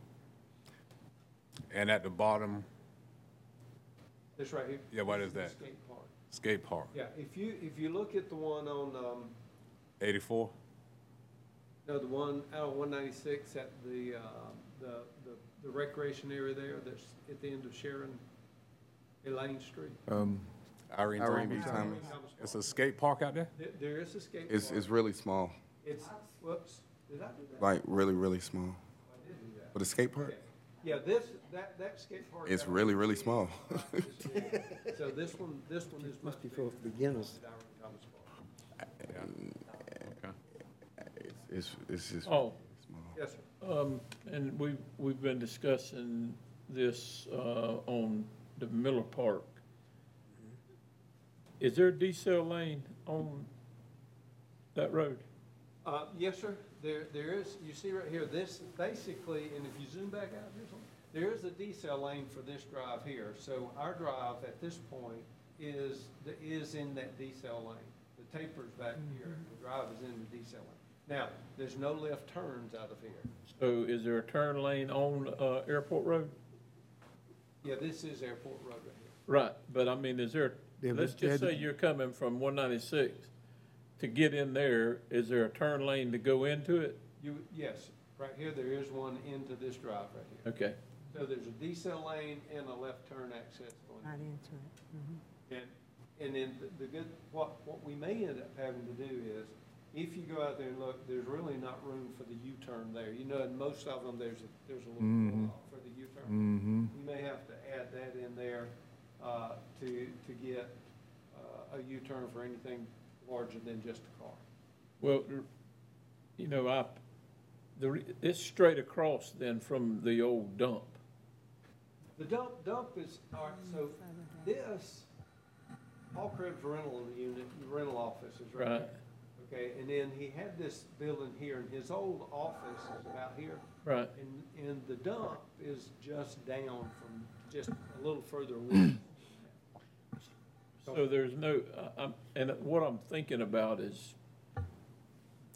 And at the bottom, This right here. Yeah, what is that? the Skate park. Skate park, Yeah, if you, if you look at the one on, um, eighty-four? no, the one out on one ninety-six at the, uh, the, the, the recreation area there that's at the end of Sharon, Elaine Street. Um, Irene Irene Thomas. B. Thomas. It's a skate park out there? There, there is a skate park. it's, it's really small, It's, whoops, did I do that? like really, really small. I did do that. But the skate park, Okay. Yeah, this, that, that skate park. It's out really, really the small. is big. So this one, this one is much Must be bigger for beginners. than Irene Thomas Park. Okay. it's, it's just Oh, small. Yes, sir. um, and we, we've been discussing this, uh, on the Miller Park. Is there a decel lane on that road? Uh, yes, sir, there, there is, you see right here, this basically, and if you zoom back out here, some- there is a decel lane for this drive here. So our drive at this point is, is in that decel lane. The taper's back here, the drive is in the decel lane. Now, there's no left turns out of here. So is there a turn lane on, uh, Airport Road? Yeah, this is Airport Road right here. Right, but I mean, is there, Yeah, let's they just had say you're coming from one ninety-six. To get in there, is there a turn lane to go into it? You, yes, right here, there is one into this drive right here. Okay, So there's a decel lane and a left turn access going. Right into it. Mhm. And, and then the- the good, what, what we may end up having to do is, if you go out there and look, there's really not room for the U-turn there. You know, in most of them, there's, a there's a little Mhm. pull-off for the U-turn. mm-hmm. We may have to add that in there, uh, to, to get, uh, a U-turn for anything larger than just a car. well, you know, I, the, it's straight across then from the old dump. The dump, dump is, all right, so this, Paul Krebs rental unit, rental office is right Right. here. Okay, and then he had this building here, and his old office is about here. Right. And, and the dump is just down from, just a little further west. So there's no, I'm, and what I'm thinking about is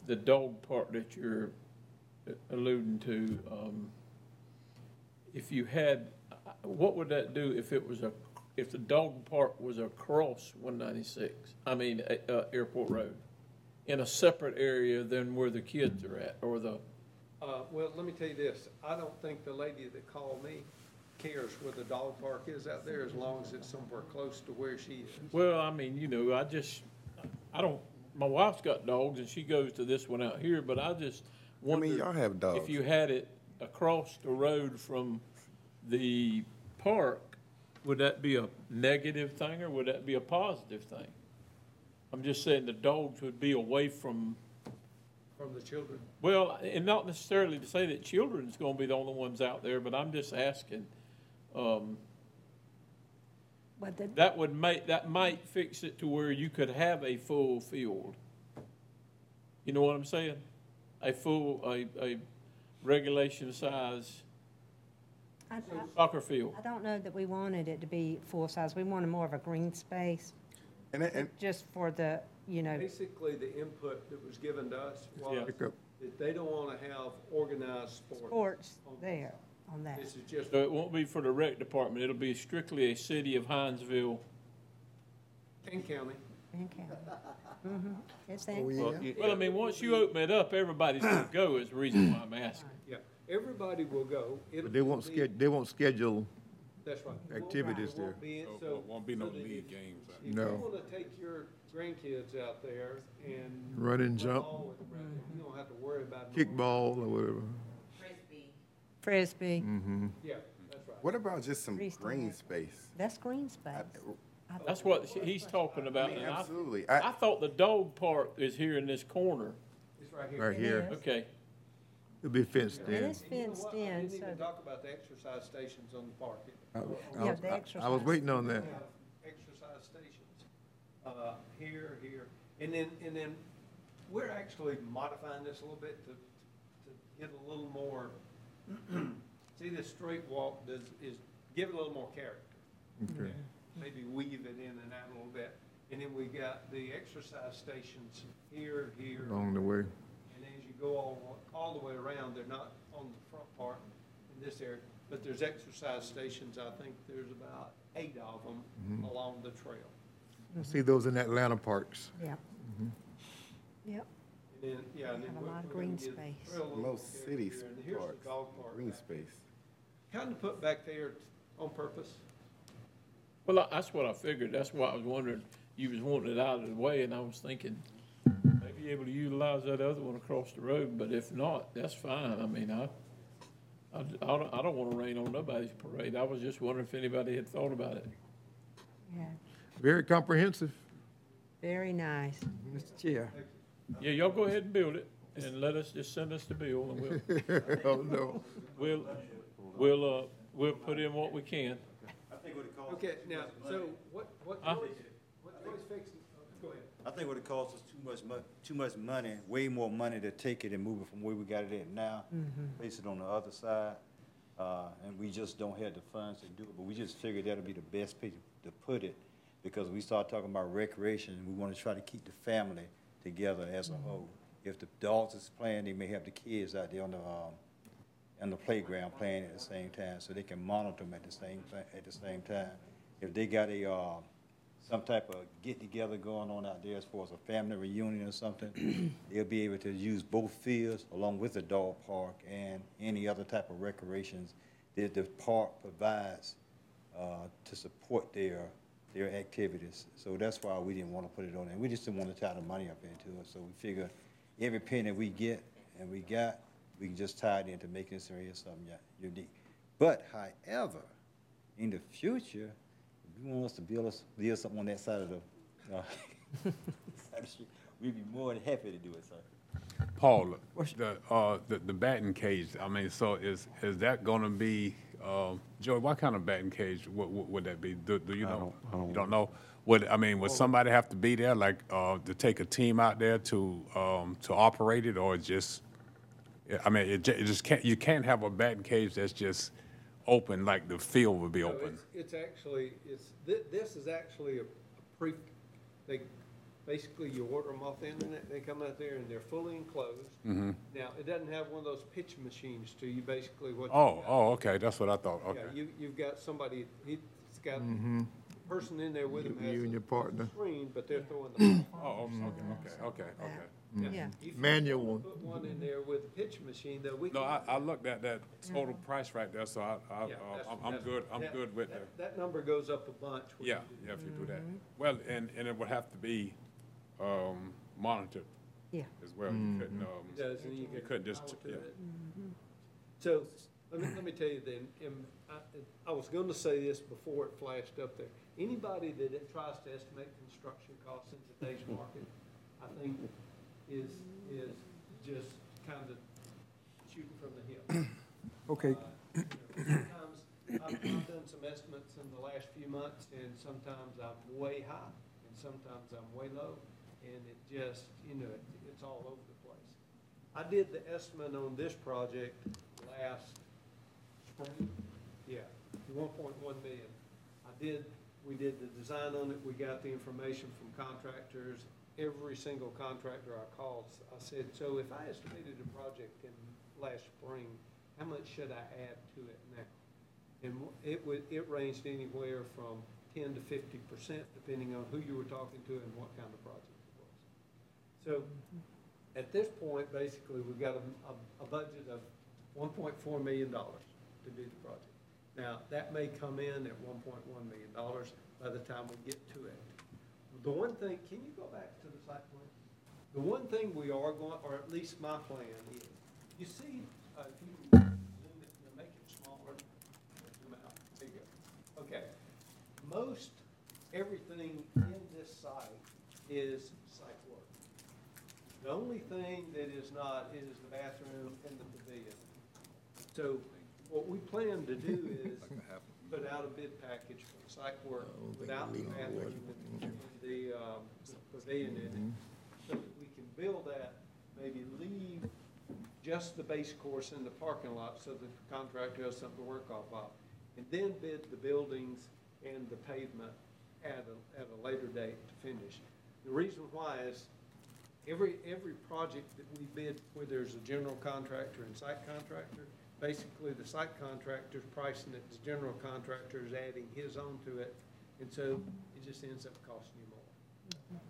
the dog part that you're alluding to. um, If you had, what would that do if it was a, if the dog park was across one ninety-six? I mean, uh, uh, Airport Road, in a separate area than where the kids are at, or the, Uh, well, let me tell you this, I don't think the lady that called me cares where the dog park is out there, as long as it's somewhere close to where she is. well, I mean, you know, I just, I don't, my wife's got dogs and she goes to this one out here, but I just I wonder. mean, y'all have dogs. If you had it across the road from the park, would that be a negative thing or would that be a positive thing? I'm just saying the dogs would be away from, From the children. well, and not necessarily to say that children's gonna be the only ones out there, but I'm just asking. Um, But the, that would make, that might fix it to where you could have a full field. You know what I'm saying? A full, a, a regulation size I, I, soccer field. I don't know that we wanted it to be full size. We wanted more of a green space, And, and, just for the, you know, Basically, the input that was given to us was Yeah. That they don't want to have organized sports. sports there on that. This is just, So it won't be for the rec department, it'll be strictly a city of Hinesville. King County. in county. Mhm. It's that. Well, I mean, once you open it up, everybody's gonna go is the reason why I'm asking. Yeah, everybody will go. It'll But they won't be- sched, they won't schedule That's right. You won't- Activities you won't there. be in- So, so- won't be no so that league if- games. If No. you wanna take your grandkids out there and. Run and jump. ball with them right You don't have to worry about. Kickball or whatever. Frisbee, Mm-hmm. Yeah, that's right. What about just some Freestyle. green space? that's green space. That's what he's talking about. I mean, and I- absolutely. I I, thought the dog park is here in this corner. It's right here. Right here. Okay, It'll be fenced It in. is And you know fenced what? I in, didn't so even that- talk about the exercise stations on the park. I- I Yeah, was- the I- I was exercise. waiting on that. Have Exercise stations, uh, here, here, and then, and then we're actually modifying this a little bit to, to get a little more, see, this straight walk does, is, give it a little more character. Okay. Maybe weave it in and out a little bit. And then we got the exercise stations here, here, Along the way. and as you go all, all the way around, they're not on the front part in this area, but there's exercise stations, I think there's about eight of them Mhm. along the trail. I see those in Atlanta parks. Yeah. Yep. And then, yeah, and then have a we're, lot of we're gonna green give space. the little most character cities here, And here's the parks, dog park. green back. space. Kind of put back there on purpose. well, I- that's what I figured. That's why I was wondering, you was wanting it out of the way, and I was thinking, maybe able to utilize that other one across the road, but if not, that's fine. I mean, I, I, I don't, I don't wanna rain on nobody's parade. I was just wondering if anybody had thought about it. Yeah, Very comprehensive. very nice. Mr. Chair, Yeah, y'all go ahead and build it, and let us, just send us the bill, and we'll, Oh, no. we'll, we'll, uh, we'll put in what we can. Okay, now, so what, what, Huh? Joyce- what Joyce fixing, go ahead. I think what it costs us too much mon, too much money, way more money to take it and move it from where we got it at now, place it on the other side. Uh, and we just don't have the funds to do it, but we just figured that'd be the best place to put it. Because we start talking about recreation, and we wanna try to keep the family together as a whole. If the dogs is playing, they may have the kids out there on the, um, on the playground playing at the same time, so they can monitor them at the same, at the same time. If they got a, uh, some type of get-together going on out there as far as a family reunion or something, they'll be able to use both fields along with the dog park and any other type of recreations that the park provides, uh, to support their, their activities. So that's why we didn't wanna put it on there. We just didn't wanna tie the money up into it, so we figure every penny we get and we got, we can just tie it into making this area something unique. But however, in the future, if you want us to build us, build something on that side of the, uh, side of the street, we'd be more than happy to do it, sir. Paul, the, uh, the, the batting cage, I mean, so is, is that gonna be, um, Joey, what kind of batting cage would, would would that be? Do, do you know? You don't know? Would, I mean, would somebody have to be there, like, uh, to take a team out there to, um, to operate it, or just, I mean, it ju- it just can't, you can't have a batting cage that's just open, like the field would be No, open? it's, it's actually, it's, thi- this is actually a a pre, they, basically you order them off the internet, they come out there and they're fully enclosed. Mhm. Now, it doesn't have one of those pitch machines to you, basically what you Oh, got. oh, okay, that's what I thought, Yeah, okay. you, you've got somebody, he's got, Mhm. person in there with him You- has you and a your partner. screen, but they're throwing the. Oh, oh, okay, okay, okay, okay. Yeah. If you Manual one. Put one in there with a pitch machine, that we can. No, I, I looked at that total price right there, so I, I, Yeah, uh, that's- I'm, I'm that's- good, I'm that- good with the. that- That number goes up a bunch. when Yeah, you do yeah, if you do that. Well, and, and it would have to be, um, monitored Yeah. as well. You couldn't, um, It does, you you get couldn't just, power to yeah. it. So, let me, let me tell you then, I, I was gonna say this before it flashed up there. Anybody that tries to estimate construction costs in today's market, I think is, is just kind of shooting from the hip. Okay. Uh, you know, Sometimes, I've, I've done some estimates in the last few months, and sometimes I'm way high, and sometimes I'm way low, and it just, you know, it- it's all over the place. I did the estimate on this project last spring, yeah, one point one million. I did, we did the design on it, we got the information from contractors, every single contractor I called, I said, so if I estimated a project in last spring, how much should I add to it now? And it would, it ranged anywhere from ten to fifty percent, depending on who you were talking to and what kind of project. So, at this point, basically, we've got a, a, a budget of one point four million dollars to do the project. Now, that may come in at one point one million dollars by the time we get to it. The one thing, can you go back to the site plan? The one thing we are going, or at least my plan is, you see, uh, if you zoom it, make it smaller, zoom out, there you go. Okay, most everything in this site is. The only thing that is not is the bathroom and the pavilion. So what we plan to do is put out a bid package for the site work without the bathroom and the, um, the pavilion in it. So that we can build that, maybe leave just the base course in the parking lot so the contractor has something to work off of. And then bid the buildings and the pavement at a, at a later date to finish. The reason why is every, every project that we bid where there's a general contractor and site contractor, basically the site contractor's pricing it, the general contractor is adding his own to it, and so it just ends up costing you more.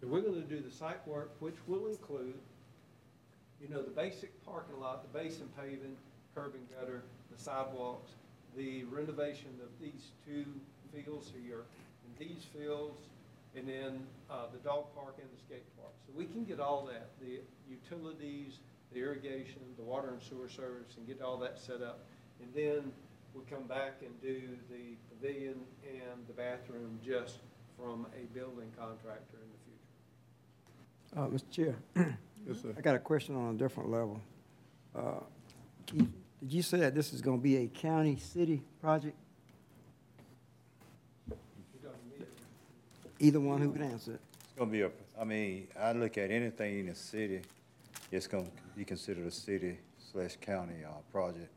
So we're gonna do the site work, which will include, you know, the basic parking lot, the basin paving, curb and gutter, the sidewalks, the renovation of these two fields here, and these fields, and then, uh, the dog park and the skate. So we can get all that, the utilities, the irrigation, the water and sewer service, and get all that set up. And then we come back and do the pavilion and the bathroom just from a building contractor in the future. Uh, Mr. Chair, Yes, sir. I got a question on a different level. Uh, Keith, did you say that this is gonna be a county-city project? Either one who can answer it. Gonna be a, I mean, I look at anything in the city, it's gonna be considered a city slash county, uh, project.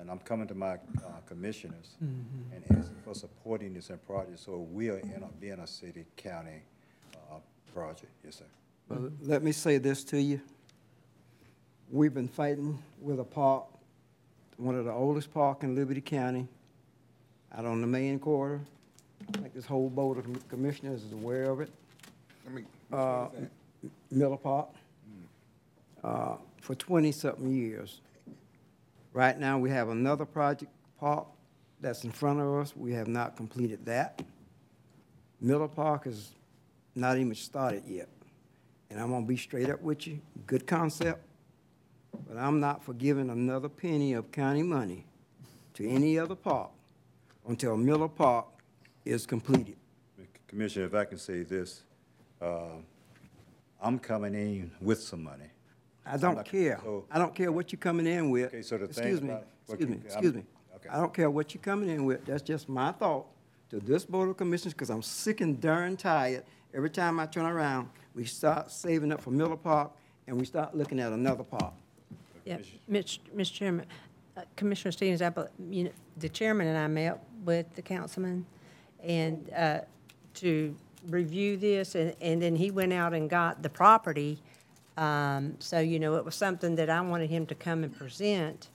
And I'm coming to my, uh, commissioners and asking for supporting this project, so we'll end up being a city, county, uh, project. Yes, sir. Well, let me say this to you. We've been fighting with a park, one of the oldest park in Liberty County, out on the main quarter. I think this whole board of commissioners is aware of it. Let me, Uh, Miller Park, uh, for twenty-something years. Right now, we have another project park that's in front of us. We have not completed that. Miller Park is not even started yet. And I'm gonna be straight up with you, good concept, but I'm not for giving another penny of county money to any other park until Miller Park is completed. Commissioner, if I can say this, uh, I'm coming in with some money. I don't not- care. so- I don't care what you're coming in with. Okay, so the thing Excuse me, about- well, excuse me, I'm- excuse me. okay. I don't care what you're coming in with. That's just my thought to this Board of Commissioners, because I'm sick and darn tired. Every time I turn around, we start saving up for Miller Park, and we start looking at another park. Yeah, Mitch, Mr. Chairman, uh, Commissioner Stevens, I, bel- you know, the chairman and I met with the councilman and, uh, to review this, and, and then he went out and got the property. Um, so, you know, it was something that I wanted him to come and present,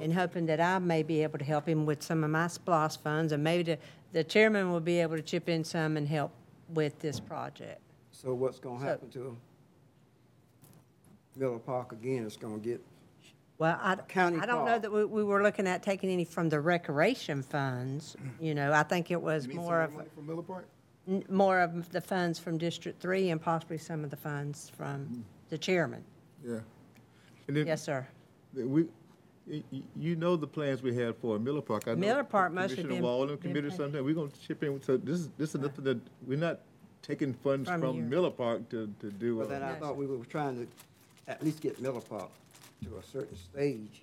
and hoping that I may be able to help him with some of my SPLOST funds, and maybe the, the chairman will be able to chip in some and help with this project. So what's gonna So- happen to Miller Park again? It's gonna get, Well, I, County I don't know park. that we, we were looking at taking any from the recreation funds, you know, I think it was You need some more of, money from Miller Park? N- more of the funds from District Three and possibly some of the funds from mm. the chairman. Yeah. And then Yes, sir. We, y- y- you know the plans we had for Miller Park. I know Miller Park mostly Commissioner been- Walden been committed paid. something. We're gonna chip in, so this is, this is nothing that, we're not taking funds From from. Miller Park to, to do. but then I thought we were trying to at least get Miller Park to a certain stage.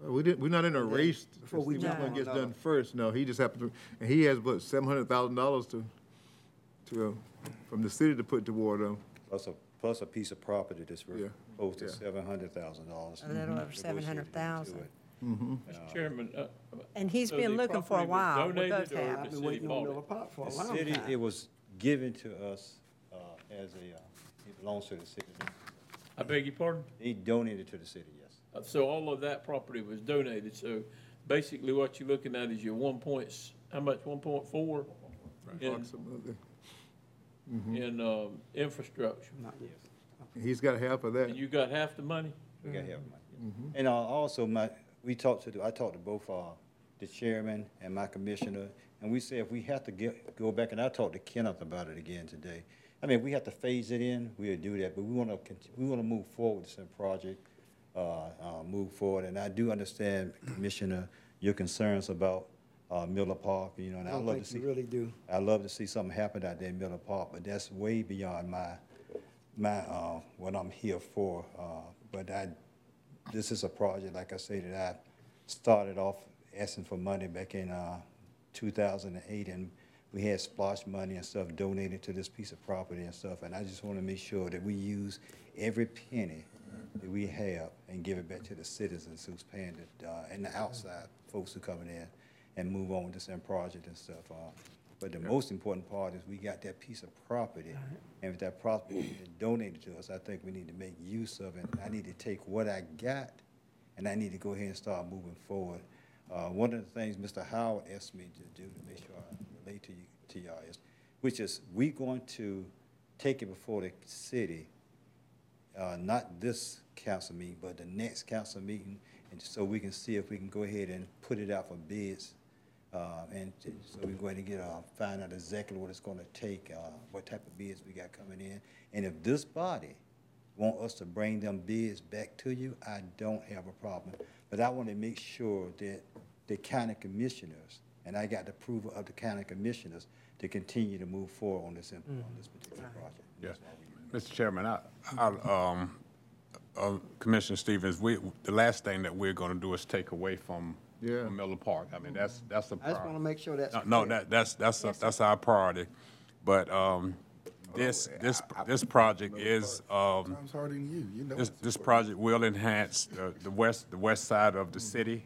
We didn't, we're not in a race to before see we which jump one on gets another. done first. No, he just happened to, and he has, what, seven hundred thousand dollars to, to, uh, from the city to put toward, um, Plus a, plus a piece of property that's Yeah. worth close to Yeah. seven hundred thousand dollars. A little over 700,000. Mm-hmm. Mr. Chairman, uh, And he's So been the looking for a property was while. We donated both or have. the I've been city waiting on bought Miller it? Park for a The long city, time. it was given to us, uh, as a, uh, it belongs to the city. I beg your pardon? They donated to the city, yes. Uh, So all of that property was donated, so basically what you're looking at is your one points, how much, one point four? In, approximately. In, um, infrastructure, Not yet. He's got half of that. and you got half the money? We got help, money. And uh, also, my, we talked to, the I talked to both, uh, the chairman and my commissioner, and we said if we have to get, go back, and I talked to Kenneth about it again today. I mean, if we have to phase it in, we'll do that, but we want to, we want to move forward with this project, uh, uh, move forward, and I do understand, Commissioner, your concerns about, uh, Miller Park, you know, and I I don't love to think see. you really do. I love to see something happen out there in Miller Park, but that's way beyond my, my, uh, what I'm here for. Uh, but I, this is a project, like I say, that I started off asking for money back in, uh, two thousand and eight, and we had SPLOST money and stuff donated to this piece of property and stuff, and I just want to make sure that we use every penny that we have and give it back to the citizens who's paying it, uh, and the outside folks who coming in and move on with this end project and stuff. Uh, But the most important part is we got that piece of property, and if that property is donated to us, I think we need to make use of it. I need to take what I got, and I need to go ahead and start moving forward. Uh, one of the things Mr. Howard asked me to do, to make sure I relate to you, to y'all, is, which is, we going to take it before the city, uh, not this council meeting, but the next council meeting, and so we can see if we can go ahead and put it out for bids. Uh, and t- so we're going to get, uh, find out exactly what it's gonna take, uh, what type of bids we got coming in. And if this body want us to bring them bids back to you, I don't have a problem. But I wanna make sure that the county commissioners, and I got the approval of the county commissioners to continue to move forward on this, on this particular project. Yeah. Mr. Chairman, I, I, um, uh, Commissioner Stevens, we, the last thing that we're gonna do is take away from Yeah. from Miller Park. I mean, that's, that's a I just want to priority. make sure that's No, No, clear. that, that's, that's, a- that's our priority. But, um, this, this, this project is, um, Time's harder than you, you know. this, this project will enhance the, the west, the west side of the city.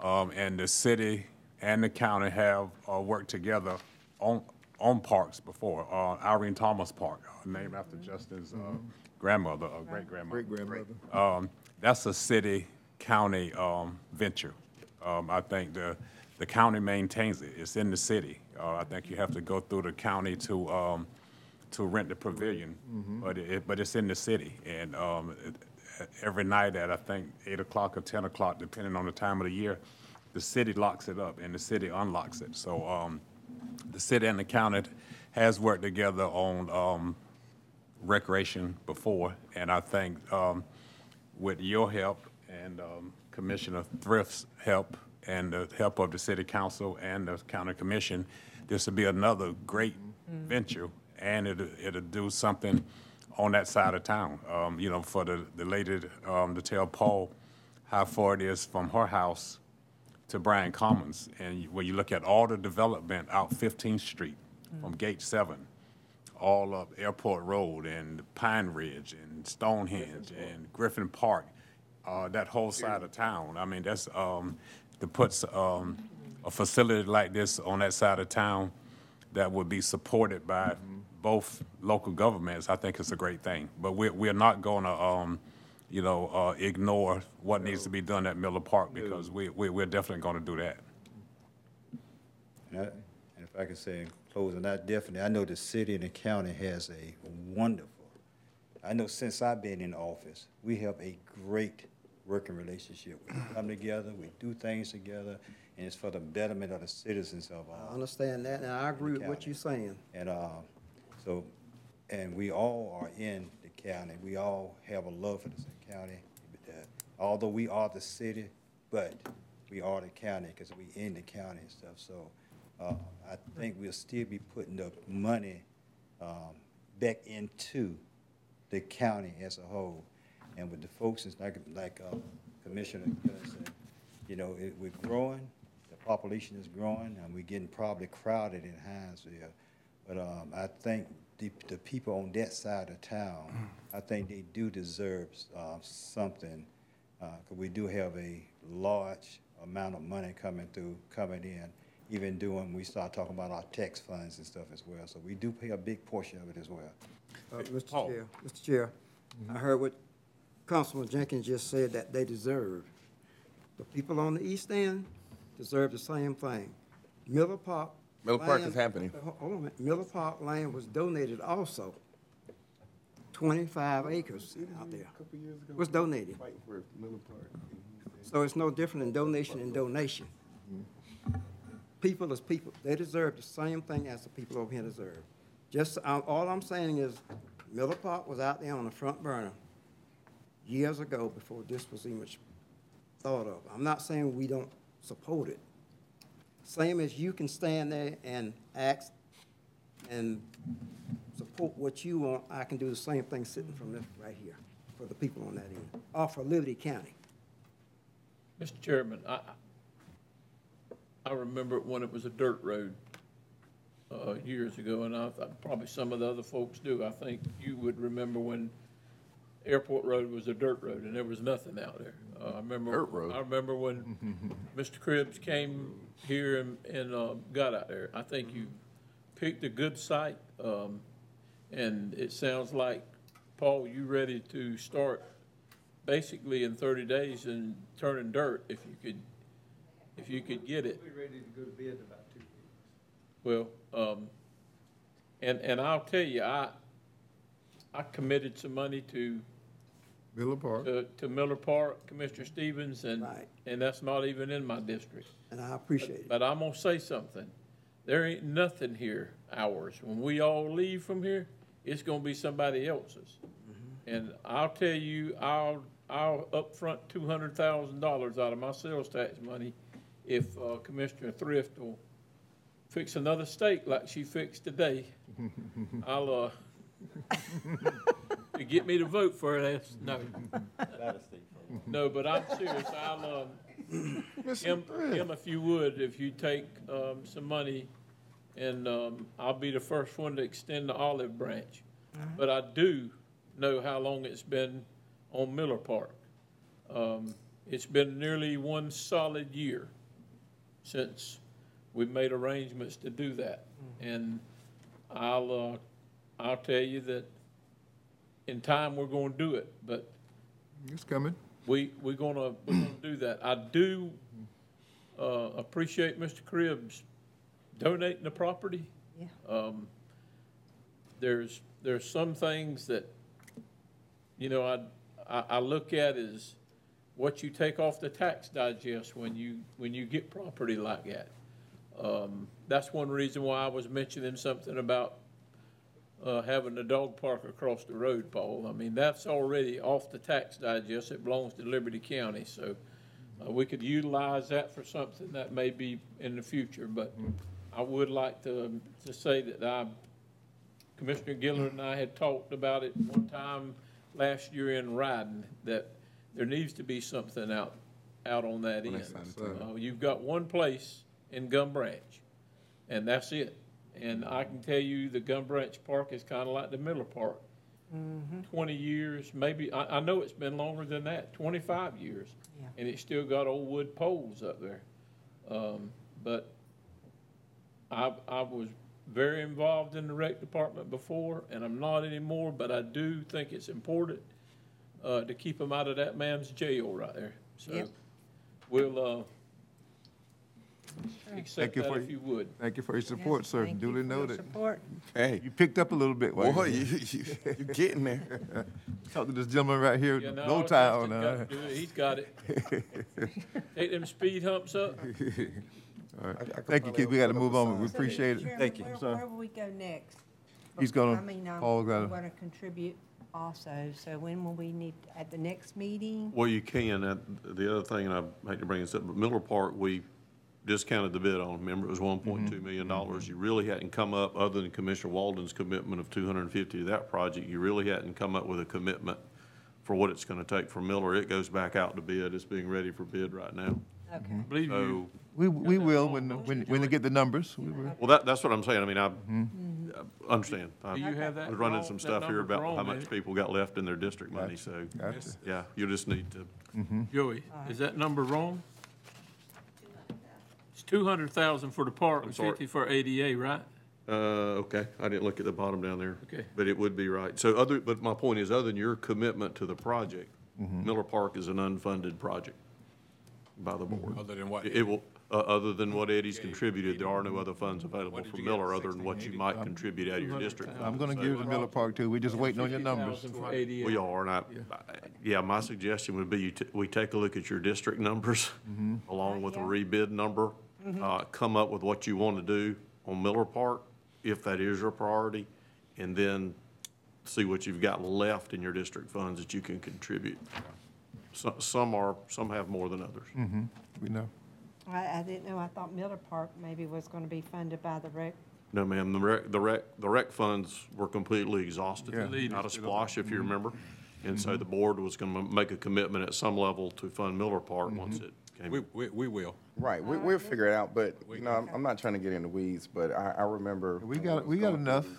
Um, and the city and the county have, uh, worked together on, on parks before. Uh, Irene Thomas Park, uh, named after Justin's, uh, grandmother, or great-grandmother. Great-grandmother. Um, that's a city-county, um, venture. Um, I think the, the county maintains it. It's in the city. Uh, I think you have to go through the county to, um, to rent the pavilion, but it, but it's in the city. And, um, it- every night at, I think, eight o'clock or ten o'clock, depending on the time of the year, the city locks it up and the city unlocks it. So, um, the city and the county has worked together on, um, recreation before, and I think um, with your help and um, Commissioner Thrift's help and the help of the city council and the county commission, this will be another great venture, and it'll, it'll do something on that side of town. Um, You know, for the, the lady, um, to tell Paul how far it is from her house to Bryant Commons. And when you look at all the development out 15th Street from Gate 7, all up Airport Road and Pine Ridge and Stonehenge and Griffin Park, uh, that whole side of town. I mean, that's, um, to put, um, a facility like this on that side of town that would be supported by both local governments, I think it's a great thing. But we're, we're not gonna, um, you know, uh, ignore what needs to be done at Miller Park because we, we, we're definitely gonna do that. And I- and if I can say in closing, I definitely, I know the city and the county has a wonderful, I know since I've been in office, we have a great working relationship. We come together, we do things together, and it's for the betterment of the citizens of, our I uh, understand that, and I agree with what you're saying. and, uh, so, and we all are in the county, we all have a love for this county. Although we are the city, but we are the county, because we in the county and stuff, so, uh, I think we'll still be putting the money, um, back into the county as a whole. And with the folks, it's like, like, uh, Commissioner Gilliard said, you know, it, we're growing, the population is growing, and we're getting probably crowded in Hinesville. But, um, I think the, the people on that side of town, I think they do deserve, uh, something. Uh 'cause we do have a large amount of money coming through, coming in, even doing, we start talking about our tax funds and stuff as well. So we do pay a big portion of it as well. Uh, Mr. Chair, Mr. Chair, I heard what Councilman Jenkins just said that they deserve. The people on the east end deserve the same thing. Miller Park. Miller Park is happening. Ho- Hold on a minute. Miller Park land was donated also. Twenty-five acres out there. Was donated. So it's no different than donation and donation. people is people. They deserve the same thing as the people over here deserve. Just, uh, all I'm saying is Miller Park was out there on the front burner years ago before this was even thought of. I'm not saying we don't support it. Same as you can stand there and ask and support what you want, I can do the same thing sitting from this right here for the people on that end, or for Liberty County. Mr. Chairman, I, I remember when it was a dirt road, uh, years ago, and I, thought probably some of the other folks do. I think you would remember when Airport Road was a dirt road and there was nothing out there. Uh, I remember. Dirt road. I remember when Mr. Cribbs came here and, and, uh, got out there. I think you picked a good site, um, and it sounds like, Paul, you ready to start basically in thirty days and turning dirt if you could, if you could get it. We're ready to go to bed in about two weeks. Well, um, and, and I'll tell you, I, I committed some money to, Miller Park. to, to Miller Park, Commissioner Stevens, and, Right. and that's not even in my district. And I appreciate it. But I'm gonna say something. There ain't nothing here ours. When we all leave from here, it's gonna be somebody else's. And I'll tell you, I'll, I'll upfront two hundred thousand dollars out of my sales tax money if uh, Commissioner Thrift will fix another steak like she fixed today. I'll, uh, to get me to vote for it, that's, no. No, but I'm serious. I'll, um, him, him, if you would, if you take, um, some money, and, um, I'll be the first one to extend the olive branch. But I do know how long it's been on Miller Park. Um, it's been nearly one solid year since we made arrangements to do that. And I'll, uh, I'll tell you that in time, we're gonna do it, but It's coming. we, we're gonna, we're gonna do that. I do, uh, appreciate Mr. Cribbs donating the property. Yeah. Um, there's, there's some things that, you know, I, I, I look at as what you take off the tax digest when you, when you get property like that. Um, that's one reason why I was mentioning something about, uh, having a dog park across the road, Paul. I mean, that's already off the tax digest. It belongs to Liberty County, so, uh, we could utilize that for something that may be in the future, but I would like to, to say that I, Commissioner Gilliard and I had talked about it one time last year in riding, that there needs to be something out, out on that end. Uh, You've got one place in Gum Branch, and that's it. And I can tell you, the Gum Branch Park is kind of like the Miller Park. Twenty years, maybe, I, I know it's been longer than that, twenty-five years. Yeah. And it's still got old wood poles up there. Um, but I, I was very involved in the rec department before, and I'm not anymore, but I do think it's important, uh, to keep them out of that man's jail right there. So, Yep. we'll, uh, accept Thank you that for- if you would. Thank you for your support, sir. Thank you Duly for your noted. Support. Hey, You picked up a little bit. while boy, you- you, you, you getting there. Talk to this gentleman right here, Yeah, no, Low Justin Town. got uh, to do it. He's got it. Take them speed humps up. All right. I- I could Thank you, probably kid. We got to move on. We sign. appreciate it. Thank you. where- Sir. Where will we go next? He's gonna- I mean, I'm, Paul gotta- I'm gonna contribute also, so when will we need, at the next meeting? Well, you can, uh, the other thing, and I hate to bring this up, but Miller Park, we discounted the bid on, remember, it was one point mm-hmm. two million mm-hmm. dollars. You really hadn't come up, other than Commissioner Walden's commitment of two hundred and fifty to that project, you really hadn't come up with a commitment for what it's gonna take for Miller. It goes back out to bid, it's being ready for bid right now. Okay. I believe you, So, We, we will, when, when, when they get the numbers, we will. well, that, that's what I'm saying, I mean, I, I understand. I do you have that? was running wrong- some that stuff here number's about wrong, how much people got left in their district money, so, Gotcha. yeah, you just need to Joey, is that number wrong? It's two hundred thousand for the park and sorry. fifty for ADA, right? Uh, okay, I didn't look at the bottom down there. Okay. But it would be right. So other, but my point is, other than your commitment to the project, Miller Park is an unfunded project by the board. Other than what? It it will, uh, other than what Eddie's contributed, there are no other funds available for Miller other than what you might contribute out of your district. I'm gonna give it to Miller Park too. We're just waiting on your numbers. 50,000 for ADA. We are, and I, I- yeah, my suggestion would be you, t- we take a look at your district numbers along with a rebid number uh, come up with what you want to do on Miller Park, if that is your priority, and then see what you've got left in your district funds that you can contribute. So- Some are, some have more than others. Mm-hmm, we know. I, I didn't know, I thought Miller Park maybe was gonna be funded by the rec. No, ma'am, the rec, the rec, the rec funds were completely exhausted, Yeah. not a SPLOST, if you remember. And so the board was gonna make a commitment at some level to fund Miller Park once it came. We, we, we will. Right, we, uh, we'll figure it out, but, you know, I'm, I'm not trying to get in the weeds, but I, I remember. We got- we got enough. through-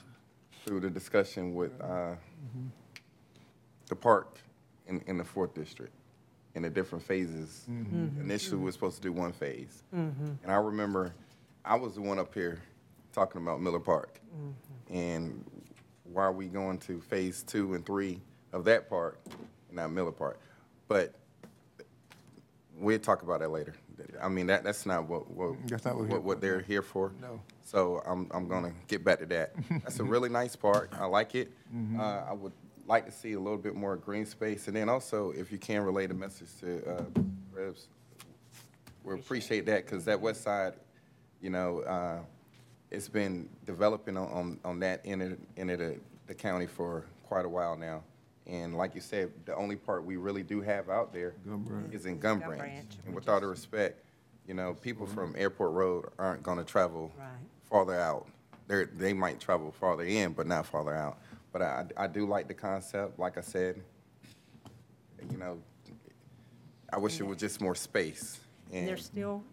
Through the discussion with, uh, mm-hmm. the park in, in the fourth district, in the different phases. Mm-hmm. Initially, we were supposed to do one phase. Mm-hmm. And I remember, I was the one up here talking about Miller Park. And why are we going to phase two and three of that park, not Miller Park? But we'll talk about that later. I mean, that, that's not what, what, That's not what what, what they're here for. No. So I'm, I'm gonna get back to that. That's a really nice park. I like it. Mm-hmm. Uh, I would like to see a little bit more green space. And then also, if you can relay the message to, uh, Rebs, we appreciate that, because that west side, you know, uh, it's been developing on, on, on that end of, end of the, the county for quite a while now. And like you said, the only part we really do have out there Gum Branch. is in Gum Gum Branch. Branch, And with all due respect, you know, people mm-hmm. from Airport Road aren't gonna travel Right. farther out. They're, they might travel farther in, but not farther out. But I, I do like the concept, like I said. You know, I wish it was just more space. And they're still,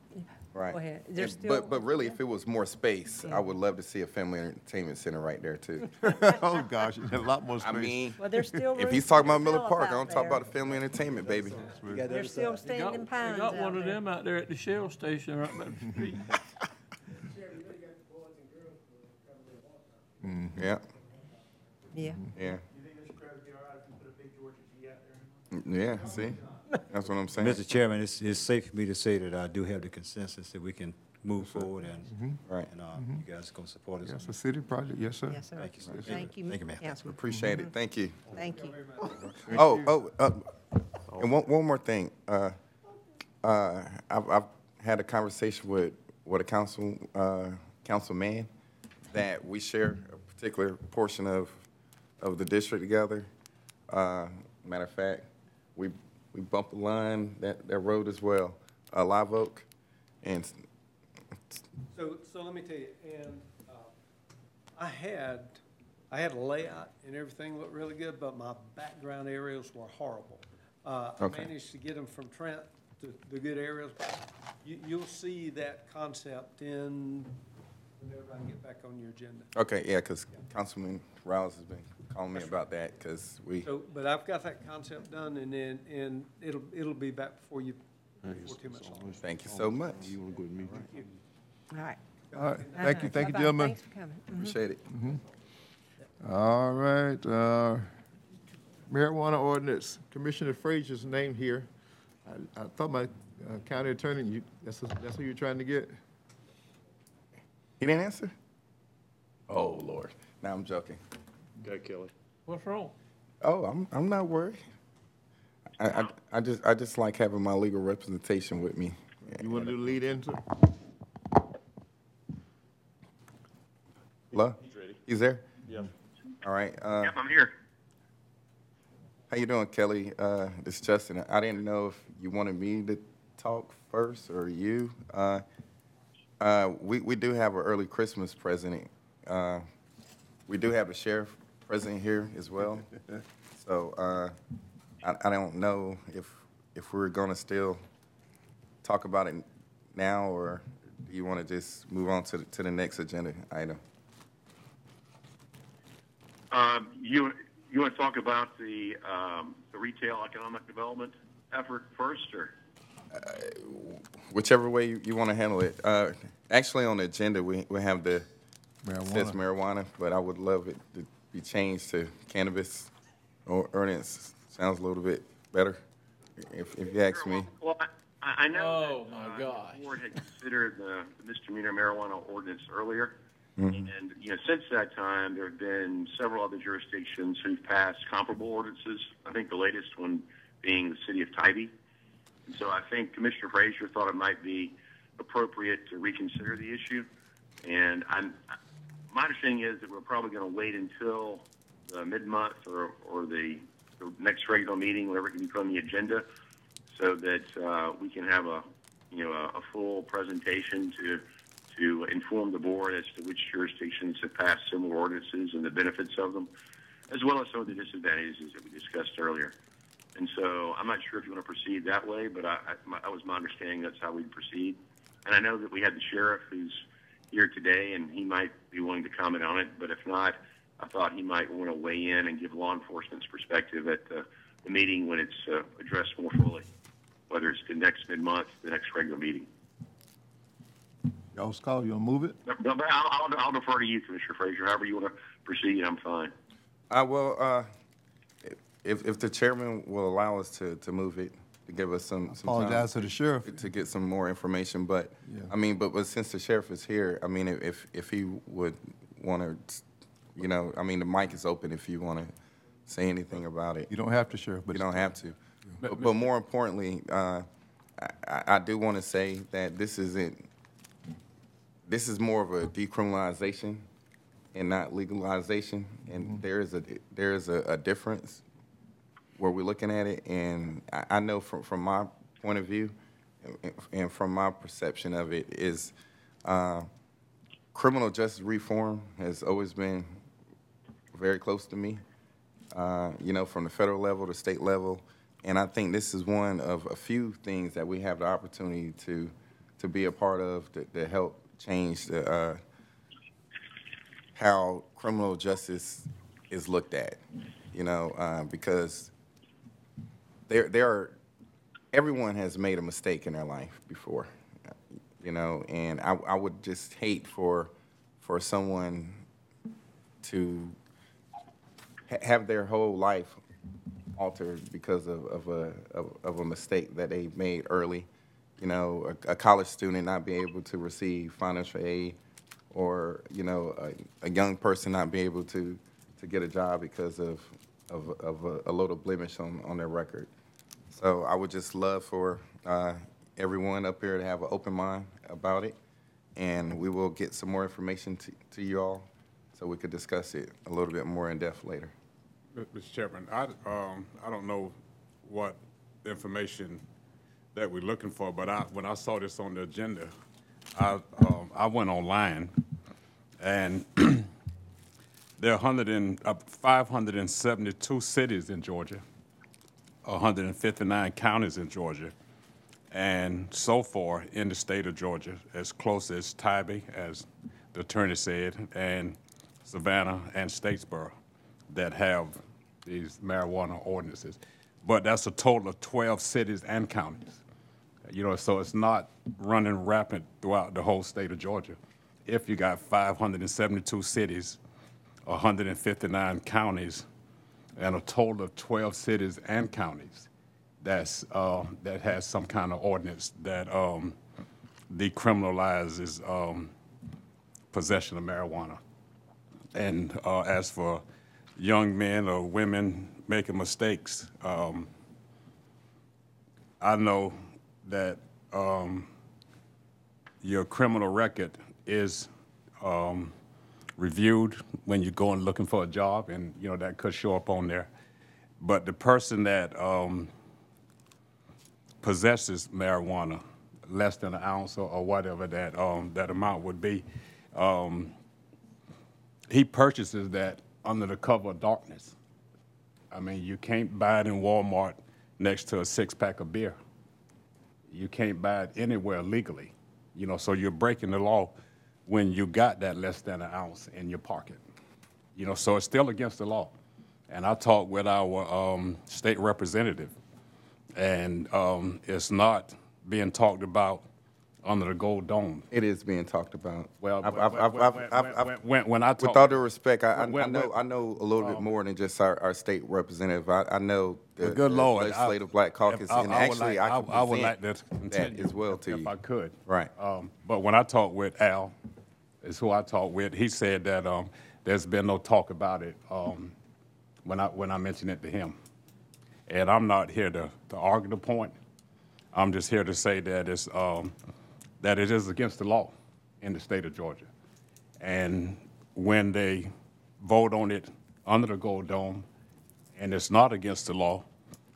Right. go ahead, they're And- still. But, but really, if it was more space, I would love to see a family entertainment center right there too. Oh, gosh, a lot more I space. mean, Well, there's still if room he's talking about Miller develop Park, I don't talk there. about the family entertainment, baby. They're still They got, standing they pines got out one of there. them out there at the Shell station right by the street. Mm-hmm. Yeah, Yeah. yeah, You think Mr. Crabbe would be all right if we put a big Georgia G out there? Mm, yeah, see? That's what I'm saying. Mr. Chairman, it's, it's safe for me to say that I do have the consensus that we can move forward and, Right. and, uh, you guys gonna support us. Yes, a city project, yes, sir. Yes, sir. Thank you, sir. Thank you, Thank you, ma'am. Councilman. Appreciate it, thank you. Thank you. Oh, oh, uh, and one, one more thing. Uh, uh, I've, I've had a conversation with, with a council, uh, councilman that we share a particular portion of, of the district together. Uh, matter of fact, we, we bump a line that, that road as well, uh, Live Oak. And So, so let me tell you, and, uh, I had, I had a layout and everything looked really good, but my background areas were horrible. Uh, I Okay. managed to get them from Trent to the good areas. You, you'll see that concept in, whenever I get back on your agenda. Okay, yeah, because Councilman Rouse has been calling me about that, because we, So, but I've got that concept done and then, and it'll, it'll be back before you, before too much longer. thank you so much. You wanna go ahead and mute it? All right. All right, thank you, thank you, Bye-bye. gentlemen. Thanks for coming. Mhm. Appreciate it. All right, uh, marijuana ordinance, Commissioner Frazier's name here. I, I thought my uh, county attorney, you, that's, that's who you're trying to get? He didn't answer? Oh, Lord. Now I'm joking. Go, Kelly. What's wrong? Oh, I'm, I'm not worried. I, I, I just, I just like having my legal representation with me. You want to do the lead into? Hello? He's ready. He's there? Yeah. All right. Uh, Yep, I'm here. how you doing, Kelly? Uh, this is Justin. I didn't know if you wanted me to talk first or you. Uh, uh, we, we do have an early Christmas present. Uh, we do have a sheriff present here as well. So, uh, I, I don't know if, if we're gonna still talk about it now, or do you wanna just move on to, the- to the next agenda item? Um, you, you want to talk about the, um, the retail economic development effort first, or? Whichever way you, you wanna handle it. Uh, actually, on the agenda, we, we have the, says marijuana, but I would love it to be changed to cannabis or ordinance. Sounds a little bit better, if, if you ask me. Well, I, I know Oh, that, my uh, gosh. The board had considered the misdemeanor marijuana ordinance earlier. Mhm. And, you know, since that time, there have been several other jurisdictions who've passed comparable ordinances. I think the latest one being the city of Tybee. And so I think Commissioner Frazier thought it might be appropriate to reconsider the issue. And I'm, my understanding is that we're probably going to wait until the mid-month or, or the, the next regular meeting, whatever can be put on the agenda, so that uh, we can have a, you know, a, a full presentation to to inform the board as to which jurisdictions have passed similar ordinances and the benefits of them, as well as some of the disadvantages that we discussed earlier. And so I'm not sure if you want to proceed that way, but I, I, my, that was my understanding that's how we'd proceed. And I know that we had the sheriff who's here today, and he might be willing to comment on it. But if not, I thought he might want to weigh in and give law enforcement's perspective at the, the meeting when it's uh, addressed more fully, whether it's the next mid-month, the next regular meeting. Y'all's call, you want to move it? No, but I'll, I'll, I'll defer to you, Commissioner Frazier. However you want to proceed, I'm fine. Uh, well, uh, if, if the chairman will allow us to, to move it, to give us some, some time Apologize to the sheriff. To get some more information, but, Yeah. I mean, but, but since the sheriff is here, I mean, if, if he would want to, you know, I mean, the mic is open if you want to say anything about it. You don't have to, Sheriff, but You don't have to. But, but more importantly, uh, I, I I do want to say that this isn't, this is more of a decriminalization and not legalization. And there is a, there is a, a difference where we're looking at it. And I, I know from, from my point of view and- and from my perception of it is, uh, criminal justice reform has always been very close to me, uh, you know, from the federal level to state level. And I think this is one of a few things that we have the opportunity to, to be a part of to, to help change the, uh, how criminal justice is looked at, you know, uh, because there, there are, everyone has made a mistake in their life before, you know, and I, I would just hate for, for someone to ha- have their whole life altered because of, of a, of, of a mistake that they made early. You know, a, a college student not being able to receive financial aid, or, you know, a, a young person not being able to, to get a job because of, of, of a, a little blemish on, on their record. So I would just love for uh, everyone up here to have an open mind about it, and we will get some more information to, to you all so we could discuss it a little bit more in depth later. Mr. Chairman, I, um, I don't know what information that we're looking for, but I, when I saw this on the agenda, I, um, I went online and there are hundred and, uh, five hundred and seventy-two cities in Georgia, hundred and fifty-nine counties in Georgia. And so far in the state of Georgia, as close as Tybee, as the attorney said, and Savannah and Statesboro that have these marijuana ordinances. But that's a total of 12 cities and counties. You know, so it's not running rapid throughout the whole state of Georgia. If you got 572 cities, 159 counties, and a total of 12 cities and counties that's, uh, that has some kind of ordinance that um, decriminalizes um, possession of marijuana. And uh, as for young men or women making mistakes, um, I know that um, your criminal record is um, reviewed when you're going looking for a job, and you know that could show up on there. But the person that um, possesses marijuana, less than an ounce or, or whatever that um, that amount would be, um, he purchases that under the cover of darkness. I mean, you can't buy it in Walmart next to a six pack of beer. You can't buy it anywhere legally. You know, so you're breaking the law when you got that less than an ounce in your pocket. You know, so it's still against the law. And I talked with our um, state representative, and um, it's not being talked about under the gold dome. It is being talked about. Well, I've, when- I've, I've, I've, I've, when- when- when I with all due respect, I, I, when- I know when- I know a little bit more than just our, our state representative. I, I know the, Well, good the Lord, I- legislative black caucus, if I- and I would actually like- I I would like present to that continue as well to if you. I could. Right. Um, But when I talked with Al, is who I talked with, he said that um, there's been no talk about it um, when I, when I mentioned it to him. And I'm not here to, to argue the point. I'm just here to say that it's, um, that it is against the law in the state of Georgia. And when they vote on it under the Gold Dome, and it's not against the law,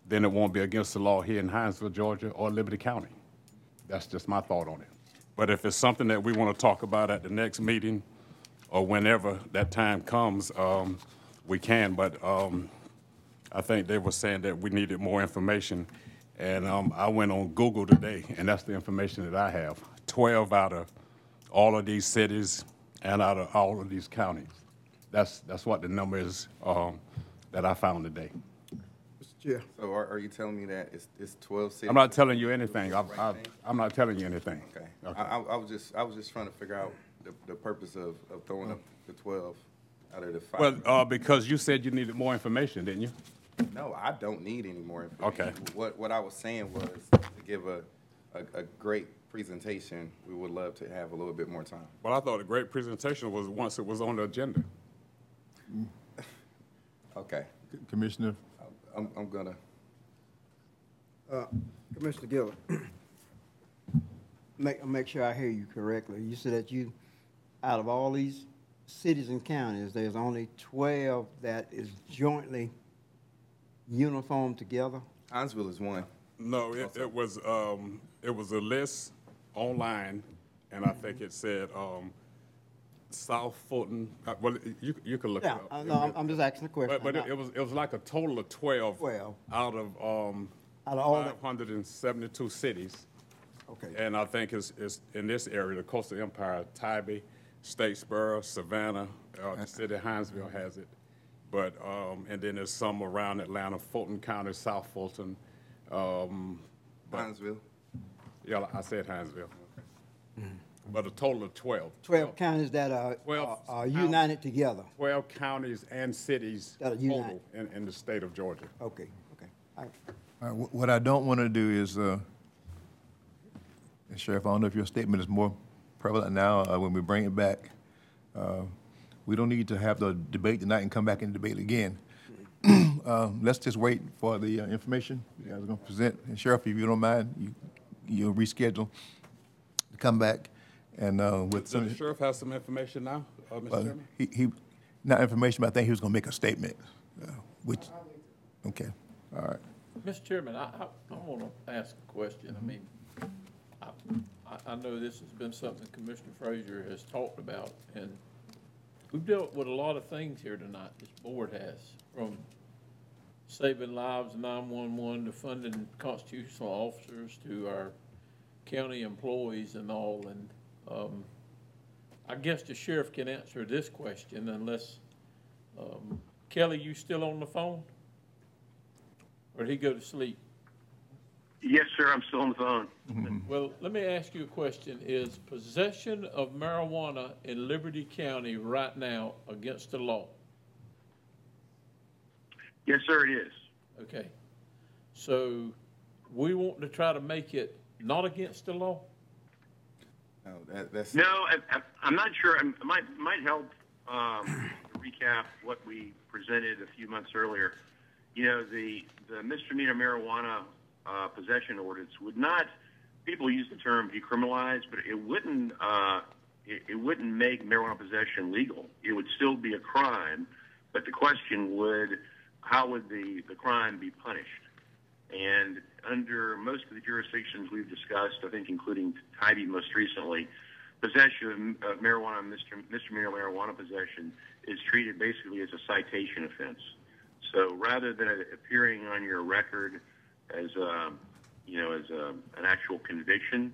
then it won't be against the law here in Hinesville, Georgia, or Liberty County. That's just my thought on it. But if it's something that we want to talk about at the next meeting, or whenever that time comes, um, we can. But um, I think they were saying that we needed more information. And um, I went on Google today, and that's the information that I have. 12 out of all of these cities and out of all of these counties. That's, that's what the number is um, that I found today. Mr. Chair. So are, are you telling me that it's, it's twelve cities? I'm not telling you anything. I, I, I'm not telling you anything. Okay. I, I, I was just, I was just trying to figure out the, the purpose of, of throwing up the twelve out of the five. Well, uh, because you said you needed more information, didn't you? No, I don't need any more information. Okay. What, what I was saying was to give a, a, a great presentation, we would love to have a little bit more time. Well, I thought a great presentation was once it was on the agenda. Okay. Commissioner, I'm, I'm gonna, Uh, Commissioner Gilliard, make, make sure I hear you correctly. You said that you, out of all these cities and counties, there's only twelve that is jointly uniform together? Hinesville is one. No, it, it was, um, it was a list online, and I think it said, um, South Fulton, uh, well, you, you can look it Yeah, up. I- no, I'm, I'm just asking a question. But, but it, it was, it was like a total of twelve. 12. Out of, um, Out of all the- five hundred and seventy-two cities. Okay. And I think it's, it's in this area, the coastal empire, Tybee, Statesboro, Savannah, uh, the city of Hinesville has it. But, um, and then there's some around Atlanta, Fulton County, South Fulton, um. but- Hinesville. Yeah, I said Hinesville. But a total of twelve. Twelve counties that are, Twelve are are united together? Twelve counties and cities That are total united. in, in the state of Georgia. Okay, okay. All right. all right, wh- what I don't want to do is, uh, and Sheriff, I don't know if your statement is more prevalent now, uh, when we bring it back. Uh, We don't need to have the debate tonight and come back and debate again. Uh, Let's just wait for the uh, information you guys are going to present. And Sheriff, if you don't mind, you, you'll reschedule to come back and uh, with Does some. the sheriff have some information now, uh, Mr. Uh, Chairman? He, he, not information, but I think he was gonna make a statement, uh, which, okay, all right. Mr. Chairman, I, I, I want to ask a question. I mean, I, I- I know this has been something Commissioner Frazier has talked about, and we've dealt with a lot of things here tonight, this board has, from saving lives, nine-one-one, to funding constitutional officers, to our county employees and all, and, um, I guess the sheriff can answer this question unless, um, Kelly, you still on the phone? Or did he go to sleep? Yes, sir, I'm still on the phone. Well, let me ask you a question. Is possession of marijuana in Liberty County right now against the law? Yes, sir, it is. Okay. So we want to try to make it not against the law? No, that, that's. No, I, I, I'm not sure. I'm- might, might help um, recap what we presented a few months earlier. You know, the, the misdemeanor marijuana uh, possession ordinance would not, people use the term decriminalize, but it wouldn't, uh, it, it wouldn't make marijuana possession legal. It would still be a crime, but the question would, how would the, the crime be punished? And under most of the jurisdictions we've discussed, I think including Tybee most recently, possession of marijuana, misdem- misdemeanor marijuana possession is treated basically as a citation offense. So rather than appearing on your record as a, you know, as a, an actual conviction,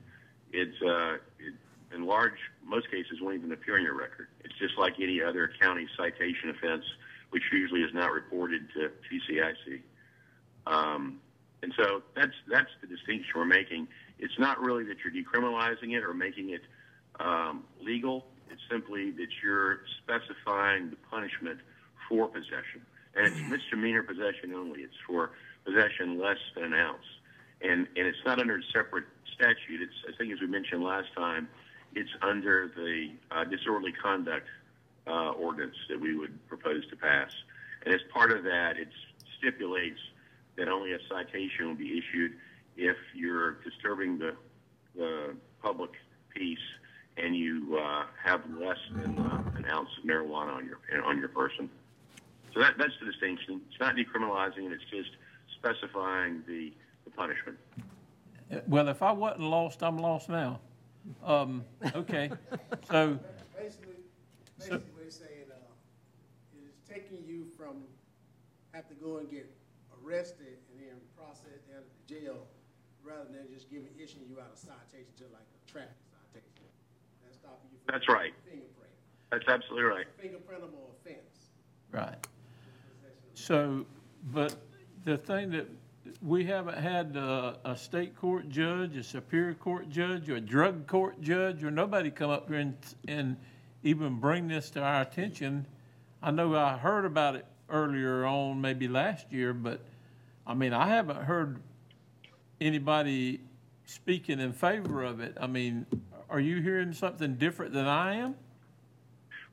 it's uh, it, in large most cases won't even appear on your record. It's just like any other county citation offense, which usually is not reported to GCIC. Um, and so that's that's the distinction we're making. It's not really that you're decriminalizing it or making it um, legal. It's simply that you're specifying the punishment for possession, and it's misdemeanor possession only. It's for possession less than an ounce, and and it's not under a separate statute. It's I think as we mentioned last time, it's under the uh, disorderly conduct uh, ordinance that we would propose to pass, and as part of that, it stipulates that only a citation will be issued if you're disturbing the, the public peace and you uh, have less than uh, an ounce of marijuana on your on your person. So that, that's the distinction. It's not decriminalizing it. It's just specifying the, the punishment. Uh, Well, if I wasn't lost, I'm lost now. Um, okay, so, Basically, basically what it's saying, uh, it is taking you from, have to go and get arrested and then processed down to the jail, rather than just giving, issuing you out a citation, just like a traffic citation. That's stopping you from. That's right. Fingerprint, That's absolutely right. fingerprintable offense. right. So, but the thing that, we haven't had uh, a state court judge, a superior court judge, or a drug court judge, or nobody come up here and, and even bring this to our attention. I know I heard about it earlier on, maybe last year, but, I mean, I haven't heard anybody speaking in favor of it. I mean, are you hearing something different than I am?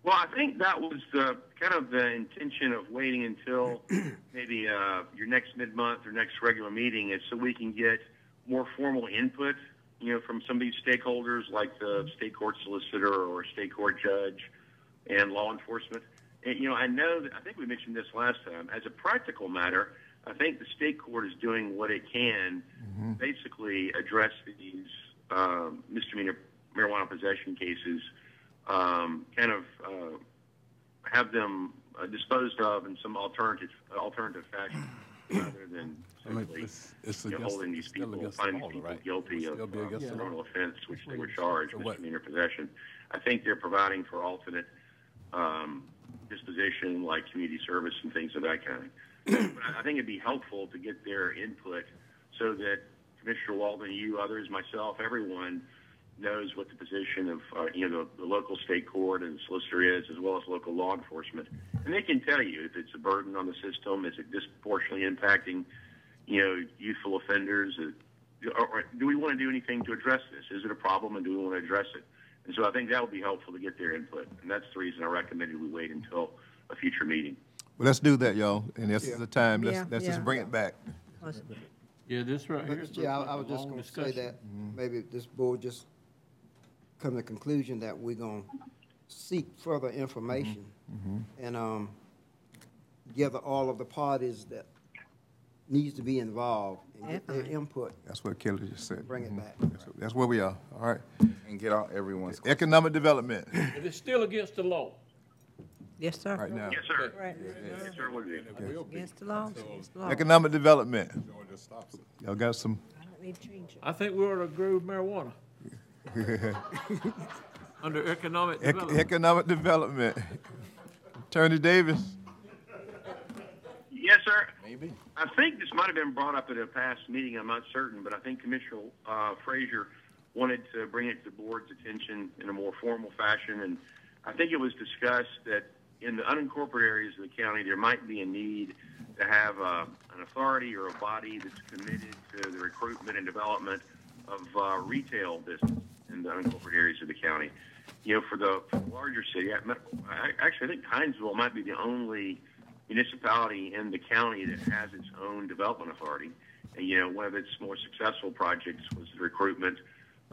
Well, I think that was the kind of the intention of waiting until maybe uh, your next mid-month or next regular meeting is so we can get more formal input, you know, from some of these stakeholders like the state court solicitor or state court judge and law enforcement. And, you know, I know that I think we mentioned this last time. As a practical matter, I think the state court is doing what it can, basically address these um, misdemeanor marijuana possession cases um, kind of uh, have them uh, disposed of in some alternative alternative fashion rather than I mean, simply it's- it's you know, against- holding these people, against the finding law, people right? guilty of still be uh, against criminal offense which they were charged, what? misdemeanor possession. I think they're providing for alternate um, disposition like community service and things of that kind. I- think it'd be helpful to get their input so that Commissioner Walden, you, others, myself, everyone knows what the position of uh, you know the, the local state court and solicitor is, as well as local law enforcement, and they can tell you if it's a burden on the system, is it disproportionately impacting you know youthful offenders, or, or do we want to do anything to address this? Is it a problem, and do we want to address it? And so I think that would be helpful to get their input, and that's the reason I recommended we wait until a future meeting. Well, let's do that, y'all, and this is the time, let's, Yeah, let's yeah. just bring it back. Yeah, this right here. Mr. Chair, I I was just gonna say that, maybe this board just come to the conclusion that we're gonna seek further information and, um, gather all of the parties that needs to be involved and get their input, That's what Kelly just said. bring it mm-hmm. back. That's- That's where we are, all right. And get out everyone's. Economic development, But it's still against the law. Yes, sir. right now. Yes, sir. Right. Yes, sir. Would be. Against the law, against the law. Economic development. Y'all got some, I don't need to change it. I think we ought to grow marijuana under economic ec- development. economic development. Attorney Davis, Yes, sir. Maybe. I think this might have been brought up at a past meeting. I'm not certain, but I think Commissioner uh, Frazier wanted to bring it to the board's attention in a more formal fashion, and I think it was discussed that in the unincorporated areas of the county, there might be a need to have uh, an authority or a body that's committed to the recruitment and development of uh, retail business in the unincorporated areas of the county. You know, for the, for the larger city, I, I, actually, I think Hinesville might be the only municipality in the county that has its own development authority. And, you know, one of its more successful projects was the recruitment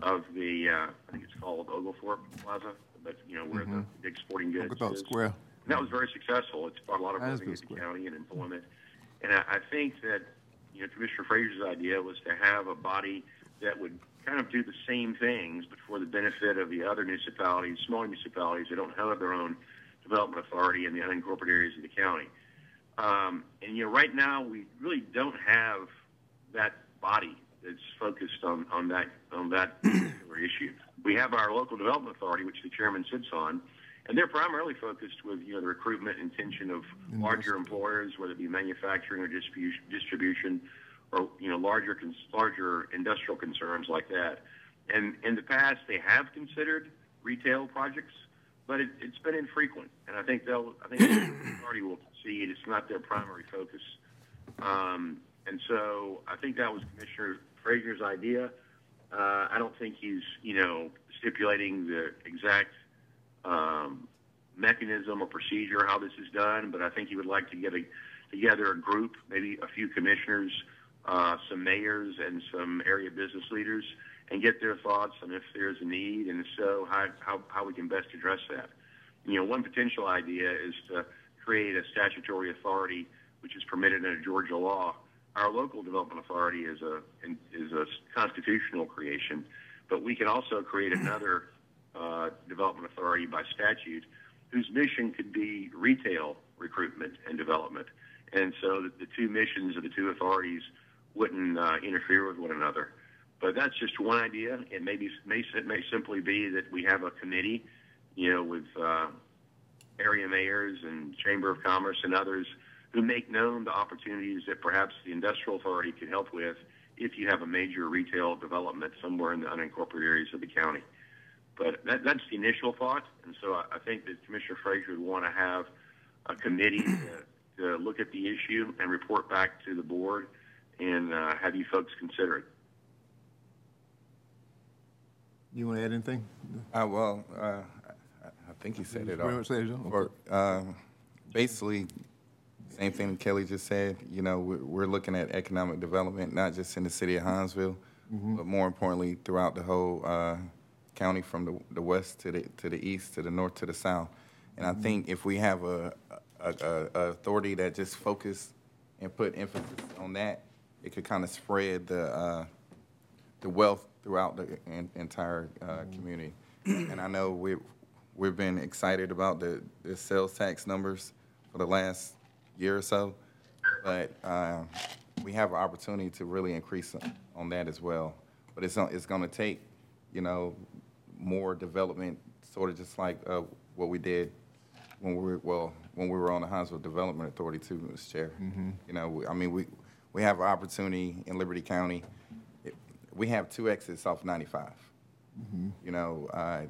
of the, uh, I think it's called Oglethorpe Plaza, but, you know, where the big sporting goods Oglethorpe is. Square. And that was very successful. It's brought a lot of revenue to the county and employment. And I, I think that, you know, Commissioner Frazier's idea was to have a body that would kind of do the same things, but for the benefit of the other municipalities, smaller municipalities that don't have their own development authority in the unincorporated areas of the county. Um, and you know, right now we really don't have that body that's focused on, on that on that particular issue. We have our local development authority, which the chairman sits on, and they're primarily focused with you know the recruitment intention of larger employers, whether it be manufacturing or distribution, distribution or you know larger larger industrial concerns like that. And in the past, they have considered retail projects, but it, it's been infrequent. And I think they'll I think the party will concede it's not their primary focus. Um, and so I think that was Commissioner Frazier's idea. Uh, I don't think he's you know stipulating the exact um, mechanism or procedure how this is done, but I think he would like to get a, together a group, maybe a few commissioners, uh, some mayors, and some area business leaders, and get their thoughts on if there's a need, and so, how, how, how we can best address that. You know, one potential idea is to create a statutory authority which is permitted under Georgia law. Our local development authority is a is a constitutional creation, but we can also create another uh, development authority by statute whose mission could be retail recruitment and development. And so the, the two missions of the two authorities wouldn't uh, interfere with one another. But that's just one idea. It may, be, may, it may simply be that we have a committee, you know, with uh, area mayors and Chamber of Commerce and others who make known the opportunities that perhaps the industrial authority could help with if you have a major retail development somewhere in the unincorporated areas of the county. But that, that's the initial thought, and so I, I think that Commissioner Frazier would want to have a committee to, to look at the issue and report back to the board and uh, have you folks consider it. You want to add anything? Uh, well, uh, I I think he said it all. much said it all. Or, uh, basically, same thing Kelly just said, you know, we're, we're looking at economic development, not just in the city of Hinesville, Mhm. but more importantly, throughout the whole, uh, county from the, the west to the, to the east, to the north, to the south. And I think if we have a, a, a, a authority that just focus and put emphasis on that, it could kind of spread the, uh, the wealth throughout the en- entire uh, community. And I know we, we've been excited about the, the sales tax numbers for the last year or so, but uh, we have an opportunity to really increase on- on that as well. But it's, it's going to take, you know, more development, sort of just like uh, what we did when we were, well, when we were on the Hinesville Development Authority too, Mr. Chair. Mhm. You know, we- I mean, we, we have an opportunity in Liberty County. It- We have two exits off 95. Mhm. You know, uh,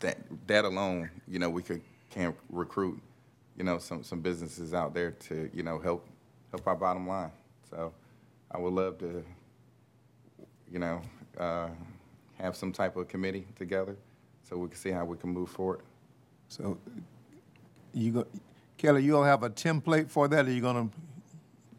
that, that alone, you know, we could, can recruit, you know, some, some businesses out there to, you know, help, help our bottom line. So I would love to, you know, uh, have some type of committee together so we can see how we can move forward. So you go, Kelly, you all have a template for that, or you gonna,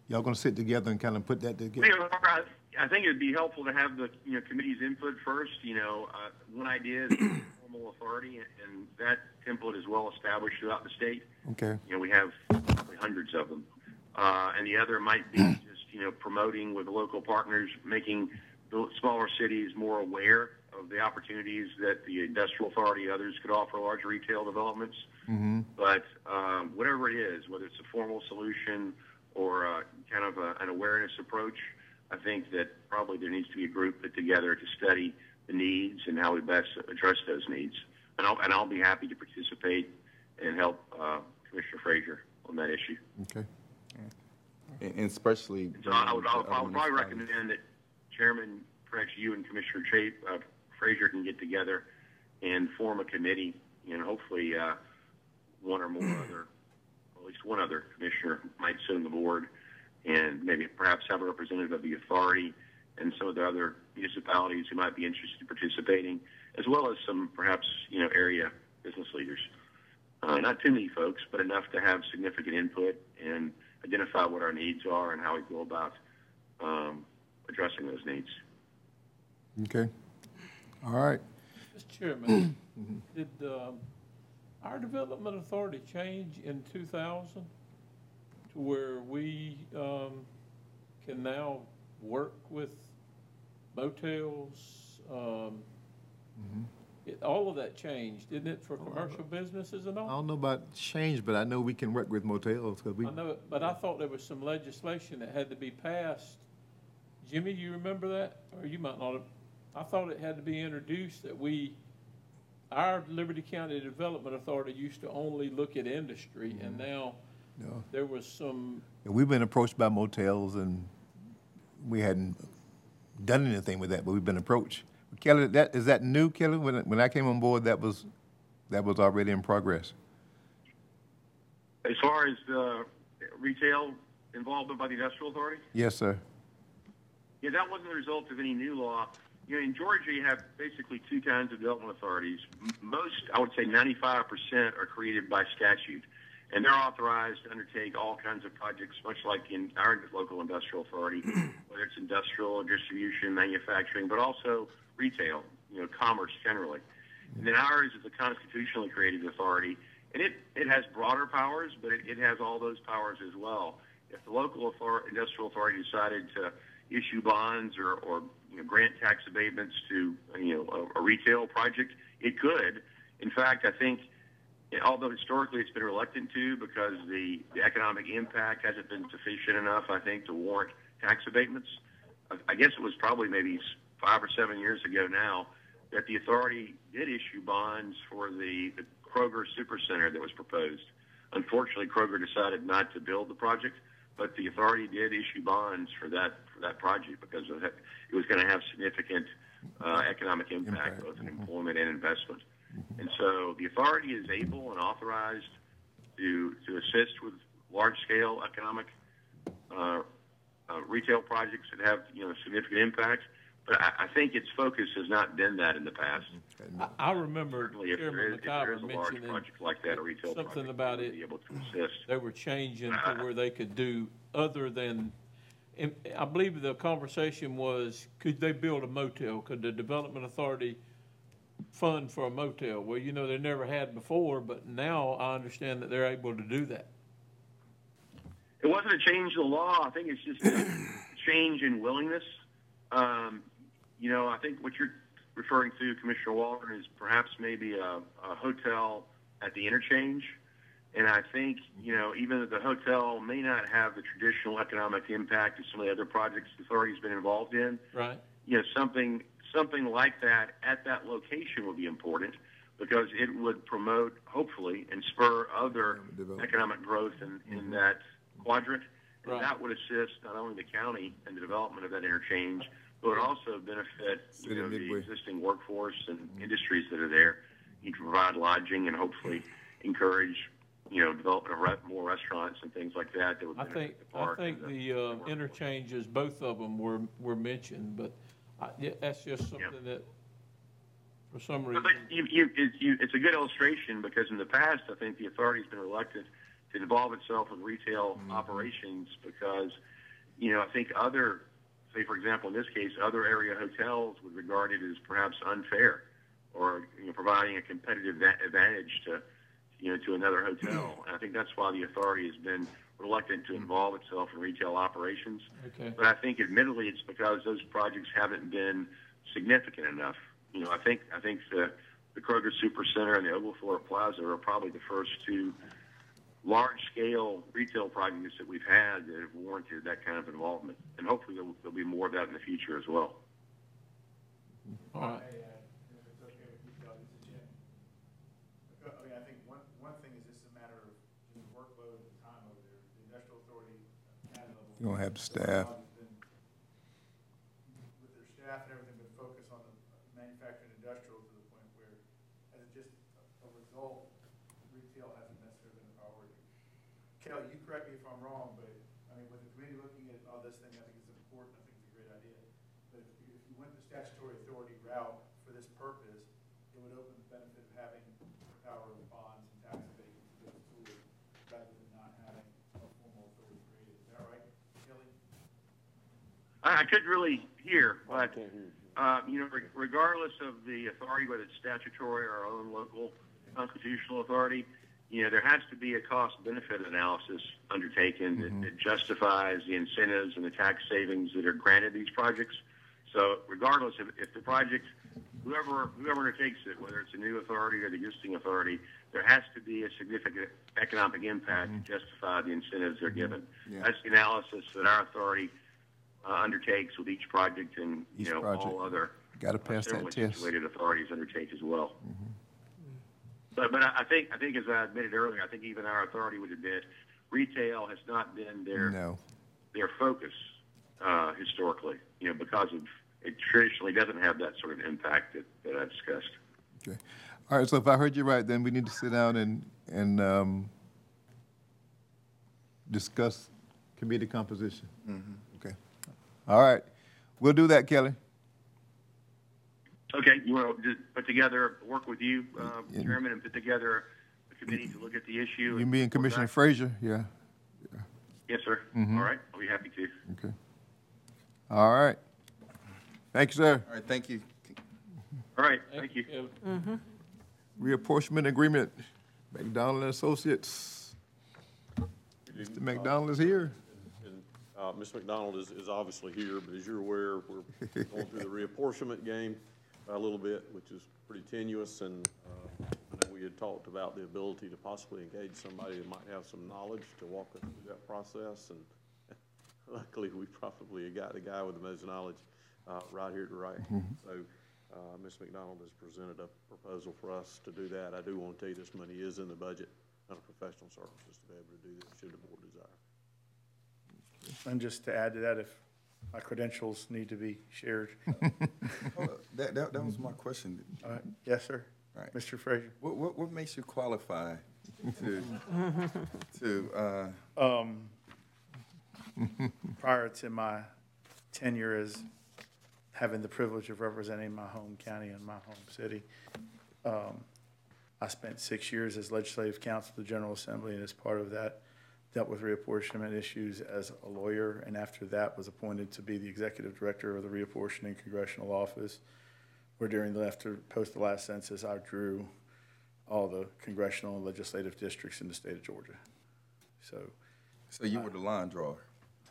y'all gonna sit together and kind of put that together? You I, I think it'd be helpful to have the you know committee's input first. You know, uh, one idea is formal authority, and that template is well established throughout the state. Okay. You know, we have probably hundreds of them. Uh, and the other might be just, you know, promoting with local partners, making the smaller cities more aware of the opportunities that the industrial authority, others could offer large retail developments. Mm-hmm. But um, whatever it is, whether it's a formal solution or uh, kind of a, an awareness approach, I think that probably there needs to be a group put together to study the needs and how we best address those needs. And I'll, and I'll be happy to participate and help uh, Commissioner Frazier on that issue. Okay. And and especially. So I would, I would, I would probably recommend that Chairman, perhaps you and Commissioner Chape, uh, Frazier can get together and form a committee, and hopefully, uh, one or more other, at least one other commissioner might sit on the board, and maybe perhaps have a representative of the authority and some of the other municipalities who might be interested in participating, as well as some perhaps, you know, area business leaders. Uh, not too many folks, but enough to have significant input and identify what our needs are and how we go about um, addressing those needs. Okay. All right. Mr. Chairman, did um, our development authority change in 2000 to where we um, can now work with motels? um, it- All of that changed, didn't it, for commercial businesses and all? I don't know about change, but I know we can work with motels, because we, I know, it, but I thought there was some legislation that had to be passed. Jimmy, you remember that? Or you might not have, I thought it had to be introduced that we, our Liberty County Development Authority used to only look at industry, and mm-hmm. now No. there was some, we've been approached by motels, and we hadn't done anything with that, but we've been approached. Kelly, that, is that new, Kelly? When, when I came on board, that was, that was already in progress. As far as the retail involvement by the industrial authority, Yes, sir. Yeah, that wasn't the result of any new law. You know, in Georgia, you have basically two kinds of development authorities. Most, I would say 95% are created by statute. And they're authorized to undertake all kinds of projects, much like in our local industrial authority, whether it's industrial, distribution, manufacturing, but also retail, you know, commerce generally. And then ours is a constitutionally created authority, and it, it has broader powers, but it, it has all those powers as well. If the local author- industrial authority decided to issue bonds or, or you know, grant tax abatements to you know a, a retail project, it could. In fact, I think, although historically it's been reluctant to because the, the economic impact hasn't been sufficient enough, I think, to warrant tax abatements. I, I guess it was probably maybe five or seven years ago now that the authority did issue bonds for the, the Kroger Supercenter that was proposed. Unfortunately, Kroger decided not to build the project, but the authority did issue bonds for that for that project because it was going to have significant uh, economic impact, both in employment and investment. And so the authority is able and authorized to to assist with large scale economic uh, uh, retail projects that have you know significant impact. But I, I think its focus has not been that in the past. I, I remember Certainly, if Chairman is, if there is McIver a large mentioning project like that, something project, about it. would be able to assist. They were changing to where they could do other than, I believe the conversation was, could they build a motel? Could the Development Authority fund for a motel? Well, you know, they never had before, but now I understand that they're able to do that. It wasn't a change in the law. I think it's just a change in willingness. Um, you know, I think what you're referring to, Commissioner Waldron, is perhaps maybe a, a hotel at the interchange. And I think, you know, even though the hotel may not have the traditional economic impact of some of the other projects the authority's been involved in, Right. you know, something something like that at that location would be important because it would promote, hopefully, and spur other economic growth in, in mm-hmm. that quadrant. And Right. that would assist not only the county in the development of that interchange, but would also benefit you know, the existing workforce and industries that are there. You can provide lodging and hopefully encourage, you know, development of re- more restaurants and things like that that would I think, the I think the uh, interchanges, both of them were, were mentioned, but I, yeah, that's just something that, for some reason, but you, you, it's, you, it's a good illustration because in the past, I think the authority's been reluctant to involve itself in retail operations because, you know, I think other, say for example, in this case, other area hotels would regard it as perhaps unfair or, you know, providing a competitive advantage to, you know, to another hotel. And I think that's why the authority has been reluctant to involve itself in retail operations. okay. But I think admittedly it's because those projects haven't been significant enough. You know, I think I think the the Kroger Supercenter and the Oglethorpe Plaza are probably the first two large scale retail projects that we've had that have warranted that kind of involvement. And hopefully there'll, there'll be more of that in the future as well. All right. Hey, uh, if it's okay with you, Kelly, this is Jim. I mean, I think one, one thing is just a matter of just the workload and time over there. The industrial authority, county level. You don't have the staff. has been, With their staff and everything, been focused on the manufacturing industrial to the point where, as a just a result, retail hasn't necessarily been a priority. Kelly, you correct me if I'm wrong, but, I mean, with the committee looking at all this thing, I think it's important, I think it's a great idea. But if you, if you went the statutory authority route for this purpose, it would open the benefit of having the power of bonds and tax abatements to those tools, rather than not having a formal authority created. Is that right, Kelly? I, I couldn't really hear, but, uh, you know, re- regardless of the authority, whether it's statutory or our own local constitutional authority, you know, there has to be a cost-benefit analysis undertaken that, that justifies the incentives and the tax savings that are granted these projects. So regardless of if the project, whoever, whoever undertakes it, whether it's a new authority or the existing authority, there has to be a significant economic impact to justify the incentives they're given. Yeah. That's the analysis that our authority undertakes with each project and, you Each know, project. all other Gotta pass that similarly test. situated authorities undertake as well. But, but I I think, I think as I admitted earlier, I think even our authority would admit, retail has not been their, No. their focus, uh, historically, you know, because of, it traditionally doesn't have that sort of impact that, that I discussed. Okay. All right, so if I heard you right, then we need to sit down and, and, um, discuss committee composition. Okay. All right. We'll do that, Kelly. Okay, you want to just put together, work with you, uh, Chairman, and put together a committee to look at the issue. You mean and- Commissioner Frazier? Yeah, Yes, sir. Mhm. All right, I'll be happy to. okay. All right. Thank you, sir. All right, thank you. All right, thank you. Mhm. Reapportionment agreement, McDonald and Associates. Mr. McDonald is here. Uh, Ms. McDonald is, is obviously here, but as you're aware, we're going through the reapportionment game a little bit, which is pretty tenuous, and, uh, I know we had talked about the ability to possibly engage somebody that might have some knowledge to walk us through that process, and luckily, we probably got the guy with the most knowledge, uh, right here to right. Mhm. So, uh, Ms. McDonald has presented a proposal for us to do that. I do want to tell you this money is in the budget under professional services to be able to do this, should the board desire. And just to add to that, if my credentials need to be shared. That, that, that was my question. All right. Yes, sir. Right. Mr. Frazier. What, what, what makes you qualify to, to, uh, Um, prior to my tenure as having the privilege of representing my home county and my home city, um, I spent six years as legislative counsel to the General Assembly, and as part of that, dealt with reapportionment issues as a lawyer, and after that was appointed to be the executive director of the reapportioning congressional office, where during the, after, post the last census, I drew all the congressional and legislative districts in the state of Georgia. So. So you were the line drawer?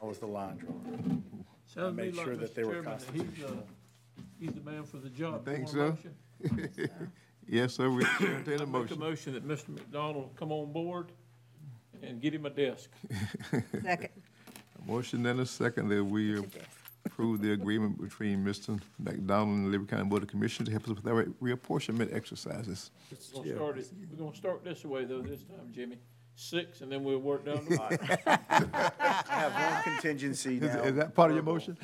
I was the line drawer. I Sounds to made like, sure that Mr. they were Chairman, that he's, constitutional. uh, He's the man for the job. You think Want a so? motion? Yes, sir, we entertain I a make a motion. motion that Mr. McDonald come on board and get him a desk. Second. A Motion and a second that we approve the agreement between Mr. McDonald and the Liberty County Board of Commissioners to help us with our reapportionment exercises. We're gonna start it, we're gonna start this way though this time, Jimmy. Six, and then we'll work down the line. I have one contingency Is- now. is that part of your motion?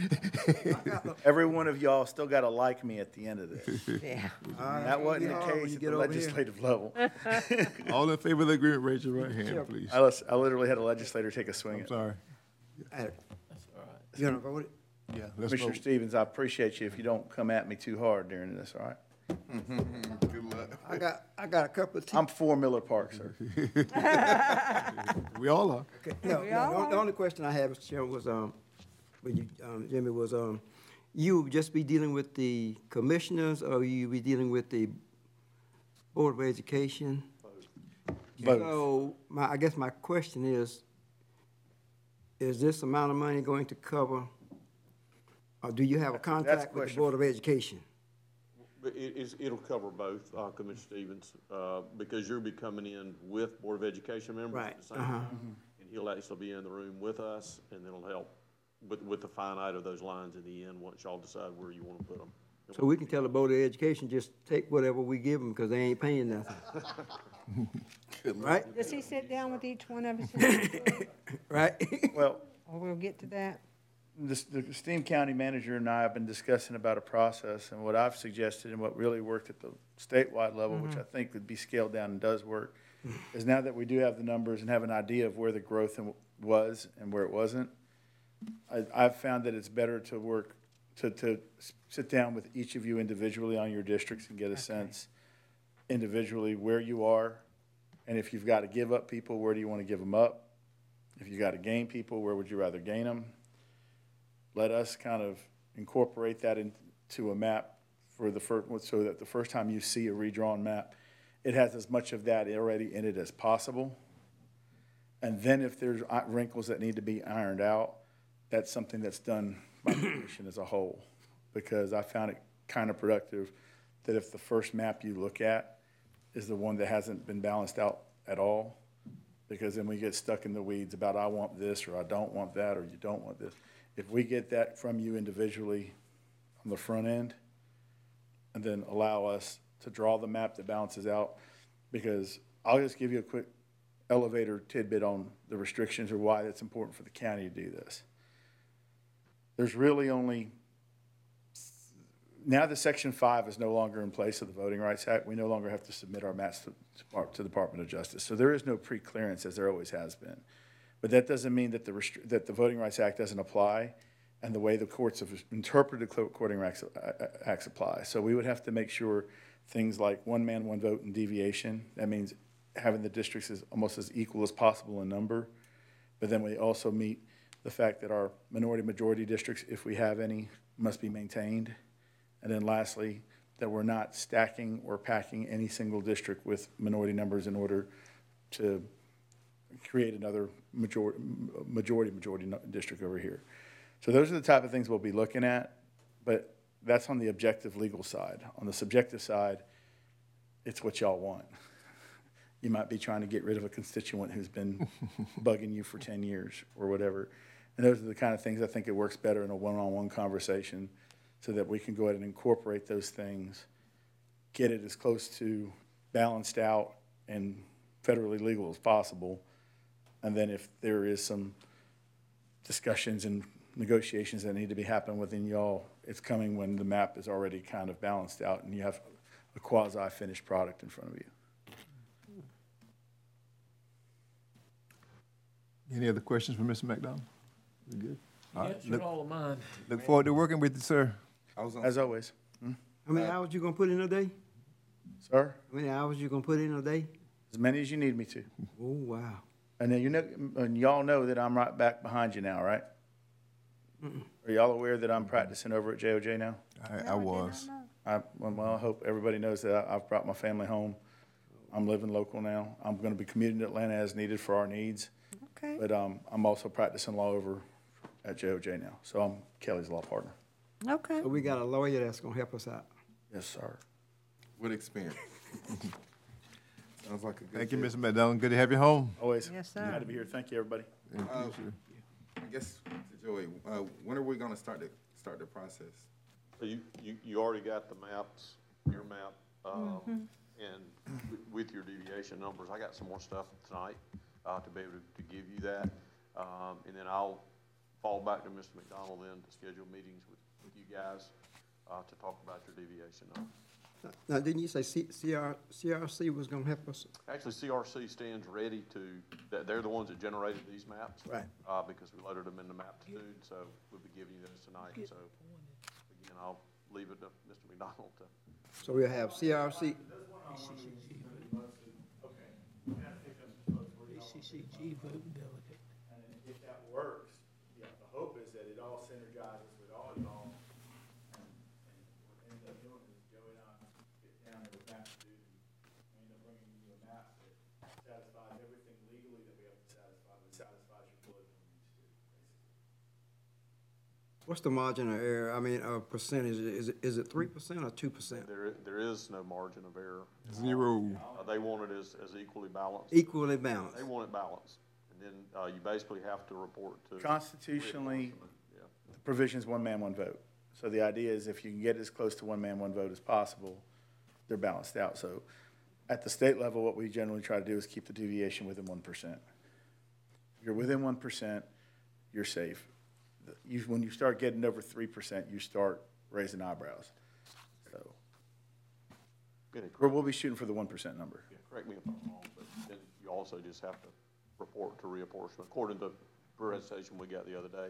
Every one of y'all still got to like me at the end of this. Yeah. That wasn't the case at the legislative level. All in favor of the agreement, raise your right hand, please. I lis- I literally had a legislator take a swing I'm at sorry. You gonna vote it? Yeah, let's Commissioner vote. Stevens, I appreciate you if you don't come at me too hard during this, all right? Good luck. I got, I got a couple of. I'm for Miller Park, sir. We all are. Okay, No, no, the only- the only question I have, Mr. Chairman, was, um, when you, um, Jimmy, was, um, you would just be dealing with the commissioners, or you be dealing with the Board of Education? Both. So, my, I guess my question is, is this amount of money going to cover, or do you have a contract with the question Board of Education? But it is, it'll cover both, uh, Commissioner Stevens, uh, because you'll be coming in with Board of Education members Right, at the same uh-huh. time. And he'll actually be in the room with us, and it'll help with, with the finite of those lines in the end, once y'all decide where you wanna put them. So we can tell the Board of Education, just take whatever we give them, because they ain't paying nothing. Right? Does he sit down with each one of us? Right? Well, Or we'll get to that? This, the Steam County manager and I have been discussing about a process, and what I've suggested and what really worked at the statewide level, which mm-hmm. I think would be scaled down and does work, mm-hmm. is now that we do have the numbers and have an idea of where the growth was and where it wasn't, I, I've found that it's better to work, to, to s- sit down with each of you individually on your districts and get a sense individually where you are, and if you've got to give up people, where do you want to give them up? If you've got to gain people, where would you rather gain them? Let us kind of incorporate that into a map for the first, so that the first time you see a redrawn map, it has as much of that already in it as possible. And then if there's wrinkles that need to be ironed out, that's something that's done by the commission as a whole. Because I found it kind of productive that if the first map you look at is the one that hasn't been balanced out at all, because then we get stuck in the weeds about I want this, or I don't want that, or you don't want this. If we get that from you individually on the front end, and then allow us to draw the map that balances out, because I'll just give you a quick elevator tidbit on the restrictions or why it's important for the county to do this. There's really only, now that Section 5 is no longer in place of the Voting Rights Act, we no longer have to submit our maps to, to the Department of Justice. So there is no pre-clearance as there always has been. But that doesn't mean that the, restri- that the Voting Rights Act doesn't apply and the way the courts have interpreted the Voting Rights uh, Acts apply. So we would have to make sure things like one man, one vote and deviation, that means having the districts as, almost as equal as possible in number. But then we also meet the fact that our minority-majority districts, if we have any, must be maintained. And then lastly, that we're not stacking or packing any single district with minority numbers in order to create another majority, majority, majority district over here. So those are the type of things we'll be looking at, but that's on the objective legal side. On the subjective side, it's what y'all want. You might be trying to get rid of a constituent who's been bugging you for ten years or whatever. And those are the kind of things I think it works better in a one-on-one conversation so that we can go ahead and incorporate those things, get it as close to balanced out and federally legal as possible. And then if there is some discussions and negotiations that need to be happening within y'all, it's coming when the map is already kind of balanced out and you have a quasi-finished product in front of you. Any other questions for Mr. McDonald? We good? All right, Answered look- all of mine. Look forward to working with you, sir. As always. Hmm? How many hours you gonna put in a day? Sir, How many hours you gonna put in a day? as many as you need me to. Oh, wow. And then you know, and y'all know that I'm right back behind you now, right? Are y'all aware that I'm practicing over at JOJ now? I, I was. I, well, I hope everybody knows that I- I've brought my family home. I'm living local now. I'm gonna be commuting to Atlanta as needed for our needs. Okay. But, um, I'm also practicing law over at JOJ now. So I'm Kelly's law partner. Okay. So we got a lawyer that's gonna help us out. Yes, sir. With experience. Sounds like a good. Thank you. Mr. McDonald. Good to have you home. Always. Yes, sir. Glad to be here. Thank you, everybody. Thank Uh, you, sir. I guess, to Joey, uh, when are we gonna start the, start the process? So you, you, you already got the maps, your map, um, and wi- with your deviation numbers, I got some more stuff tonight, uh, to be able to, to give you that. Um, and then I'll fall back to Mr. McDonald then to schedule meetings with, with you guys, uh, to talk about your deviation numbers. Now, didn't you say C, CR, CRC was gonna help us? Actually, CRC stands ready to, they're, they're the ones that generated these maps. Right. Uh, because we loaded them into Maptitude, so we'll be giving you those tonight, so, again, I'll leave it to Mr. McDonald to. So we'll have CRC, ACCG voting delegate. And if that works, yeah, the hope is that it all synergizes with all y'all. And, and what ends up doing is Joey and I get down there with map to do, and we end up bringing you a map that satisfies everything legally that we have to satisfy, but satisfies your political needs too, basically. What's the margin of error? I mean, uh, percentage, is it, is it three percent or two percent? There, there is no margin of error. Zero. Uh, They want it as, as equally balanced. Equally balanced? They want it balanced. And then, uh, you basically have to report to. Constitutionally, Yeah. the provision's one man, one vote. So the idea is if you can get as close to one man, one vote as possible, they're balanced out. So at the state level, what we generally try to do is keep the deviation within one percent. You're within one percent, you're safe. You, when you start getting over three percent, you start raising eyebrows. So, we're- we'll be shooting for the one percent number. Yeah, Correct me if I'm wrong, but then you also just have to report to reapportionment. According to presentation we got the other day,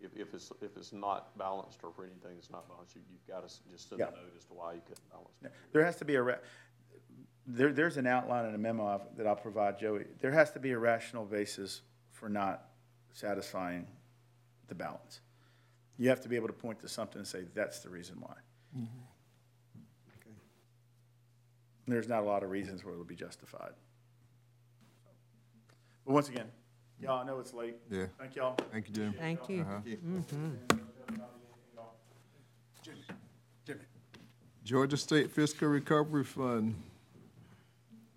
if, if it's, if it's not balanced or for anything that's not balanced, you, you've got to just send a Yeah. note as to why you couldn't balance. it. There has to be a, ra- there, there's an outline in a memo I've- that I'll provide Joey. There has to be a rational basis for not satisfying the balance. You have to be able to point to something and say, that's the reason why. There's not a lot of reasons where it'll be justified. But once again, y'all, I know it's late. Yeah. Thank y'all. Thank you, Jim. Thank you. Uh-huh. Mhm. Georgia State Fiscal Recovery Fund.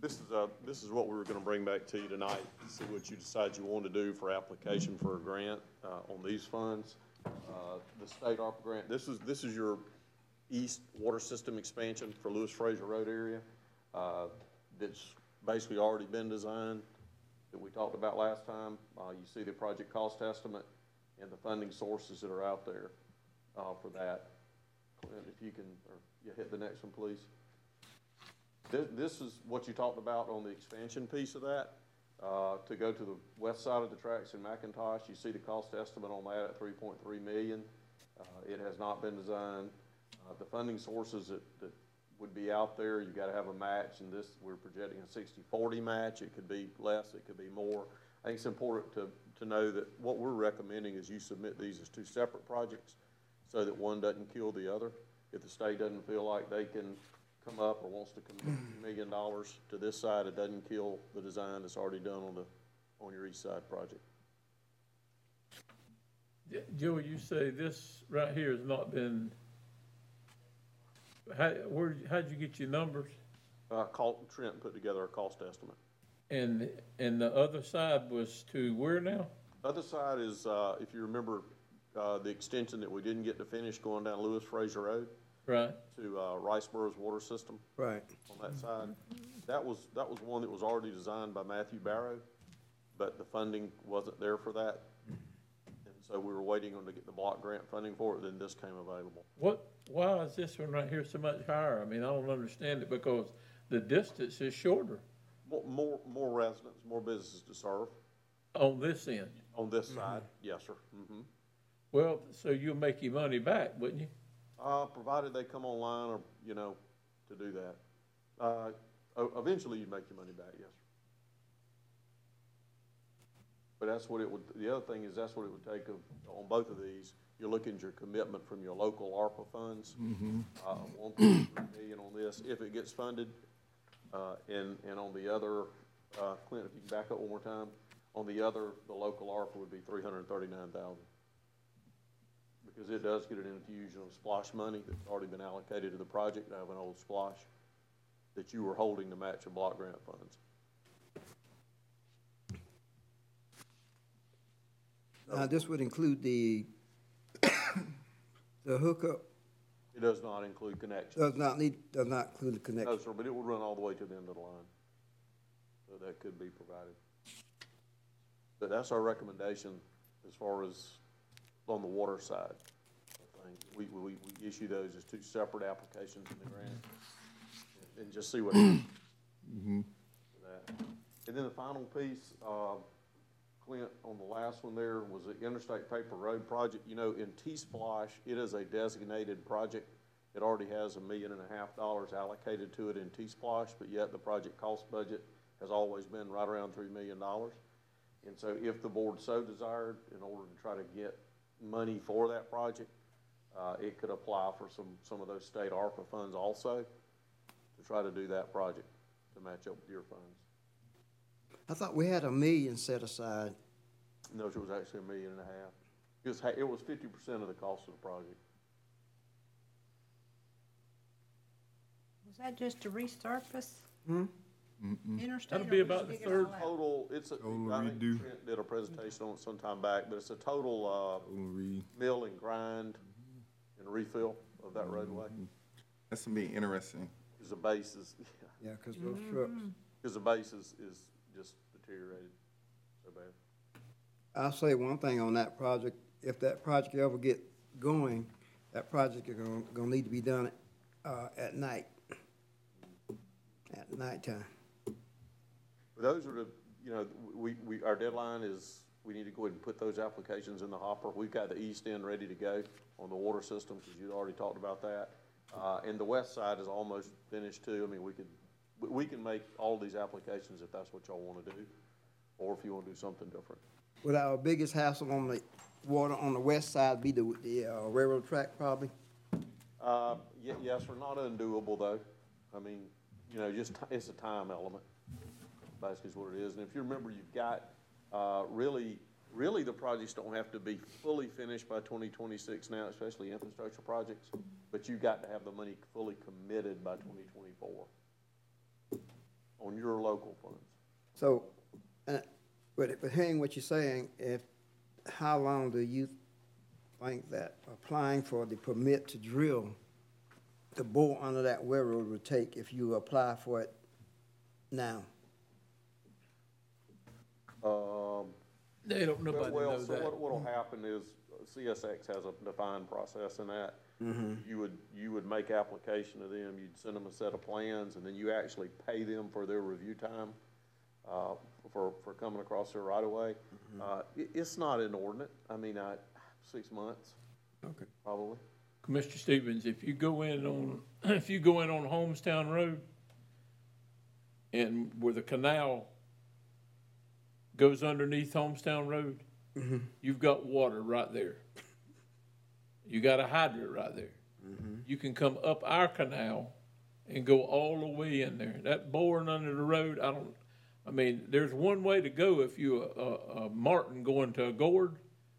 This is, uh, this is what we were gonna bring back to you tonight, see what you decide you want to do for application for a grant, uh, on these funds. Uh, the state ARPA grant, this is, this is your east water system expansion for Lewis Fraser Road area. Uh, that's basically already been designed, that we talked about last time. Uh, you see the project cost estimate and the funding sources that are out there, uh, for that. Clint, if you can, or, you hit the next one, please. This, this is what you talked about on the expansion piece of that. Uh, to go to the west side of the tracks in McIntosh, you see the cost estimate on that at three point three million. Uh, it has not been designed. Uh, the funding sources that, that would be out there, you've gotta have a match, and this, we're projecting a 60-40 match, it could be less, it could be more. I think it's important to, to know that what we're recommending is you submit these as two separate projects, so that one doesn't kill the other. If the state doesn't feel like they can come up or wants to commit a million dollars to this side, it doesn't kill the design that's already done on the, on your east side project. Yeah, Joey, you say this right here has not been, how, where, how'd you get your numbers? Uh, call, Trent put together a cost estimate. And, and the other side was to where now? Other side is, uh, if you remember, uh, the extension that we didn't get to finish going down Lewis Fraser Road Right, to, uh, Riceboro's water system Right. on that side. That was, that was one that was already designed by Matthew Barrow, but the funding wasn't there for that. And so we were waiting on to get the block grant funding for it, then this came available. what, why is this one right here so much higher? I mean, I don't understand it because the distance is shorter More, more, more residents, more businesses to serve on this end. on this side, yes, sir. hmm Well, so you'll make your money back, wouldn't you? uh, provided they come online or, you know, to do that. Uh, eventually you'd make your money back, yes. But that's what it would, the other thing is that's what it would take of, on both of these. You're looking at your commitment from your local ARPA funds. Mm-hmm. Uh, 1.3 million on this, if it gets funded. Uh, and, and on the other, uh, Clint, if you can back up one more time, on the other, the local ARPA would be 339,000 because it does get an infusion of SPLOST money that's already been allocated to the project out of an old SPLOST that you were holding to match your block grant funds. Now, this would include the, the hookup, It does not include connections. does not need, does not include the connection. No, sir, but it will run all the way to the end of the line. So that could be provided. But that's our recommendation as far as on the water side. We, we, we issue those as two separate applications in the grant and just see what that. And then the final piece, uh, Clint, on the last one there was the Interstate Paper Road project. You know, in T-Splost, it is a designated project. It already has a million and a half dollars allocated to it in T-Splost, but yet the project cost budget has always been right around three million dollars. And so if the board so desired, in order to try to get money for that project, uh, it could apply for some, some of those state ARPA funds also to try to do that project to match up with your funds. I thought we had a million set aside. No, it was actually a million and a half. It was, it was fifty percent of the cost of the project. Was that just to resurface Hmm? Interstate? That'll or be we about should the dig it third all out? Total, it's a, Total I think redo. Trent did a presentation on it sometime back, but it's a total, uh, mill and grind and refill of that roadway. That's gonna be interesting. Cause the base is, Yeah, because those trucks. cause the base is, is just deteriorated so bad. I'll say one thing on that project, if that project ever get going, that project is gonna, gonna need to be done, uh, at night. At nighttime. Those are the, you know, we, we, our deadline is, we need to go ahead and put those applications in the hopper. We've got the east end ready to go on the water system, because you'd already talked about that. Uh, and the west side is almost finished too. I mean, we could, we, can make all these applications if that's what y'all wanna do, or if you wanna do something different. Would our biggest hassle on the water on the west side be the, the uh, railroad track probably? Uh, ye- yes, we're not undoable though. I mean, you know, just, it's a time element, basically is what it is. And if you remember, you've got, uh, really, really the projects don't have to be fully finished by twenty twenty-six now, especially infrastructure projects, but you've got to have the money fully committed by twenty twenty-four on your local funds. So, uh, but, but hearing what you're saying, if, how long do you think that applying for the permit to drill the bore under that railroad would take if you apply for it now? They don't, nobody Well, knows so that. what, what'll happen is uh, CSX has a defined process in that. You would, you would make application to them, you'd send them a set of plans, and then you actually pay them for their review time, uh, for, for coming across their right of way. Uh, it, it's not inordinate, I mean, I, six months, Okay. probably. Commissioner Stevens, if you go in on, if you go in on Homestown Road and where the canal goes underneath Homestown Road, mm-hmm. you've got water right there. You got a hydrant right there. Mm-hmm. You can come up our canal and go all the way in there. That boring under the road, I don't, I mean, there's one way to go if you a, a, a Martin going to a Gord,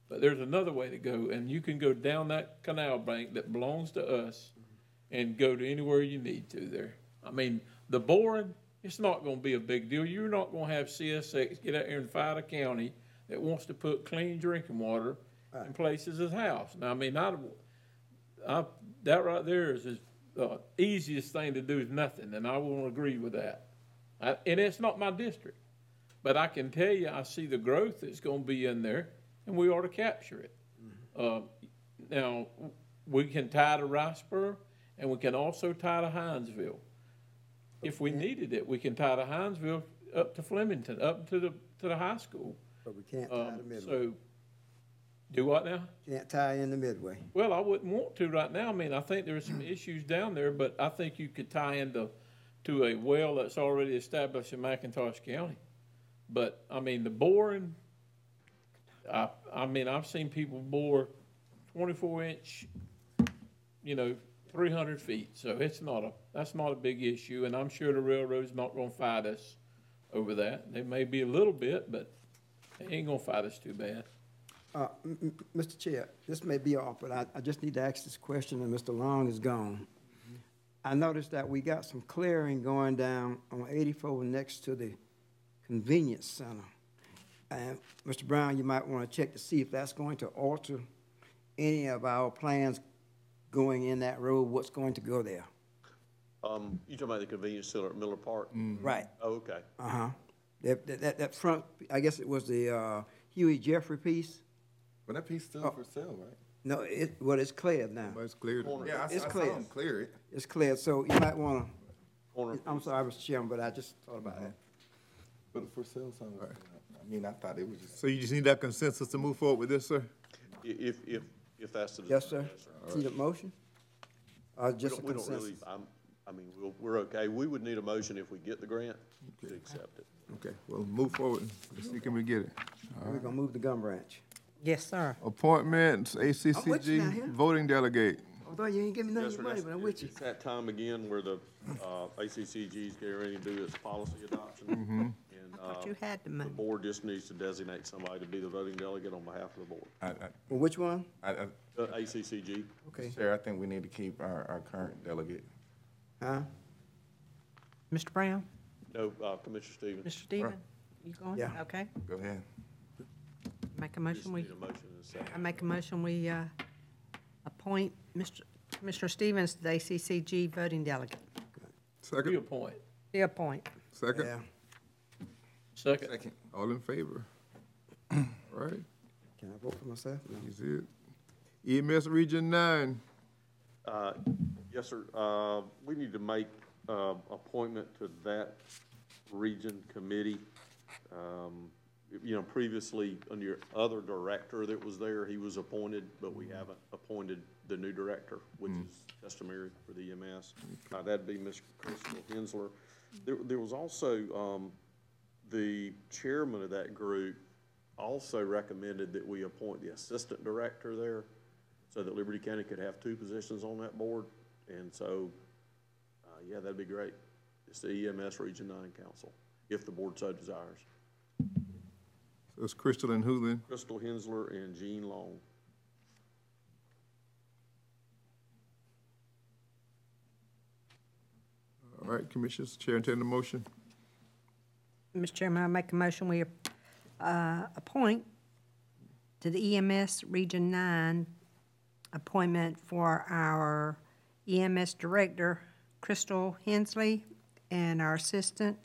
but there's another way to go, and you can go down that canal bank that belongs to us mm-hmm. and go to anywhere you need to there. I mean, the boring, it's not gonna be a big deal. You're not gonna have CSX get out here and fight a county that wants to put clean drinking water in places as house. Now, I mean, I, I, that right there is the uh, easiest thing to do is nothing, and I won't agree with that. I, and it's not my district, but I can tell you, I see the growth that's going to be in there, and we ought to capture it. Uh, now, we can tie to Riceboro, and we can also tie to Hinesville. If we needed it, we can tie to Hinesville up to Flemington, up to the to the high school. But we can't tie Um, the midway. so, do what now? Can't tie in the midway. Well, I wouldn't want to right now. I mean, I think there are some issues down there, but I think you could tie into to a well that's already established in McIntosh County. But, I mean, the boring, I, I mean, I've seen people bore twenty-four inch, you know, three hundred feet. So it's not a, that's not a big issue, and I'm sure the railroad's not gonna fight us over that. They may be a little bit, but they ain't gonna fight us too bad. Uh, m- Mr. Chair, this may be off, but I, I just need to ask this question, and Mr. Long is gone. I noticed that we got some clearing going down on eighty-four next to the convenience center. And, Mr. Brown, you might want to check to see if that's going to alter any of our plans going in that road, what's going to go there. Um, you talking about the convenience center at Miller Park? Right. Oh, okay. Uh-huh. That, that- that, that front, I guess it was the, uh, Huey Jeffrey piece? But that piece still Oh. for sale, right? No, it, well, it's cleared now. But it's cleared. Yeah, I, I It's saw clear. them clear it. It's cleared, so you might wanna, Corner. I'm sorry, Mr. Chairman, but I just thought about that. But the for sale sign, was- I mean, I thought it was just. So you just need that consensus to move forward with this, sir? I- If, if, if that's the. Yes, sir. desire. See the motion? Uh, We just a don't, we don't really, consensus? I'm, I mean, we'll, we're okay. We would need a motion if we get the grant to accept it. Okay, well, move forward. Let's see, can we get it? All We're right. gonna move the gum branch. Yes, sir. Appointments, with you now ACCG here. voting delegate. Although you ain't give me none of Yes, your sir, money, that's- but I'm with you. It's that time again where the, uh, ACCG's getting ready to do its policy adoption. Mm-hmm. And, I thought uh, you had the the money. board just needs to designate somebody to be the voting delegate on behalf of the board. I, I, Well, which one? I, I, The ACCG. Okay. Chair, I think we need to keep our, our current delegate. Huh? Mr. Brown? No, uh, Commissioner Stevens. Mr. Stephen? You going? Yeah. Okay. Go ahead. Make a Just motion, we, need a motion and a second. I make a motion, we, uh, appoint Mr. Commissioner Stevens to the ACCG voting delegate. Second, Reappoint. Be appoint. second, Yeah. Second. Second. all in favor? All right, Can I vote for myself? No. you see it. EMS Region Nine, Uh, Yes, sir. Uh, We need to make uh, appointment to that region committee. Um, You know, previously, under your other director that was there, he was appointed, but we haven't appointed the new director, which is customary for the EMS. Uh, That'd be Ms. Crystal Hensler. There there was also, um, the chairman of that group also recommended that we appoint the assistant director there so that Liberty County could have two positions on that board. And so, uh, yeah, that'd be great. It's the EMS Region Nine Council, if the board so desires. so it's Crystal and who then? Crystal Hensler and Jean Long. All right, Commissioners, Chair, intend the motion. Mr. Chairman, I make a motion, we, uh, appoint to the EMS Region Nine appointment for our EMS Director, Crystal Hensley, and our Assistant,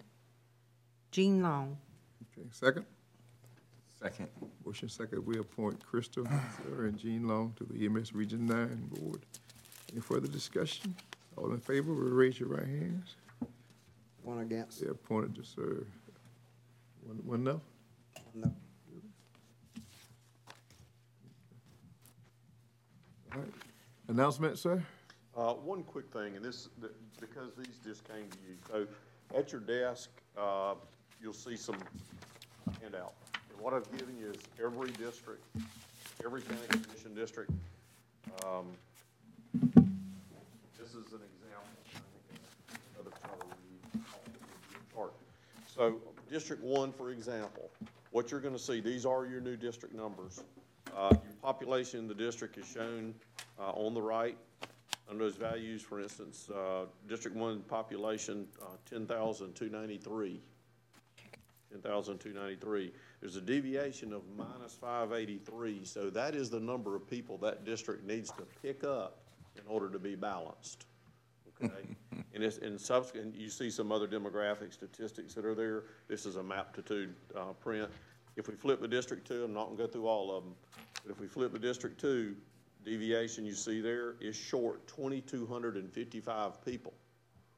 Jean Long. Okay, second? Second. Motion second, we appoint Crystal Sarah, and Jean Long to the EMS Region Nine Board. Any further discussion? All in favor, will raise your right hands. One against? They're appointed to serve. One, one no? No. All right. Announcement, sir? Uh, one quick thing, and this, th- because these just came to you, so at your desk, uh, you'll see some handout. And what I've given you is every district, every county commission district. um, This is an example. I think another chart. So, District One, for example, what you're gonna see, these are your new district numbers. Uh, your population in the district is shown, uh, on the right. Under those values, for instance, uh, District One population, uh, ten thousand two ninety-three. Ten thousand two ninety-three. There's a deviation of minus five eighty-three, so that is the number of people that district needs to pick up in order to be balanced. Okay? And it's, in subsequent, you see some other demographic statistics that are there. This is a Maptitude, uh, print. If we flip the District Two, I'm not gonna go through all of them, but if we flip the District Two, deviation you see there is short twenty-two hundred and fifty-five people.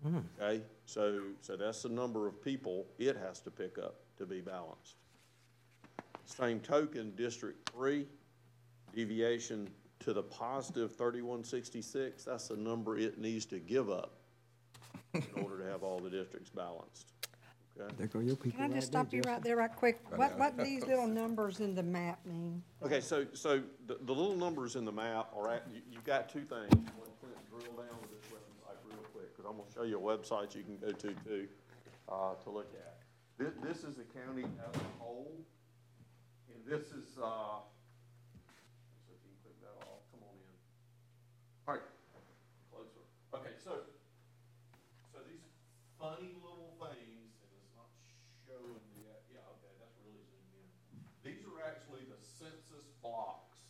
Hmm. Okay, so, so that's the number of people it has to pick up to be balanced. Same token, District Three, deviation to the positive thirty-one sixty-six, that's the number it needs to give up in order to have all the districts balanced. Okay? There go your people Can I right just there, stop you Jesse. right there right quick? What, what these little numbers in the map mean? Okay, so, so the, the little numbers in the map are at, you, you've got two things. One, Clint, drill down to this website real quick, because I'm gonna show you a website you can go to too, uh, to look at. This, this is the county as a whole, and this is, uh, so if you can click that off, come on in. All right, closer. Okay, so, so these funny little things, and it's not showing yet, yeah, okay, that's really zoomed in. These are actually the census blocks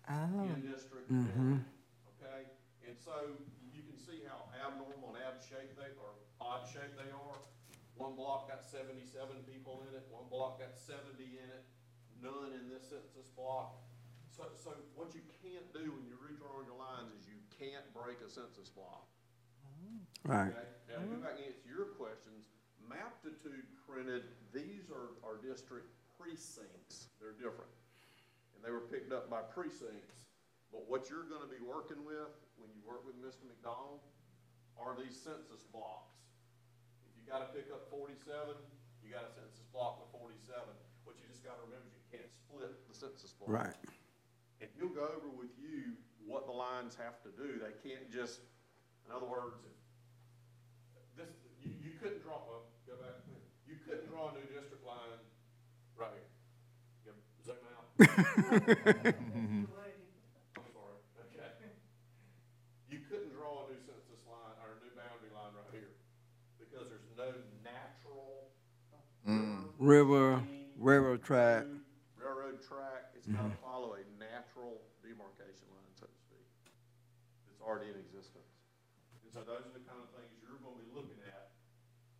Oh. In District Mhm. One, okay? And so you can see how abnormal and ab shaped they, or odd shaped they are. One block got seventy-seven people in it, one block got seventy in it, none in this census block. So, so what you can't do when you're redrawing your lines is you can't break a census block. Right. Okay? Now, go back and answer your questions. Maptitude printed, these are, are district precincts. They're different. And they were picked up by precincts. But what you're gonna be working with, when you work with Mr. McDonald, are these census blocks. If you gotta pick up forty-seven, you got a census block with forty-seven. What you just gotta remember is you can't split the census block. Right. And he'll go over with you what the lines have to do. They can't just, in other words, if this, you, you couldn't draw, well, go back, you couldn't draw a new district line right here. You Zoom out. I'm sorry, okay. You couldn't draw a new census line, or a new boundary line right here, because there's no natural River, railroad track. road, railroad track, it's gotta follow a natural demarcation line, so to speak. It's already in existence. And so those are the kind of things you're gonna be looking at.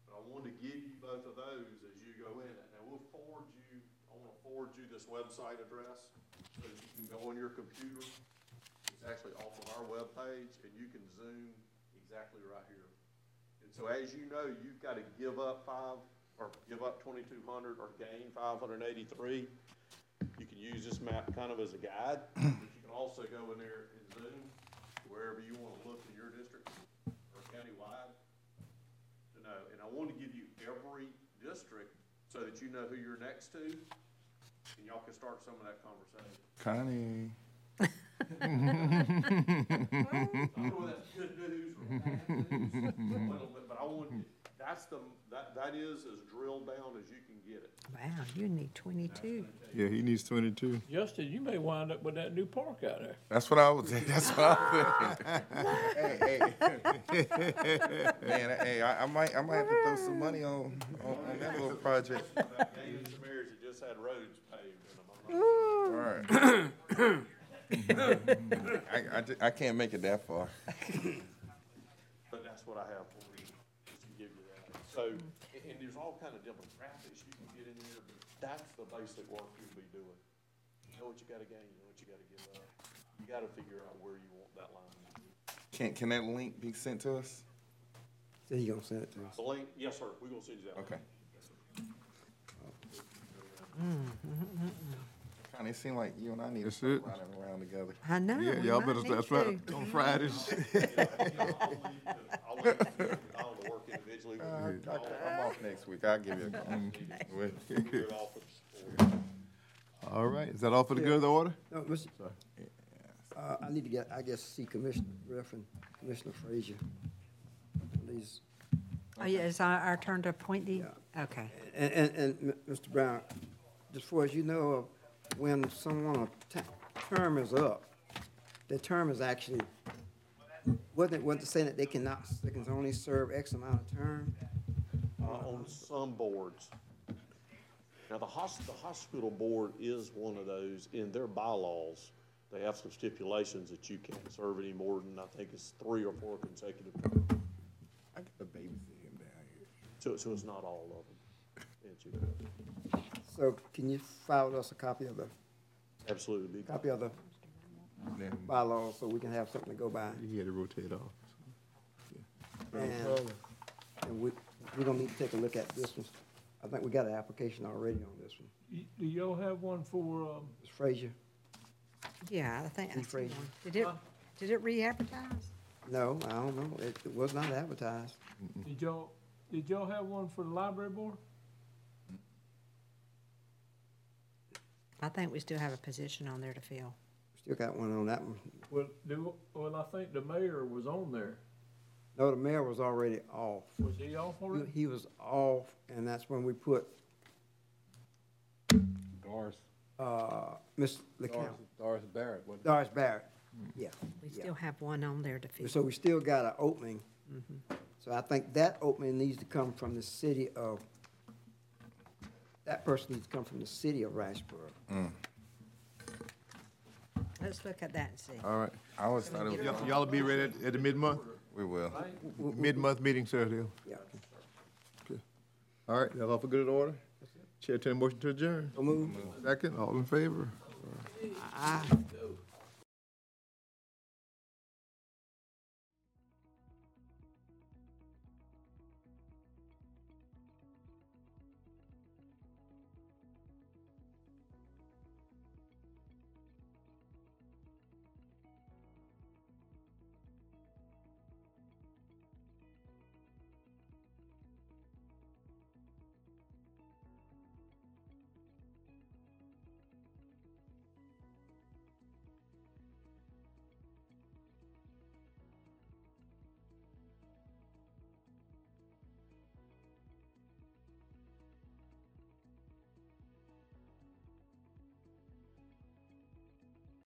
But I wanted to give you both of those as you go in it. Now, we'll forward you, I wanna forward you this website address, so that you can go on your computer. It's actually off of our webpage, and you can zoom exactly right here. And so as you know, you've got to give up five, or give up twenty-two hundred, or gain five hundred and eighty-three. You can use this map kind of as a guide, but you can also go in there and zoom wherever you want to look in your district or countywide to know. And I want to give you every district so that you know who you're next to, and y'all can start some of that conversation. Connie. I don't know that's good news or bad news, but, but I want, that's the, that, that is as drilled down as you can get it. Wow, you need twenty-two. Yeah, he needs twenty-two. Justin, you may wind up with that new park out there. That's what I was, that's what I was thinking. Hey, hey. Man, hey, I, I might, I might have to throw some money on, on, on that little project. Gain and Samaria just had roads paved in them. I'm not- All right. I, I, ju- I can't make it that far. But that's what I have for you, just to give you that. So, and, and there's all kind of demographics you can get in there, but that's the basic work you'll be doing. You know what you gotta gain, you know what you gotta give up. You gotta figure out where you want that line to be. Can, can that link be sent to us? So you gonna send it to us? The link, yes, sir, we're gonna send you that. Okay. Mm-hmm, mm-hmm, mm-hmm. Yes, sir. Connie, Brown, it seemed like you and I need to That's start it. running around together. I know. Yeah, we y'all might better, need that's right, to. on Fridays. I'll leave it all to work individually. Uh, I- I- I'm off next week, I'll give you a call. Do it all for the All right, is that all for the good of the order? No, Mr. Uh, I need to get, I guess, see Commissioner Griffin, Commissioner Frazier. These, Oh, yeah, it's our, our turn to appoint the, okay. and, and, and, M- Mr. Brown, just for as you know, when someone, a term is up, the term is actually, wasn't it, wasn't it saying that they cannot, they can only serve X amount of term? Uh, on some boards. Now, the hos, the hospital board is one of those, in their bylaws, they have some stipulations that you can't serve any more than, I think it's three or four consecutive. I got to babysit him down here. So, so it's not all of them. It's, you- So can you file us a copy of the, Absolutely. copy of the bylaws so we can have something to go by? He had to rotate off. And, and we, we're gonna need to take a look at this one. I think we got an application already on this one. Y- Do y'all have one for, um, Ms. Frazier? Yeah, I think, I see Frazier. one. Did it, did it re-advertise? No, I don't know. It, it was not advertised. did y'all, did y'all have one for the library board? I think we still have a position on there to fill. Still got one on that one. Well, do, well, I think the mayor was on there. No, the mayor was already off. Was he off He, already? he was off, and that's when we put, Doris, uh, Ms. LeCount. Doris, Doris Barrett, wasn't it? Doris Barrett, yeah. We yeah. still have one on there to fill. So we still got an opening. So I think that opening needs to come from the city of, that person needs to come from the city of Riceboro. Mm. Let's look at that and see. All right, I always thought it was. Y'all y'all will be ready at- at the mid-month? We will. Mid-month meeting, sir, Dale. Yeah. All right, that's all for good order? Chair, turn motion to adjourn. So move. Second, all in favor? Aye.